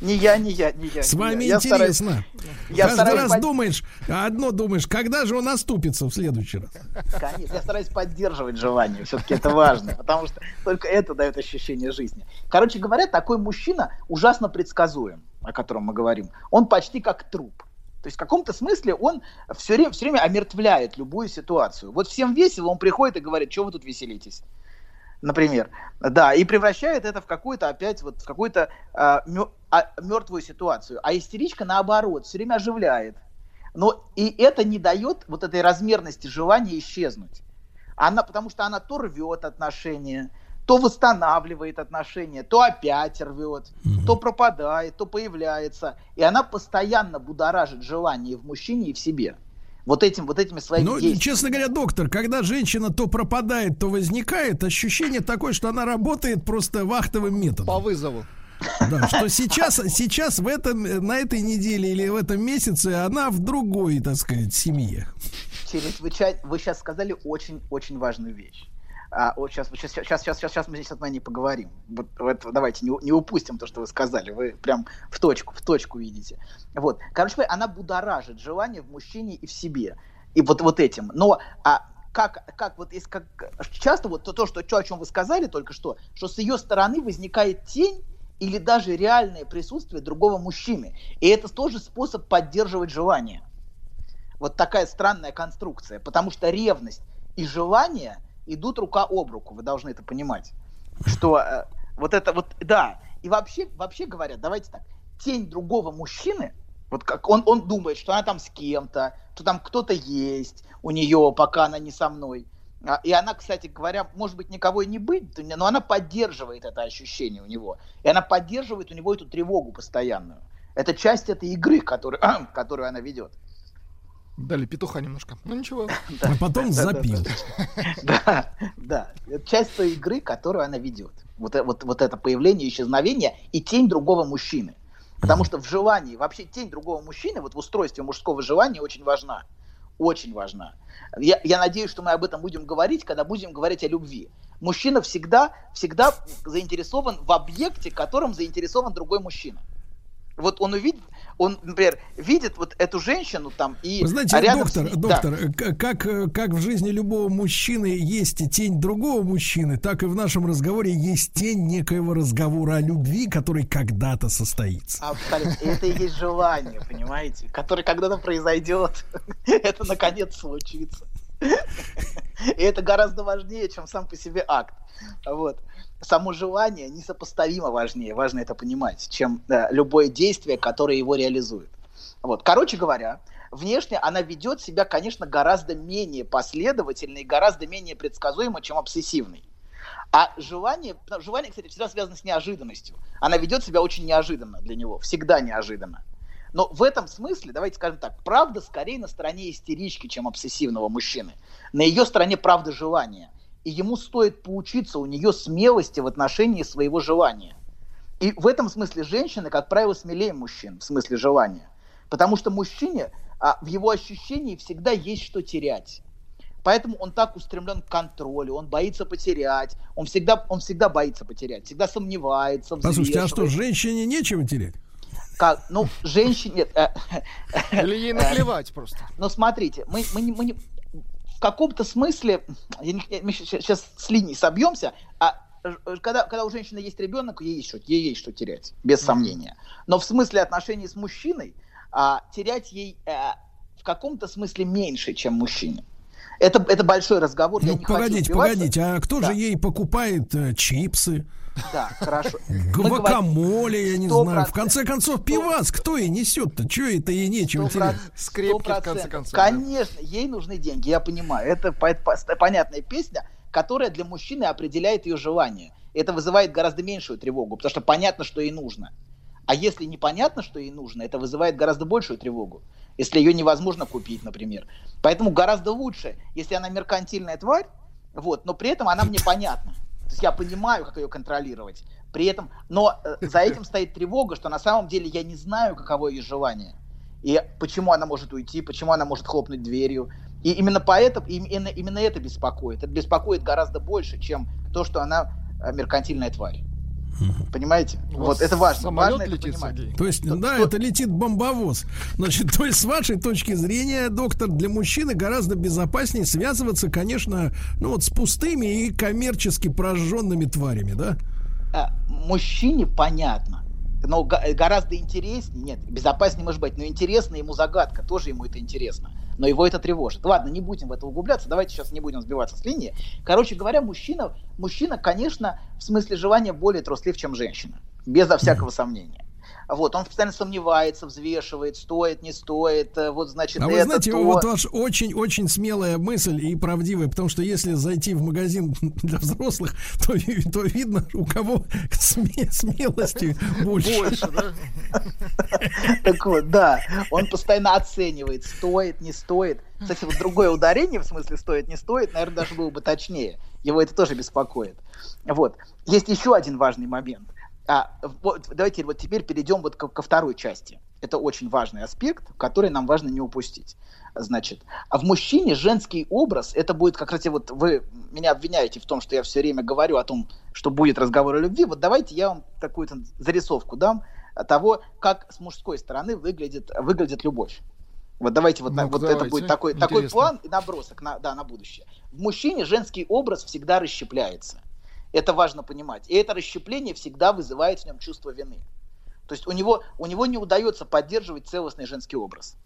Не я, не я, не я. С вами я. интересно. Я Каждый стараюсь раз под... думаешь, одно думаешь, когда же он оступится в следующий раз? Конечно, я стараюсь поддерживать желание, все-таки это важно, потому что только это дает ощущение жизни. Короче говоря, такой мужчина ужасно предсказуем, о котором мы говорим. Он почти как труп. То есть в каком-то смысле он все время, все время омертвляет любую ситуацию. Вот всем весело, он приходит и говорит, что вы тут веселитесь например, да, и превращает это в какую-то опять вот в какую-то а, а, мертвую ситуацию. А истеричка наоборот все время оживляет. Но и это не дает вот этой размерности желания исчезнуть. Она, потому что она то рвет отношения, то восстанавливает отношения, то опять рвет, угу. то пропадает, то появляется. И она постоянно будоражит желание в мужчине и в себе вот этим вот этими своими ну, действиями. честно говоря, доктор, когда женщина то пропадает, то возникает, ощущение такое, что она работает просто вахтовым методом. По вызову. Да, что сейчас, сейчас в этом, на этой неделе или в этом месяце она в другой, так сказать, семье. Чрезвычайно, вы сейчас сказали очень-очень важную вещь. А, вот сейчас, сейчас, сейчас, сейчас, сейчас мы здесь от не поговорим. Вот, вот давайте не, не упустим то, что вы сказали. Вы прям в точку, в точку видите. Вот. Короче она будоражит желание в мужчине и в себе. И вот, вот этим. Но а, как, как вот есть как часто вот то, то что, то, о чем вы сказали только что, что с ее стороны возникает тень или даже реальное присутствие другого мужчины. И это тоже способ поддерживать желание. Вот такая странная конструкция. Потому что ревность и желание идут рука об руку, вы должны это понимать. Что э, вот это вот, да, и вообще, вообще говоря, давайте так, тень другого мужчины, вот как он, он думает, что она там с кем-то, что там кто-то есть у нее, пока она не со мной. А, и она, кстати говоря, может быть, никого и не быть, но она поддерживает это ощущение у него. И она поддерживает у него эту тревогу постоянную. Это часть этой игры, которую, которую она ведет. Дали петуха немножко. Ну ничего. А потом запил. Да, да. Это часть той игры, которую она ведет. Вот, э, вот, вот это появление, исчезновение и тень другого мужчины. Потому что в желании, вообще тень другого мужчины, вот в устройстве мужского желания очень важна. Очень важна. Я, я надеюсь, что мы об этом будем говорить, когда будем говорить о любви. Мужчина всегда, всегда заинтересован в объекте, которым заинтересован другой мужчина. Вот он увидит, он, например, видит вот эту женщину там и Вы знаете, рядом доктор, ней, доктор, да. как как в жизни любого мужчины есть тень другого мужчины, так и в нашем разговоре есть тень некоего разговора о любви, который когда-то состоится. Абсолютно. Это и есть желание, понимаете, который когда-то произойдет. Это наконец случится. И это гораздо важнее, чем сам по себе акт. Вот само желание несопоставимо важнее, важно это понимать, чем э, любое действие, которое его реализует. Вот. Короче говоря, внешне она ведет себя, конечно, гораздо менее последовательно и гораздо менее предсказуемо, чем обсессивный. А желание, желание, кстати, всегда связано с неожиданностью. Она ведет себя очень неожиданно для него, всегда неожиданно. Но в этом смысле, давайте скажем так, правда скорее на стороне истерички, чем обсессивного мужчины. На ее стороне правда желания. И ему стоит поучиться у нее смелости в отношении своего желания. И в этом смысле женщины, как правило, смелее мужчин в смысле желания. Потому что мужчине а, в его ощущении всегда есть что терять. Поэтому он так устремлен к контролю, он боится потерять, он всегда, он всегда боится потерять, всегда сомневается, Послушайте, а что, женщине нечего терять? Как, ну, женщине... Э, Или ей наплевать просто. Ну, смотрите, мы, мы, мы не, в каком-то смысле, мы сейчас с линии собьемся, а когда, когда у женщины есть ребенок, ей есть что, ей есть что терять, без сомнения. Но в смысле отношений с мужчиной, а, терять ей а, в каком-то смысле меньше, чем мужчине. Это, это большой разговор. Ну, погодите, погодите, а кто да. же ей покупает э, чипсы? Да, хорошо. Гвакамоле, я не знаю. В конце концов, пивас кто ей несет-то? Чего это ей нечего терять? Скрепки, в конце концов. Конечно, ей нужны деньги, я понимаю. Это понятная песня, которая для мужчины определяет ее желание. Это вызывает гораздо меньшую тревогу, потому что понятно, что ей нужно. А если непонятно, что ей нужно, это вызывает гораздо большую тревогу, если ее невозможно купить, например. Поэтому гораздо лучше, если она меркантильная тварь, вот, но при этом она мне понятна. То есть я понимаю, как ее контролировать. При этом, но э, за этим стоит тревога, что на самом деле я не знаю, каково ее желание. И почему она может уйти, почему она может хлопнуть дверью. И именно поэтому, именно, именно это беспокоит. Это беспокоит гораздо больше, чем то, что она э, меркантильная тварь. Понимаете? Вот это важно. Важно летит, это понимать. Сергей. То есть, то, да, то... это летит бомбовоз. Значит, то есть, с вашей точки зрения, доктор, для мужчины гораздо безопаснее связываться, конечно, ну вот с пустыми и коммерчески прожженными тварями, да? А, мужчине понятно но гораздо интереснее, нет, безопаснее может быть, но интересно ему загадка, тоже ему это интересно, но его это тревожит. Ладно, не будем в это углубляться, давайте сейчас не будем сбиваться с линии. Короче говоря, мужчина, мужчина, конечно, в смысле желания более труслив, чем женщина, безо всякого сомнения. Вот, он постоянно сомневается, взвешивает, стоит, не стоит, э, вот, значит, А вы знаете, то... вот ваш очень-очень смелая мысль и правдивая, потому что если зайти в магазин для взрослых, то, то видно, у кого сме- смелости больше. Больше, да? Так вот, да, он постоянно оценивает, стоит, не стоит. Кстати, вот другое ударение, в смысле стоит, не стоит, наверное, даже было бы точнее. Его это тоже беспокоит. Вот. Есть еще один важный момент. А, вот, давайте вот теперь перейдем вот ко, ко второй части. Это очень важный аспект, который нам важно не упустить. Значит, а в мужчине женский образ, это будет как раз вот вы меня обвиняете в том, что я все время говорю о том, что будет разговор о любви. Вот давайте я вам такую зарисовку дам того, как с мужской стороны выглядит, выглядит любовь. Вот давайте вот, ну, вот давайте. это будет такой, такой план и набросок на, да, на будущее. В мужчине женский образ всегда расщепляется. Это важно понимать. И это расщепление всегда вызывает в нем чувство вины. То есть у него, у него не удается поддерживать целостный женский образ.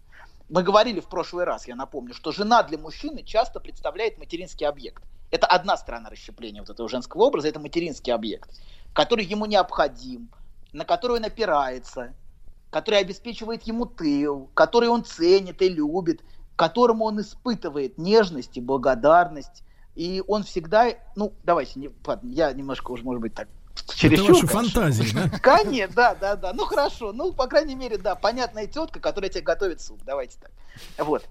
Мы говорили в прошлый раз, я напомню, что жена для мужчины часто представляет материнский объект. Это одна сторона расщепления вот этого женского образа, это материнский объект, который ему необходим, на который он опирается, который обеспечивает ему тыл, который он ценит и любит, которому он испытывает нежность и благодарность, и он всегда, ну, давайте, не, я немножко уже, может быть, так Чересчур, Это ваши фантазии, да? Конечно, да, да, да. Ну хорошо, ну, по крайней мере, да, понятная тетка, которая тебе готовит суп, давайте так. Вот.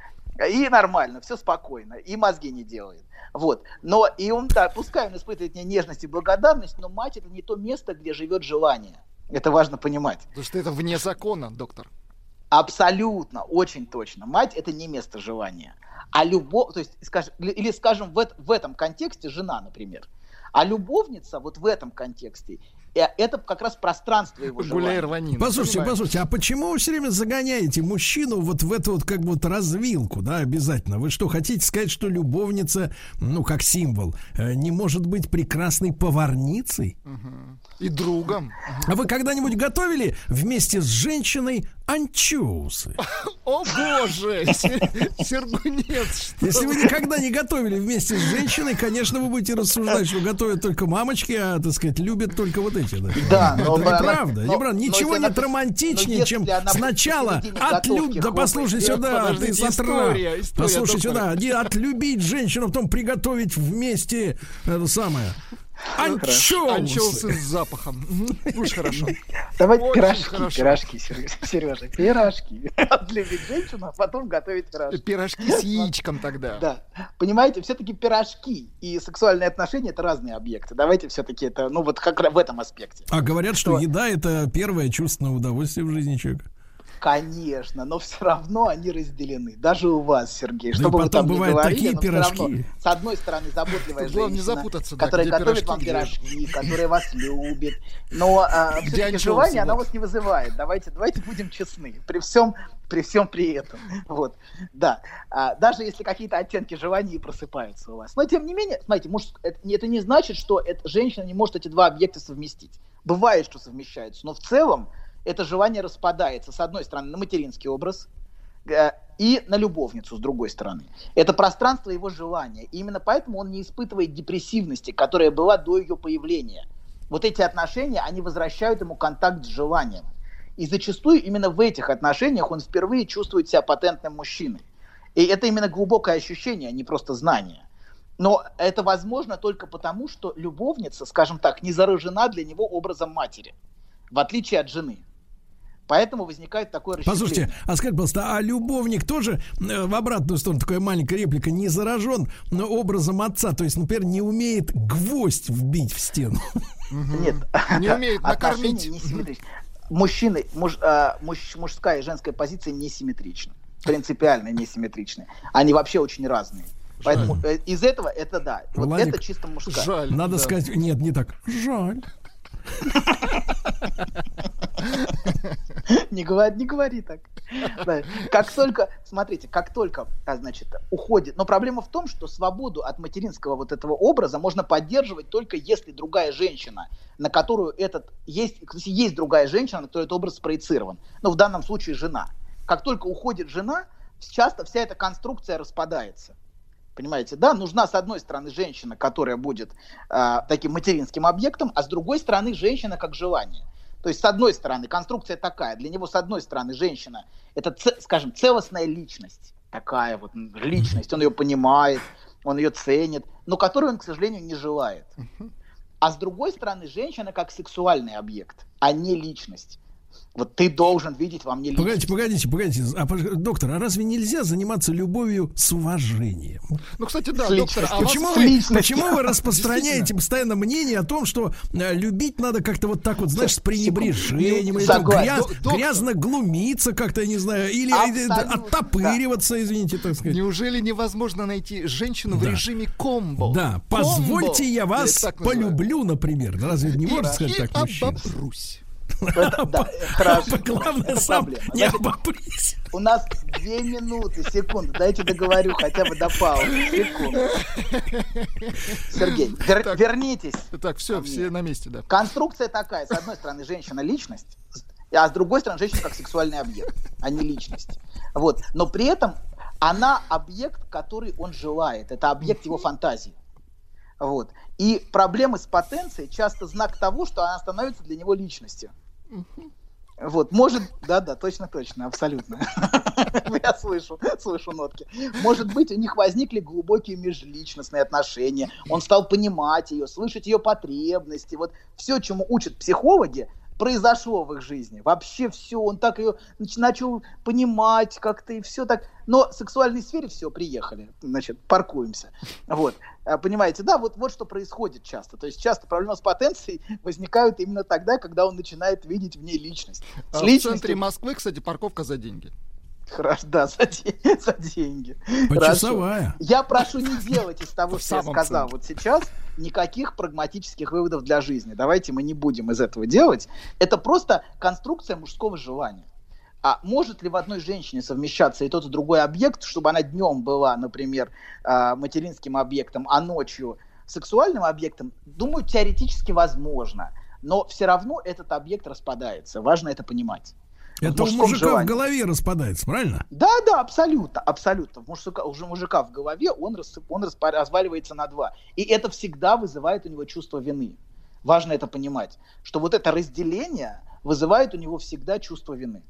И нормально, все спокойно, и мозги не делает. Вот. Но и он, да, пускай он испытывает мне нежность и благодарность, но мать это не то место, где живет желание. Это важно понимать. Потому что это вне закона, доктор. Абсолютно, очень точно. Мать это не место желания. А любовь, то есть, скажем, или, скажем, в, в этом контексте жена, например. А любовница вот в этом контексте Э, это как раз пространство его желания. Послушайте, понимаете? послушайте, а почему вы все время загоняете мужчину вот в эту вот как бы вот развилку, да, обязательно? Вы что, хотите сказать, что любовница, ну, как символ, э, не может быть прекрасной поварницей? Угу. И другом. А вы когда-нибудь готовили вместе с женщиной анчоусы? О боже! Сергунец! Если вы никогда не готовили вместе с женщиной, конечно, вы будете рассуждать, что готовят только мамочки, а, так сказать, любят только вот эти, да. Но... Это неправда. Ничего нет романтичнее, чем сначала отлюбить... Да послушай сюда, ты сатра. Послушай сюда, отлюбить женщину, потом приготовить вместе это самое. Анчоусы. Анчоусы с запахом. Уж хорошо. Давайте пирожки, пирожки, Сережа, пирожки. Отлепить женщину, а потом готовить пирожки. Пирожки с яичком тогда. Да. Понимаете, все-таки пирожки и сексуальные отношения это разные объекты. Давайте все-таки это, ну вот как в этом аспекте. А говорят, что еда это первое чувственное удовольствие в жизни человека. Конечно, но все равно они разделены. Даже у вас, Сергей. Что бы вы там ни говорили, такие но всё равно, пирожки. с одной стороны, заботливая Тут главное не женщина, запутаться, да, которая готовит пирожки, вам где- пирожки, которая вас любит. Но а, Где все-таки желание она вас не вызывает. Давайте, давайте будем честны. При всем, при всем при этом. Вот. Да. А, даже если какие-то оттенки желания и просыпаются у вас. Но тем не менее, смотрите, муж- это, не- это не значит, что эта женщина не может эти два объекта совместить. Бывает, что совмещаются, но в целом это желание распадается, с одной стороны, на материнский образ, э, и на любовницу, с другой стороны. Это пространство его желания. И именно поэтому он не испытывает депрессивности, которая была до ее появления. Вот эти отношения, они возвращают ему контакт с желанием. И зачастую именно в этих отношениях он впервые чувствует себя патентным мужчиной. И это именно глубокое ощущение, а не просто знание. Но это возможно только потому, что любовница, скажем так, не заражена для него образом матери, в отличие от жены. Поэтому возникает такое расщепление. Послушайте, а скажите, пожалуйста, а любовник тоже э, в обратную сторону, такая маленькая реплика, не заражен образом отца, то есть, например, не умеет гвоздь вбить в стену. Нет. Не умеет накормить. Мужчины, муж- а, муж- мужская и женская позиция несимметричны. Принципиально несимметричны. Они вообще очень разные. Поэтому э, из этого это да. Вот Владик, это чисто мужская. Жаль. Надо да. сказать, нет, не так. Жаль. Не говори, не говори так. Как только, смотрите, как только, а, значит, уходит. Но проблема в том, что свободу от материнского вот этого образа можно поддерживать только если другая женщина, на которую этот есть, есть другая женщина, на которую этот образ спроецирован. Ну, в данном случае жена. Как только уходит жена, часто вся эта конструкция распадается. Понимаете, да, нужна с одной стороны женщина, которая будет а, таким материнским объектом, а с другой стороны женщина как желание. То есть, с одной стороны, конструкция такая. Для него, с одной стороны, женщина – это, скажем, целостная личность. Такая вот личность. Он ее понимает, он ее ценит, но которую он, к сожалению, не желает. А с другой стороны, женщина как сексуальный объект, а не личность. Вот ты должен видеть во мне личность. Погодите, погодите, погодите. А, доктор, а разве нельзя заниматься любовью с уважением? Ну, кстати, да, С доктор, а Почему вы, почему вы распространяете постоянно мнение о том, что э, любить надо как-то вот так вот, знаешь, с пренебрежением, или там гряз- доктор. грязно глумиться как-то, я не знаю, или Абсолютно, оттопыриваться, извините, так сказать. Неужели невозможно найти женщину в Да. режиме комбо? Да, Комбо. позвольте я вас полюблю, например. Разве не И- можно сказать и так мужчина? обопрусь. Это- да, хорошо. Главное, Это сам проблема. не Значит, обопрись. У нас две минуты, секунду. Дайте договорю хотя бы до паузы. Секунду. Сергей, вер- Так. вернитесь. Так, все, все на месте, да. Конструкция такая. С одной стороны, женщина личность, а с другой стороны, женщина как сексуальный объект, а не личность. Вот. Но при этом она объект, который он желает. Это объект его фантазии. Вот. И проблемы с потенцией часто знак того, что она становится для него личностью. Вот, может, да, да, точно, точно, абсолютно. Я слышу, слышу нотки. Может быть, у них возникли глубокие межличностные отношения. Он стал понимать ее, слышать ее потребности. Вот все, чему учат психологи, произошло в их жизни. Вообще все, он так ее нач- начал понимать как-то и все так. Но в сексуальной сфере все, приехали, значит, паркуемся. Вот, А, понимаете, да, вот, вот что происходит часто. То есть часто проблемы с потенцией возникают именно тогда, когда он начинает видеть в ней личность. А С в личностью центре Москвы, кстати, парковка за деньги. Хорошо, да, за, де- за деньги. Почасовая. Хорошо. Я прошу не делать из того, что я сказал вот сейчас, никаких прагматических выводов для жизни. Давайте мы не будем из этого делать. Это просто конструкция мужского желания. А может ли в одной женщине совмещаться и тот, и другой объект, чтобы она днем была, например, а, материнским объектом, а ночью сексуальным объектом? Думаю, теоретически возможно. Но все равно этот объект распадается. Важно это понимать. В Это у мужика в желании. голове распадается, правильно? Да, да, абсолютно, абсолютно. В мужика, уже мужика в голове он, рассып- он распа- разваливается на два. И это всегда вызывает у него чувство вины. Важно это понимать, что вот это разделение вызывает у него всегда чувство вины,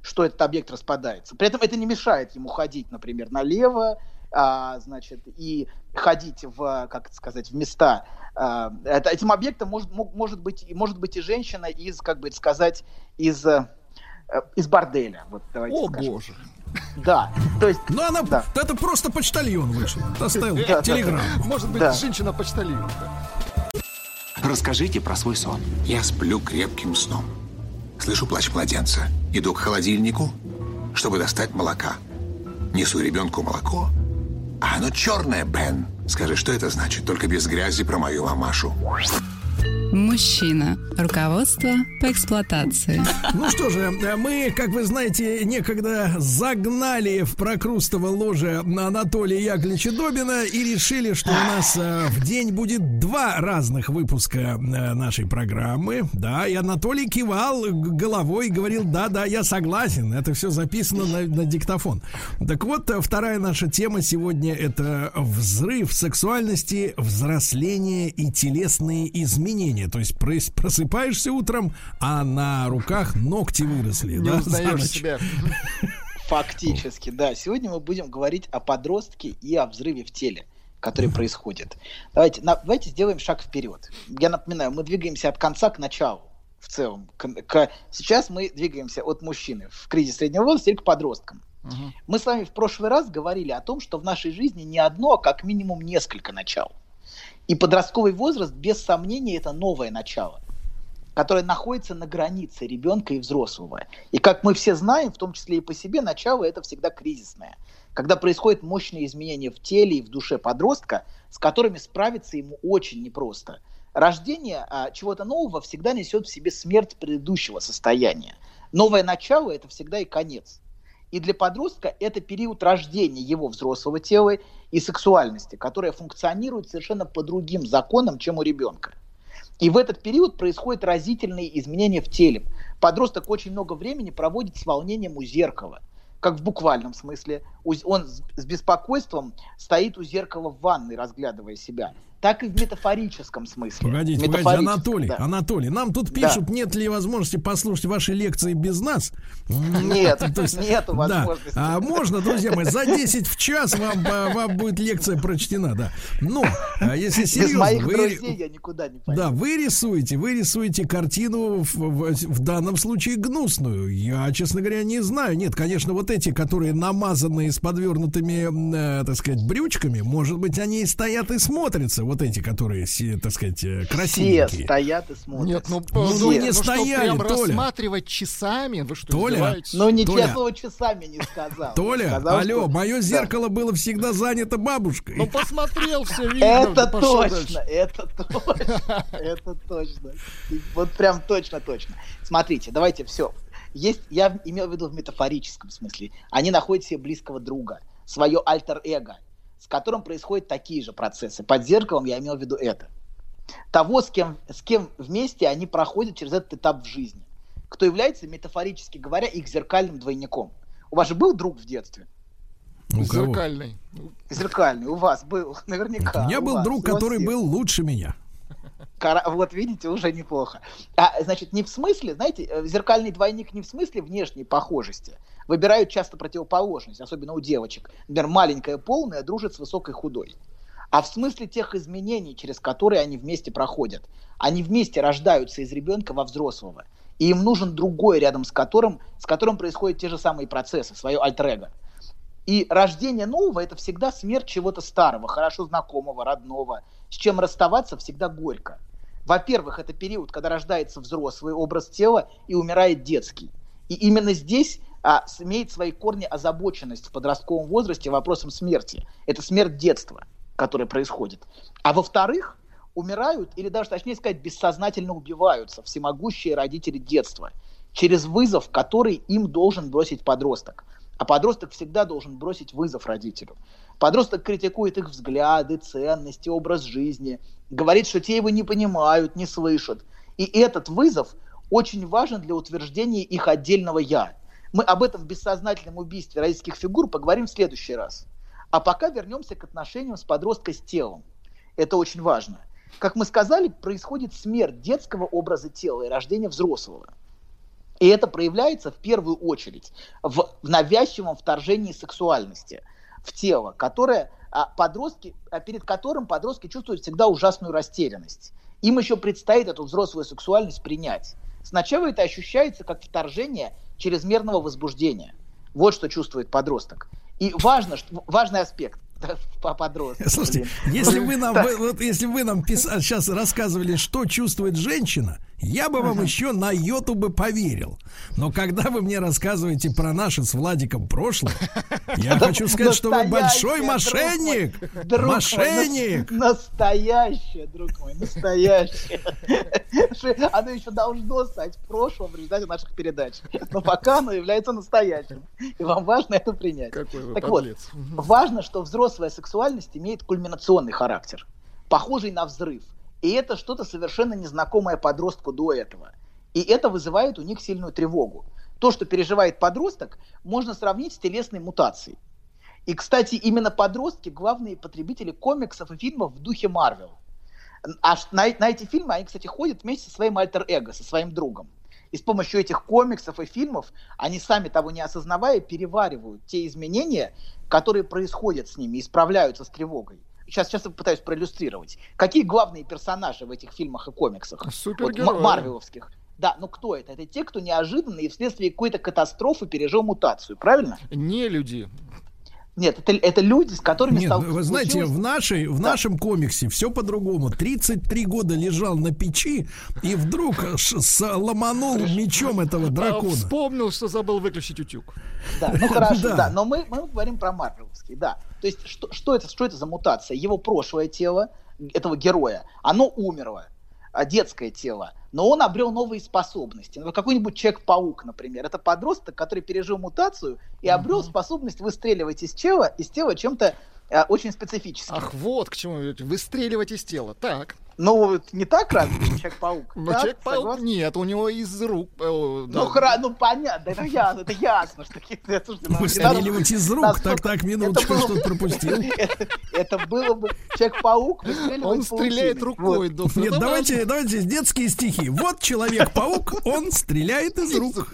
что этот объект распадается. При этом это не мешает ему ходить, например, налево, а, значит, и ходить в, как это сказать, в места. А, это, этим объектом может, может, быть, может быть и женщина из, как бы сказать, из, э, из борделя. Вот, давайте О, скажем. боже. Да, то есть... Ну, она, да. это просто почтальон вышел, доставил Да, да, телеграмму. Может быть, Да. женщина-почтальон. Расскажите про свой сон. Я сплю крепким сном. Слышу плач младенца. Иду к холодильнику, чтобы достать молока. Несу ребенку молоко. А оно черное, Бен. Скажи, что это значит? Только без грязи про мою мамашу. Мужчина. Руководство по эксплуатации. Ну что же, мы, как вы знаете, некогда загнали в прокрустово ложе Анатолия Яковлевича Добина и решили, что у нас э, в день будет два разных выпуска э, нашей программы. Да, и Анатолий кивал головой и говорил, да-да, я согласен, это все записано на, на диктофон. Так вот, э, вторая наша тема сегодня это взрыв сексуальности, взросление и телесные изменения. То есть прос- просыпаешься утром, а на руках ногти выросли. Не да, узнаешь себя. Фактически, да. Сегодня мы будем говорить о подростке и о взрыве в теле, который происходит. Давайте, на- давайте сделаем шаг вперед. Я напоминаю, мы двигаемся от конца к началу. В целом. К- к- сейчас мы двигаемся от мужчины в кризис среднего возраста или к подросткам. Мгм. Мы с вами в прошлый раз говорили о том, что в нашей жизни не одно, а как минимум несколько начал. И подростковый возраст, без сомнения, это новое начало, которое находится на границе ребенка и взрослого. И как мы все знаем, в том числе и по себе, начало это всегда кризисное. Когда происходят мощные изменения в теле и в душе подростка, с которыми справиться ему очень непросто. Рождение а, чего-то нового всегда несет в себе смерть предыдущего состояния. Новое начало это всегда и конец. И для подростка это период рождения его взрослого тела и сексуальности, которая функционирует совершенно по другим законам, чем у ребенка. И в этот период происходят разительные изменения в теле. Подросток очень много времени проводит с волнением у зеркала. Как в буквальном смысле. Он с беспокойством стоит у зеркала в ванной, разглядывая себя. Так и в метафорическом смысле. Погодите, погодите, Анатолий, да. Анатолий, нам тут Да. пишут, нет ли возможности послушать ваши лекции без нас? Нет, есть, нету да. возможности. А можно, друзья мои, за 10 в час вам, э, вам будет лекция прочтена, да. Но, а если Без серьезно, моих вы, друзей я никуда не пойду. да, вы рисуете, вы рисуете картину в, в- в данном случае гнусную. Я, честно говоря, не знаю. Нет, конечно, вот эти, которые намазанные с подвернутыми, э, так сказать, брючками, может быть, они и стоят и смотрятся, вот эти, которые, так сказать, э, Все стоят и смотрят. Нет, ну, Ну, ну, ну, не ну, что, стояли, прям Толя. рассматривать часами? Вы что, Толя, издеваетесь? Ну, ничего Толя. слово часами не сказал. Толя, Сказал, алло, что- мое Да. зеркало было всегда занято бабушкой. Ну, посмотрел, все видно. Это точно, это точно, это точно. Вот прям точно-точно. Смотрите, давайте все. Есть, я имел в виду в метафорическом смысле. Они находят себе близкого друга, свое альтер-эго, с которым происходят такие же процессы. Под зеркалом я имел в виду это. Того, с кем, с кем вместе они проходят через этот этап в жизни. Кто является, метафорически говоря, их зеркальным двойником. У вас же был друг в детстве? У кого? Зеркальный. Зеркальный, у вас был, наверняка. У меня у был вас, друг, который был лучше меня. Вот видите, уже неплохо. А, значит, не в смысле, знаете, э, зеркальный двойник не в смысле внешней похожести. Выбирают часто противоположность, особенно у девочек. Например, маленькая полная дружит с высокой худой. А в смысле тех изменений, через которые они вместе проходят. Они вместе рождаются из ребенка во взрослого. И им нужен другой, рядом с которым, с которым происходят те же самые процессы, свое альтер И рождение нового – это всегда смерть чего-то старого, хорошо знакомого, родного, с чем расставаться всегда горько. Во-первых, это период, когда рождается взрослый образ тела и умирает детский. И именно здесь а, имеет свои корни озабоченность в подростковом возрасте вопросом смерти. Это смерть детства, которая происходит. А во-вторых, умирают, или даже точнее сказать, бессознательно убиваются всемогущие родители детства через вызов, который им должен бросить подросток. А подросток всегда должен бросить вызов родителю. Подросток критикует их взгляды, ценности, образ жизни, говорит, что те его не понимают, не слышат. И этот вызов очень важен для утверждения их отдельного «я». Мы об этом бессознательном убийстве родительских фигур поговорим в следующий раз. А пока вернемся к отношениям с подростком с телом. Это очень важно. Как мы сказали, происходит смерть детского образа тела и рождение взрослого. И это проявляется в первую очередь в, в навязчивом вторжении сексуальности. В тело, которое а, подростки, а, перед которым подростки чувствуют всегда ужасную растерянность. Им еще предстоит эту взрослую сексуальность принять. Сначала это ощущается как вторжение чрезмерного возбуждения. Вот что чувствует подросток. И важно, важный аспект по подростку. Слушайте, если вы нам, вы, вот если вы нам пис... сейчас рассказывали, что чувствует женщина, я бы вам еще на йоту бы поверил. Но когда вы мне рассказываете про наше с Владиком прошлое, я хочу сказать, что вы большой мошенник. Мошенник. Настоящее, друг мой, настоящее. Оно еще должно стать прошлым в результате наших передач. Но пока оно является настоящим. И вам важно это принять. Какой вы так вот, важно, что взрослая сексуальность имеет кульминационный характер, похожий на взрыв. И это что-то совершенно незнакомое подростку до этого. И это вызывает у них сильную тревогу. То, что переживает подросток, можно сравнить с телесной мутацией. И, кстати, именно подростки главные потребители комиксов и фильмов в духе Марвел. А на, на эти фильмы они, кстати, ходят вместе со своим альтер-эго, со своим другом. И с помощью этих комиксов и фильмов они сами того не осознавая переваривают те изменения, которые происходят с ними и справляются с тревогой сейчас, сейчас пытаюсь проиллюстрировать. Какие главные персонажи в этих фильмах и комиксах? Супергерои. Вот, марвеловских. Да, но кто это? Это те, кто неожиданно и вследствие какой-то катастрофы пережил мутацию, правильно? Не люди. Нет, это, это люди, с которыми Нет, Вы знаете, в, нашей, в да. нашем комиксе все по-другому. 33 года лежал на печи и вдруг сломанул мечом этого дракона. Вспомнил, что забыл выключить утюг. Да, ну хорошо, да. да. Но мы, мы говорим про Марвеловский, да. То есть, что, что, это, что это за мутация? Его прошлое тело, этого героя, оно умерло. А, детское тело, но он обрел новые способности. Ну, какой-нибудь Человек-паук, например. Это подросток, который пережил мутацию и обрел uh-huh. способность выстреливать из тела, из тела чем-то э, очень специфическим. Ах, вот к чему выстреливать из тела. Так. Ну, не так разве, Человек-паук? Ну, Человек-паук нет, у него из рук... Э, да. Ну, хра, ну, понятно, это ясно, это ясно. Что, слушайте, Выстреливать из рук, так, так, минуточку, что пропустил. Это было бы Человек-паук Он стреляет рукой, доктор. Нет, давайте, давайте детские стихи. Вот Человек-паук, он стреляет из рук.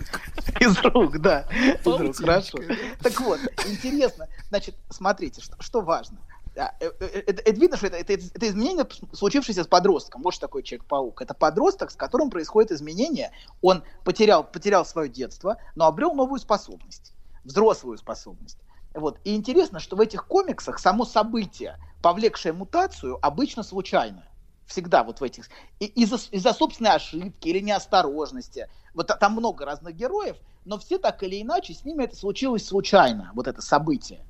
Из рук, да. Из рук, хорошо. Так вот, интересно, значит, смотрите, что важно это, э, э, это видно, что это, это, это изменение, случившееся с подростком. Вот что такое Человек-паук. Это подросток, с которым происходит изменение. Он потерял, потерял свое детство, но обрел новую способность, взрослую способность. Вот. И интересно, что в этих комиксах само событие, повлекшее мутацию, обычно случайно. Всегда вот в этих... Из-за, из-за собственной ошибки или неосторожности. Вот там много разных героев, но все так или иначе с ними это случилось случайно, вот это событие.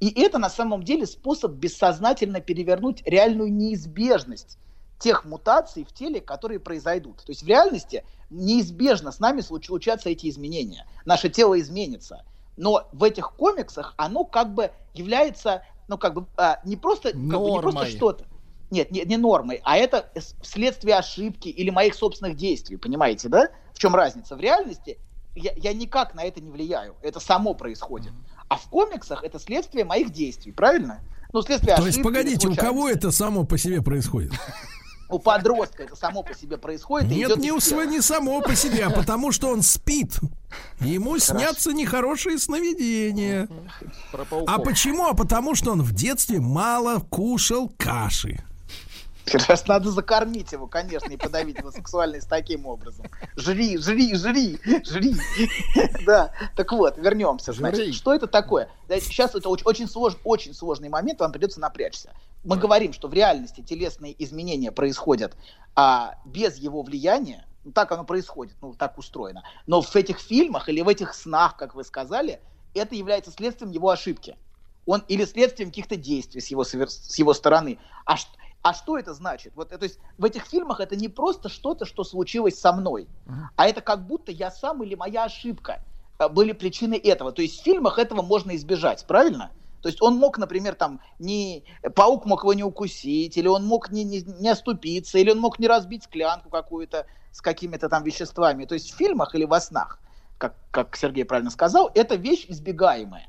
И это на самом деле способ бессознательно перевернуть реальную неизбежность тех мутаций в теле, которые произойдут. То есть в реальности неизбежно с нами случатся эти изменения. Наше тело изменится. Но в этих комиксах оно как бы является, ну как бы а, не просто, как бы, не просто что-то. Нет, не, не нормой, а это следствие ошибки или моих собственных действий, понимаете, да? В чем разница? В реальности я, я никак на это не влияю, это само происходит. А в комиксах это следствие моих действий, правильно? Ну, следствие То есть, погодите, у кого это само по себе происходит? У подростка это само по себе происходит. Нет, не, у своего, не само по себе, а потому что он спит. Ему Хорошо. снятся нехорошие сновидения. А почему? А потому что он в детстве мало кушал каши. Раз надо закормить его, конечно, и подавить его сексуальность таким образом. Жри, жри, жри, жри. Да, так вот, вернемся. Значит, что это такое? Сейчас это очень, сложный, очень сложный момент, вам придется напрячься. Мы говорим, что в реальности телесные изменения происходят а, без его влияния, ну, так оно происходит, ну, так устроено. Но в этих фильмах или в этих снах, как вы сказали, это является следствием его ошибки. Он или следствием каких-то действий с его, с его стороны. А что а что это значит? Вот, то есть в этих фильмах это не просто что-то, что случилось со мной, uh-huh. а это как будто я сам или моя ошибка э, были причиной этого. То есть в фильмах этого можно избежать, правильно? То есть он мог, например, там, не, паук мог его не укусить, или он мог не, не, не оступиться, или он мог не разбить склянку какую-то с какими-то там веществами. То есть в фильмах или во снах, как, как Сергей правильно сказал, это вещь избегаемая.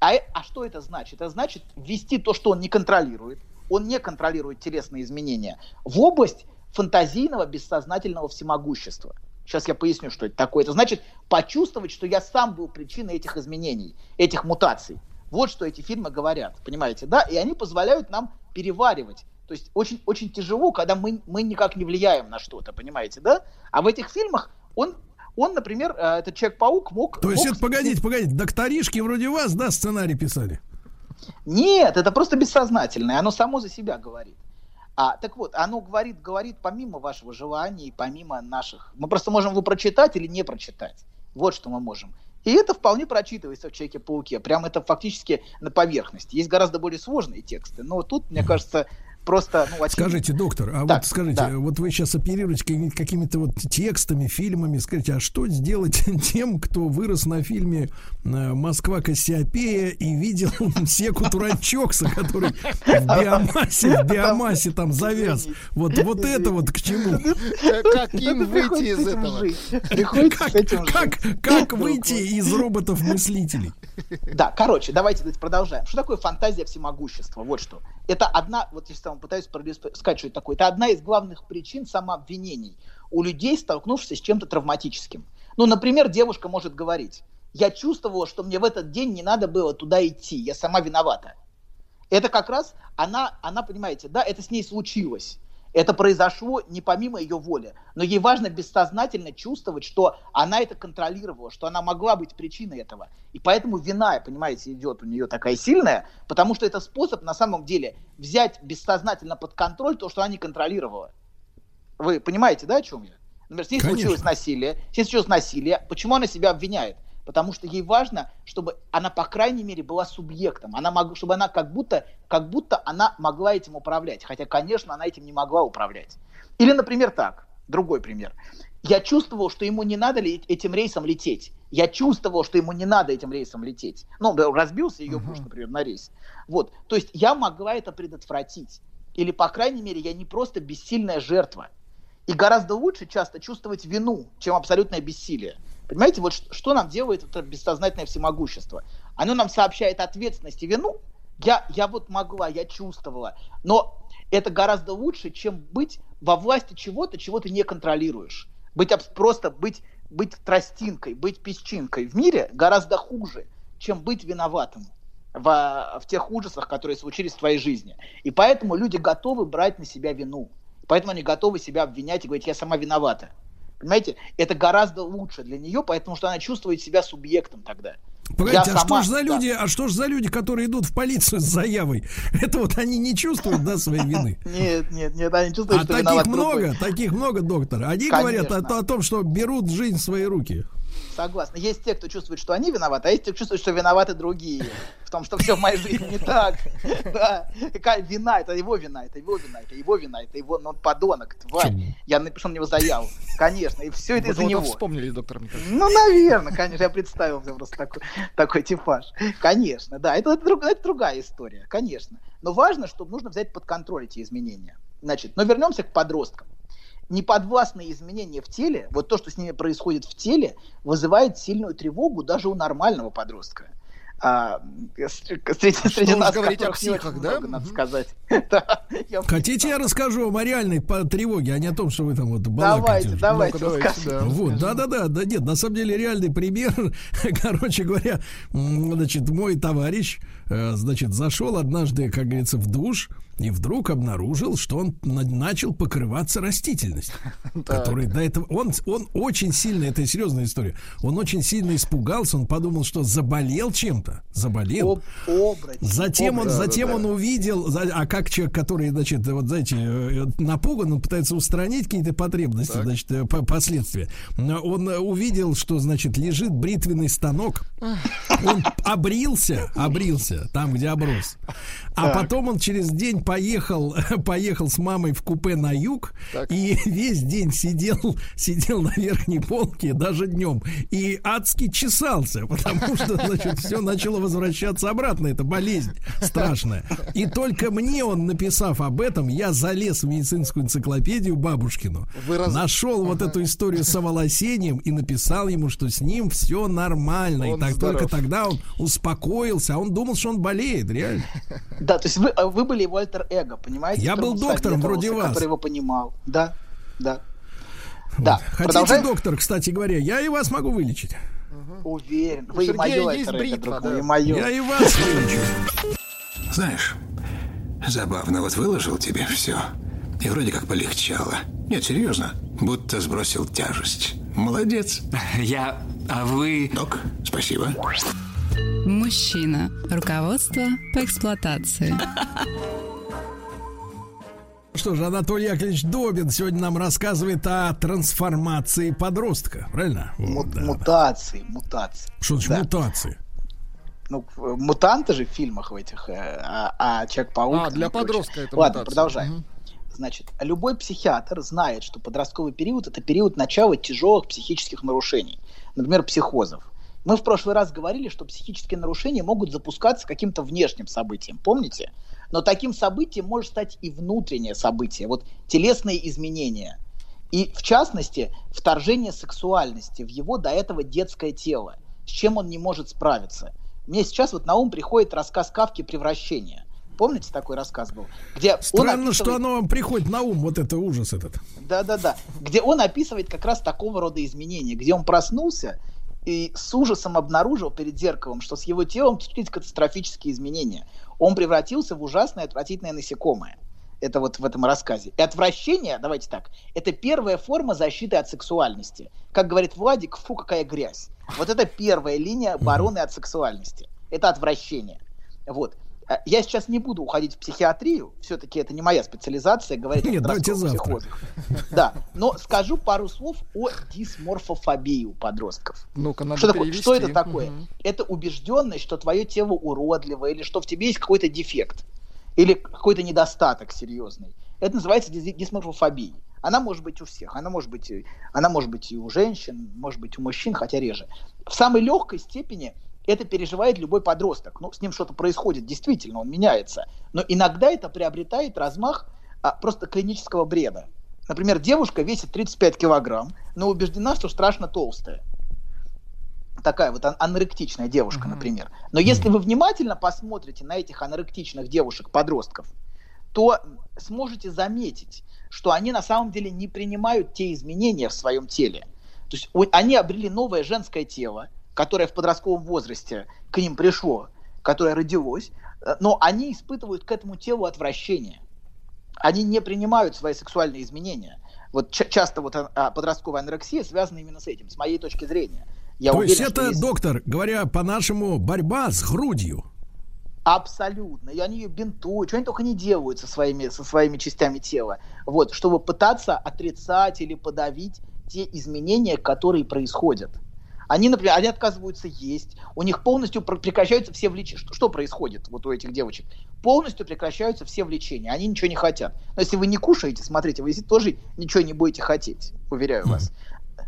А, а что это значит? Это значит ввести то, что он не контролирует, он не контролирует телесные изменения, в область фантазийного бессознательного всемогущества. Сейчас я поясню, что это такое. Это значит почувствовать, что я сам был причиной этих изменений, этих мутаций. Вот что эти фильмы говорят, понимаете, да? И они позволяют нам переваривать. То есть очень, очень тяжело, когда мы, мы никак не влияем на что-то, понимаете, да? А в этих фильмах он, он например, э, этот Человек-паук мог... То есть мог... это, погодите, погодите, докторишки вроде вас, да, сценарий писали? Нет, это просто бессознательное, оно само за себя говорит. А, так вот, оно говорит, говорит помимо вашего желания и помимо наших. Мы просто можем его прочитать или не прочитать. Вот что мы можем. И это вполне прочитывается в Человеке-пауке. Прям это фактически на поверхности. Есть гораздо более сложные тексты. Но тут, мне кажется, просто... Ну, Скажите, доктор, а так, вот скажите, да. вот вы сейчас оперируете какими-то вот текстами, фильмами, скажите, а что сделать тем, кто вырос на фильме э, «Москва Кассиопея» и видел Секу Туранчокса, который в биомассе, в биомассе там завяз. Вот, вот это вот к чему? Как им выйти из этого? Как, как выйти из роботов-мыслителей? Да, короче, давайте продолжаем. Что такое фантазия всемогущества? Вот что. Это одна, вот если я пытаюсь это такое, это одна из главных причин самообвинений у людей, столкнувшихся с чем-то травматическим. Ну, например, девушка может говорить, я чувствовала, что мне в этот день не надо было туда идти, я сама виновата. Это как раз она, она, понимаете, да, это с ней случилось. Это произошло не помимо ее воли, но ей важно бессознательно чувствовать, что она это контролировала, что она могла быть причиной этого. И поэтому вина, понимаете, идет у нее такая сильная, потому что это способ на самом деле взять бессознательно под контроль то, что она не контролировала. Вы понимаете, да, о чем я? Например, здесь случилось насилие, здесь случилось насилие, почему она себя обвиняет? Потому что ей важно, чтобы она, по крайней мере, была субъектом, она мог, чтобы она как будто, как будто она могла этим управлять, хотя, конечно, она этим не могла управлять. Или, например, так, другой пример. Я чувствовал, что ему не надо ли этим рейсом лететь. Я чувствовал, что ему не надо этим рейсом лететь. Ну, разбился ее муж, uh-huh. например, на рейс. Вот. То есть я могла это предотвратить. Или, по крайней мере, я не просто бессильная жертва. И гораздо лучше часто чувствовать вину, чем абсолютное бессилие. Понимаете, вот что нам делает это бессознательное всемогущество? Оно нам сообщает ответственность и вину. Я, я вот могла, я чувствовала. Но это гораздо лучше, чем быть во власти чего-то, чего ты не контролируешь. Быть просто быть, быть тростинкой, быть песчинкой в мире гораздо хуже, чем быть виноватым в, в тех ужасах, которые случились в твоей жизни. И поэтому люди готовы брать на себя вину. Поэтому они готовы себя обвинять и говорить, я сама виновата. Понимаете, это гораздо лучше для нее, потому что она чувствует себя субъектом тогда. Погодите, а сама, что ж за люди, да. а что ж за люди, которые идут в полицию с заявой? Это вот они не чувствуют, да, своей вины? Нет, нет, нет, они чувствуют, а что таких много, другой. таких много, доктор. Они Конечно. говорят о, о том, что берут жизнь в свои руки. Согласна. Есть те, кто чувствует, что они виноваты, а есть те, кто чувствует, что виноваты другие. В том, что все в моей жизни не так. Да. Какая вина, это его вина, это его вина, это его вина, это его, ну, он подонок, тварь. Я напишу на него заяву. Конечно, и все это из-за него. вспомнили, доктор, Ну, наверное, конечно, я представил просто такой, такой типаж. Конечно, да, это, это, это другая история, конечно. Но важно, чтобы нужно взять под контроль эти изменения. Значит, но вернемся к подросткам неподвластные изменения в теле, вот то, что с ними происходит в теле, вызывает сильную тревогу даже у нормального подростка. А, среди, а среди нас говорить о психах, да? Много, надо сказать. Хотите, я расскажу вам о реальной тревоге, а не о том, что вы там вот балакаете? Давайте, давайте, да. Вот, да-да-да, да нет, на самом деле реальный пример. Короче говоря, значит, мой товарищ, значит, зашел однажды, как говорится, в душ, и вдруг обнаружил, что он начал покрываться растительностью, который до этого он он очень сильно это серьезная история, он очень сильно испугался, он подумал, что заболел чем-то, заболел. Затем он затем он увидел, а как человек, который значит вот знаете э, напуган, он пытается устранить какие-то потребности, значит э, последствия. Он увидел, что значит лежит бритвенный станок, он обрился, обрился там, где оброс, а потом он через день поехал, поехал с мамой в купе на юг так. и весь день сидел, сидел на верхней полке, даже днем, и адски чесался, потому что, значит, все начало возвращаться обратно. Это болезнь страшная. И только мне он, написав об этом, я залез в медицинскую энциклопедию бабушкину, Вы раз... нашел ага. вот эту историю с оволосением и написал ему, что с ним все нормально. Он и так здоров. только тогда он успокоился, а он думал, что он болеет, реально. Да, то есть вы, вы были его альтер альтер-эго, понимаете? Я был доктором вроде вас. Который его понимал. Да, да. Вот. Да. Хотите, продолжаем? доктор, кстати говоря, я и вас могу вылечить. Уверен. У Вы и мое есть это, бритва, да. и мое. Я и вас выучу. Знаешь, забавно, вот выложил тебе все. И вроде как полегчало. Нет, серьезно, будто сбросил тяжесть. Молодец. Я... А вы... Док, спасибо. Мужчина. Руководство по эксплуатации. Что же, Анатолий Яковлевич Добин сегодня нам рассказывает о трансформации подростка, правильно? Му- да. Мутации, мутации. Что значит Да. мутации? Ну, мутанты же в фильмах в этих, э, а, а Человек-паук... А, для и прочее. подростка это Ладно, мутация. продолжаем. Мгм. Значит, любой психиатр знает, что подростковый период это период начала тяжелых психических нарушений, например, психозов. Мы в прошлый раз говорили, что психические нарушения могут запускаться каким-то внешним событием, помните? Но таким событием может стать и внутреннее событие, вот телесные изменения. И, в частности, вторжение сексуальности в его до этого детское тело, с чем он не может справиться. Мне сейчас вот на ум приходит рассказ Кавки «Превращение». Помните, такой рассказ был? Где он Странно, что описывает- оно вам приходит на ум, вот это ужас этот. да-да-да. Где он описывает как раз такого рода изменения, где он проснулся и с ужасом обнаружил перед зеркалом, что с его телом случились катастрофические изменения. Он превратился в ужасное, отвратительное насекомое. Это вот в этом рассказе. И отвращение, давайте так, это первая форма защиты от сексуальности. Как говорит Владик, фу, какая грязь. Вот это первая линия обороны от сексуальности. Это отвращение. Вот. А Я сейчас не буду уходить в психиатрию, все-таки это не моя специализация, говорить о Нет, завтра. психозах. Да, но скажу пару слов о дисморфофобии у подростков. Ну-ка, надо Что, такое, что это такое? Мгм. Это убежденность, что твое тело уродливое, или что в тебе есть какой-то дефект, или какой-то недостаток серьезный. Это называется дис- дисморфофобией. Она может быть у всех. Она может быть, и- она может быть и у женщин, может быть у мужчин, хотя реже. В самой легкой степени это переживает любой подросток. Ну, с ним что-то происходит, действительно, он меняется. Но иногда это приобретает размах а, просто клинического бреда. Например, девушка весит 35 килограмм, но убеждена, что страшно толстая. Такая вот ан- аноректичная девушка, например. Но если вы внимательно посмотрите на этих аноректичных девушек-подростков, то сможете заметить, что они на самом деле не принимают те изменения в своем теле. То есть они обрели новое женское тело, которое в подростковом возрасте к ним пришло, которое родилось, э, но они испытывают к этому телу отвращение. Они не принимают свои сексуальные изменения. Вот ча- часто вот а, а, подростковая анорексия связана именно с этим, с моей точки зрения. Я То уверен, есть это, есть- доктор, говоря по-нашему, борьба с грудью. Абсолютно. И они ее бинтуют, что они только не делают со своими, со своими частями тела. Вот, чтобы пытаться отрицать или подавить те изменения, которые происходят. Они, например, они отказываются есть, у них полностью пр- прекращаются все влечения. Что, что происходит вот у этих девочек? Полностью прекращаются все влечения, они ничего не хотят. Но если вы не кушаете, смотрите, вы тоже ничего не будете хотеть, уверяю вас.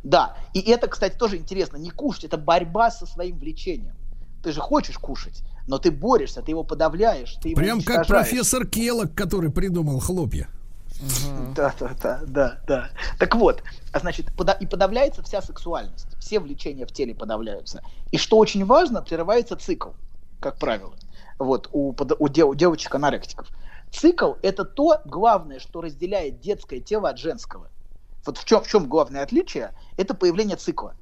Да, и это, кстати, тоже интересно. Не кушать, это борьба со своим влечением. Ты же хочешь кушать, но ты борешься, ты его подавляешь, ты его Прям как профессор Келок, который придумал хлопья. Да, да, да, да, да. Так вот, а значит, пода- и подавляется вся сексуальность, все влечения в теле подавляются. И что очень важно, прерывается цикл, как правило, вот у, у, дев- у девочек-аноректиков. Цикл – это то главное, что разделяет детское тело от женского. Вот в чем, в чем главное отличие? Это появление цикла.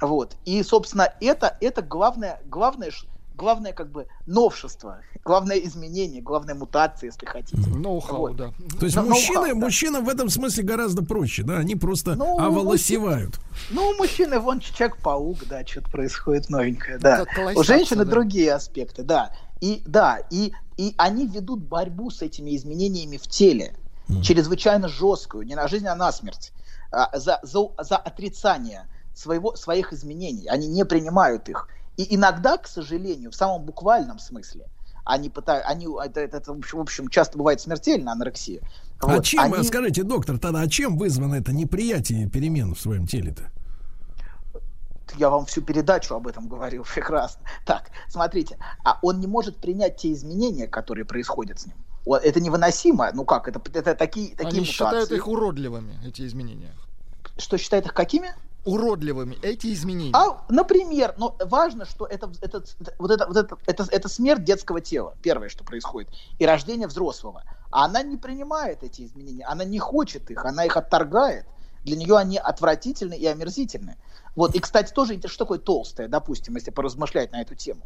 Вот. И, собственно, это, это главное, главное, главное как бы новшество, главное изменение, главная мутация, если хотите. Ноу-хау, Вот. да. То есть Ну, мужчины, ноу-хау, да. мужчинам в этом смысле гораздо проще, да? Они просто Ну, оволосевают. Ну, у мужчины вон Человек-паук, да, что-то происходит новенькое, да. У женщины да. другие аспекты, да. И да, и, и они ведут борьбу с этими изменениями в теле, чрезвычайно жесткую, не на жизнь, а на смерть, а, за, за, за отрицание своего, своих изменений. Они не принимают их. И иногда, к сожалению, в самом буквальном смысле, они пытаются, они, это, это, это, в общем- часто бывает смертельно, анорексия. а Вот, чем, они- скажите, доктор, тогда а чем вызвано это неприятие перемен в своем теле-то? я вам всю передачу об этом говорил прекрасно. Так, смотрите, а он не может принять те изменения, которые происходят с ним. Это невыносимо. Ну как, это, это такие, такие Они считают мутации. их уродливыми, эти изменения. Что считает их какими? Уродливыми эти изменения. А, например, но важно, что это, это, вот это, вот это, это, это смерть детского тела, первое, что происходит, и рождение взрослого. А она не принимает эти изменения, она не хочет их, она их отторгает. Для нее они отвратительны и омерзительны. Вот, и, кстати, тоже что такое толстая, допустим, если поразмышлять на эту тему.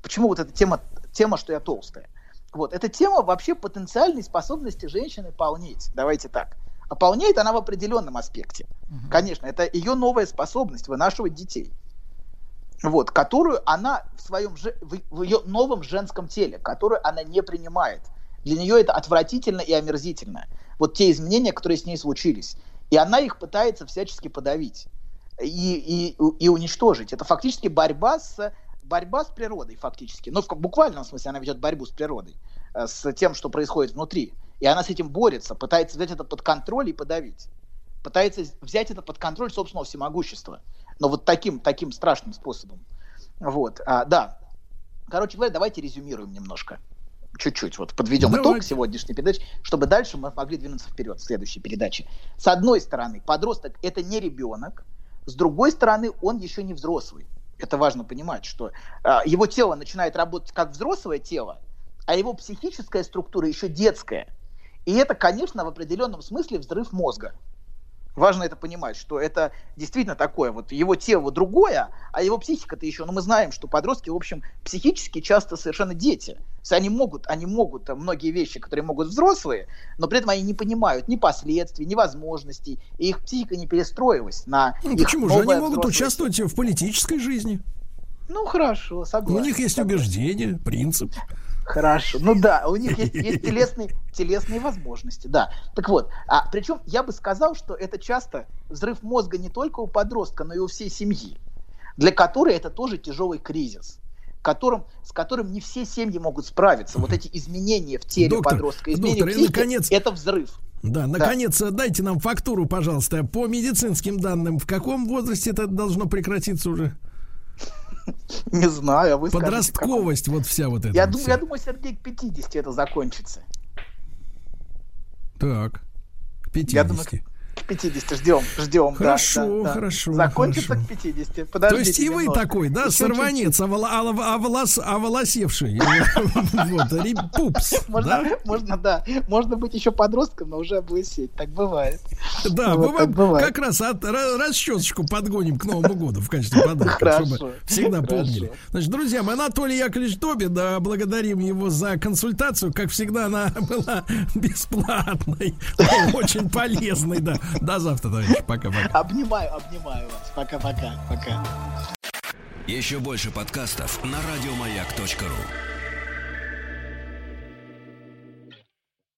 Почему вот эта тема, тема, что я толстая? Вот, эта тема вообще потенциальной способности женщины полнеть. Давайте так. Полнеет она в определенном аспекте. Угу. Конечно, это ее новая способность вынашивать детей. Вот, которую она в своем в, в ее новом женском теле, которую она не принимает. Для нее это отвратительно и омерзительно. Вот те изменения, которые с ней случились. И она их пытается всячески подавить и, и, и уничтожить. Это фактически борьба с борьба с природой фактически. Ну, в буквальном смысле она ведет борьбу с природой, э, с тем, что происходит внутри. И она с этим борется, пытается взять это под контроль и подавить. Пытается взять это под контроль собственного всемогущества. Но вот таким, таким страшным способом. Вот, а, да. Короче говоря, давайте резюмируем немножко. Чуть-чуть. Вот подведем Давайте. итог сегодняшней передачи, чтобы дальше мы могли двинуться вперед в следующей передаче. С одной стороны, подросток это не ребенок, с другой стороны, он еще не взрослый. Это важно понимать, что э, его тело начинает работать как взрослое тело, а его психическая структура еще детская. И это, конечно, в определенном смысле взрыв мозга. Важно это понимать, что это действительно такое, вот его тело другое, а его психика-то еще, ну мы знаем, что подростки, в общем, психически часто совершенно дети. То есть они могут, они могут многие вещи, которые могут взрослые, но при этом они не понимают ни последствий, ни возможностей, и их психика не перестроилась на ну, Почему же они могут участвовать в политической жизни? Ну хорошо, согласен. У них есть убеждения, принцип. Хорошо. Ну да, у них есть, есть телесные, телесные возможности, да. Так вот, а причем я бы сказал, что это часто взрыв мозга не только у подростка, но и у всей семьи, для которой это тоже тяжелый кризис которым, с которым не все семьи могут справиться. Вот эти изменения в теле доктор, подростка, изменения доктор, в психике, наконец, это взрыв. Да, наконец, да. дайте нам фактуру, пожалуйста. По медицинским данным, в каком возрасте это должно прекратиться уже? Не знаю, а вы Подростковость, скажете, вот вся вот эта. Я, вот думаю, я думаю, Сергей, к 50 это закончится. Так, к 50. Я думаю, к 50 ждем, ждем. Хорошо, да, да, хорошо. Закончится хорошо. к 50. Подождите То есть и вы немного. такой, да, Еще сорванец, оволос, оволосевший. Вот, пупс. Можно, да. Можно быть еще подростком, но уже облысеть. Так бывает. Да, мы как раз расчесочку подгоним к Новому году в качестве подарка, чтобы всегда помнили. Значит, друзья, мы Анатолий Яковлевич Добин, да, благодарим его за консультацию. Как всегда, она была бесплатной, очень полезной, да. До завтра, товарищи. Пока-пока. Обнимаю, обнимаю вас. Пока-пока. Пока. Еще больше подкастов на радиомаяк.ру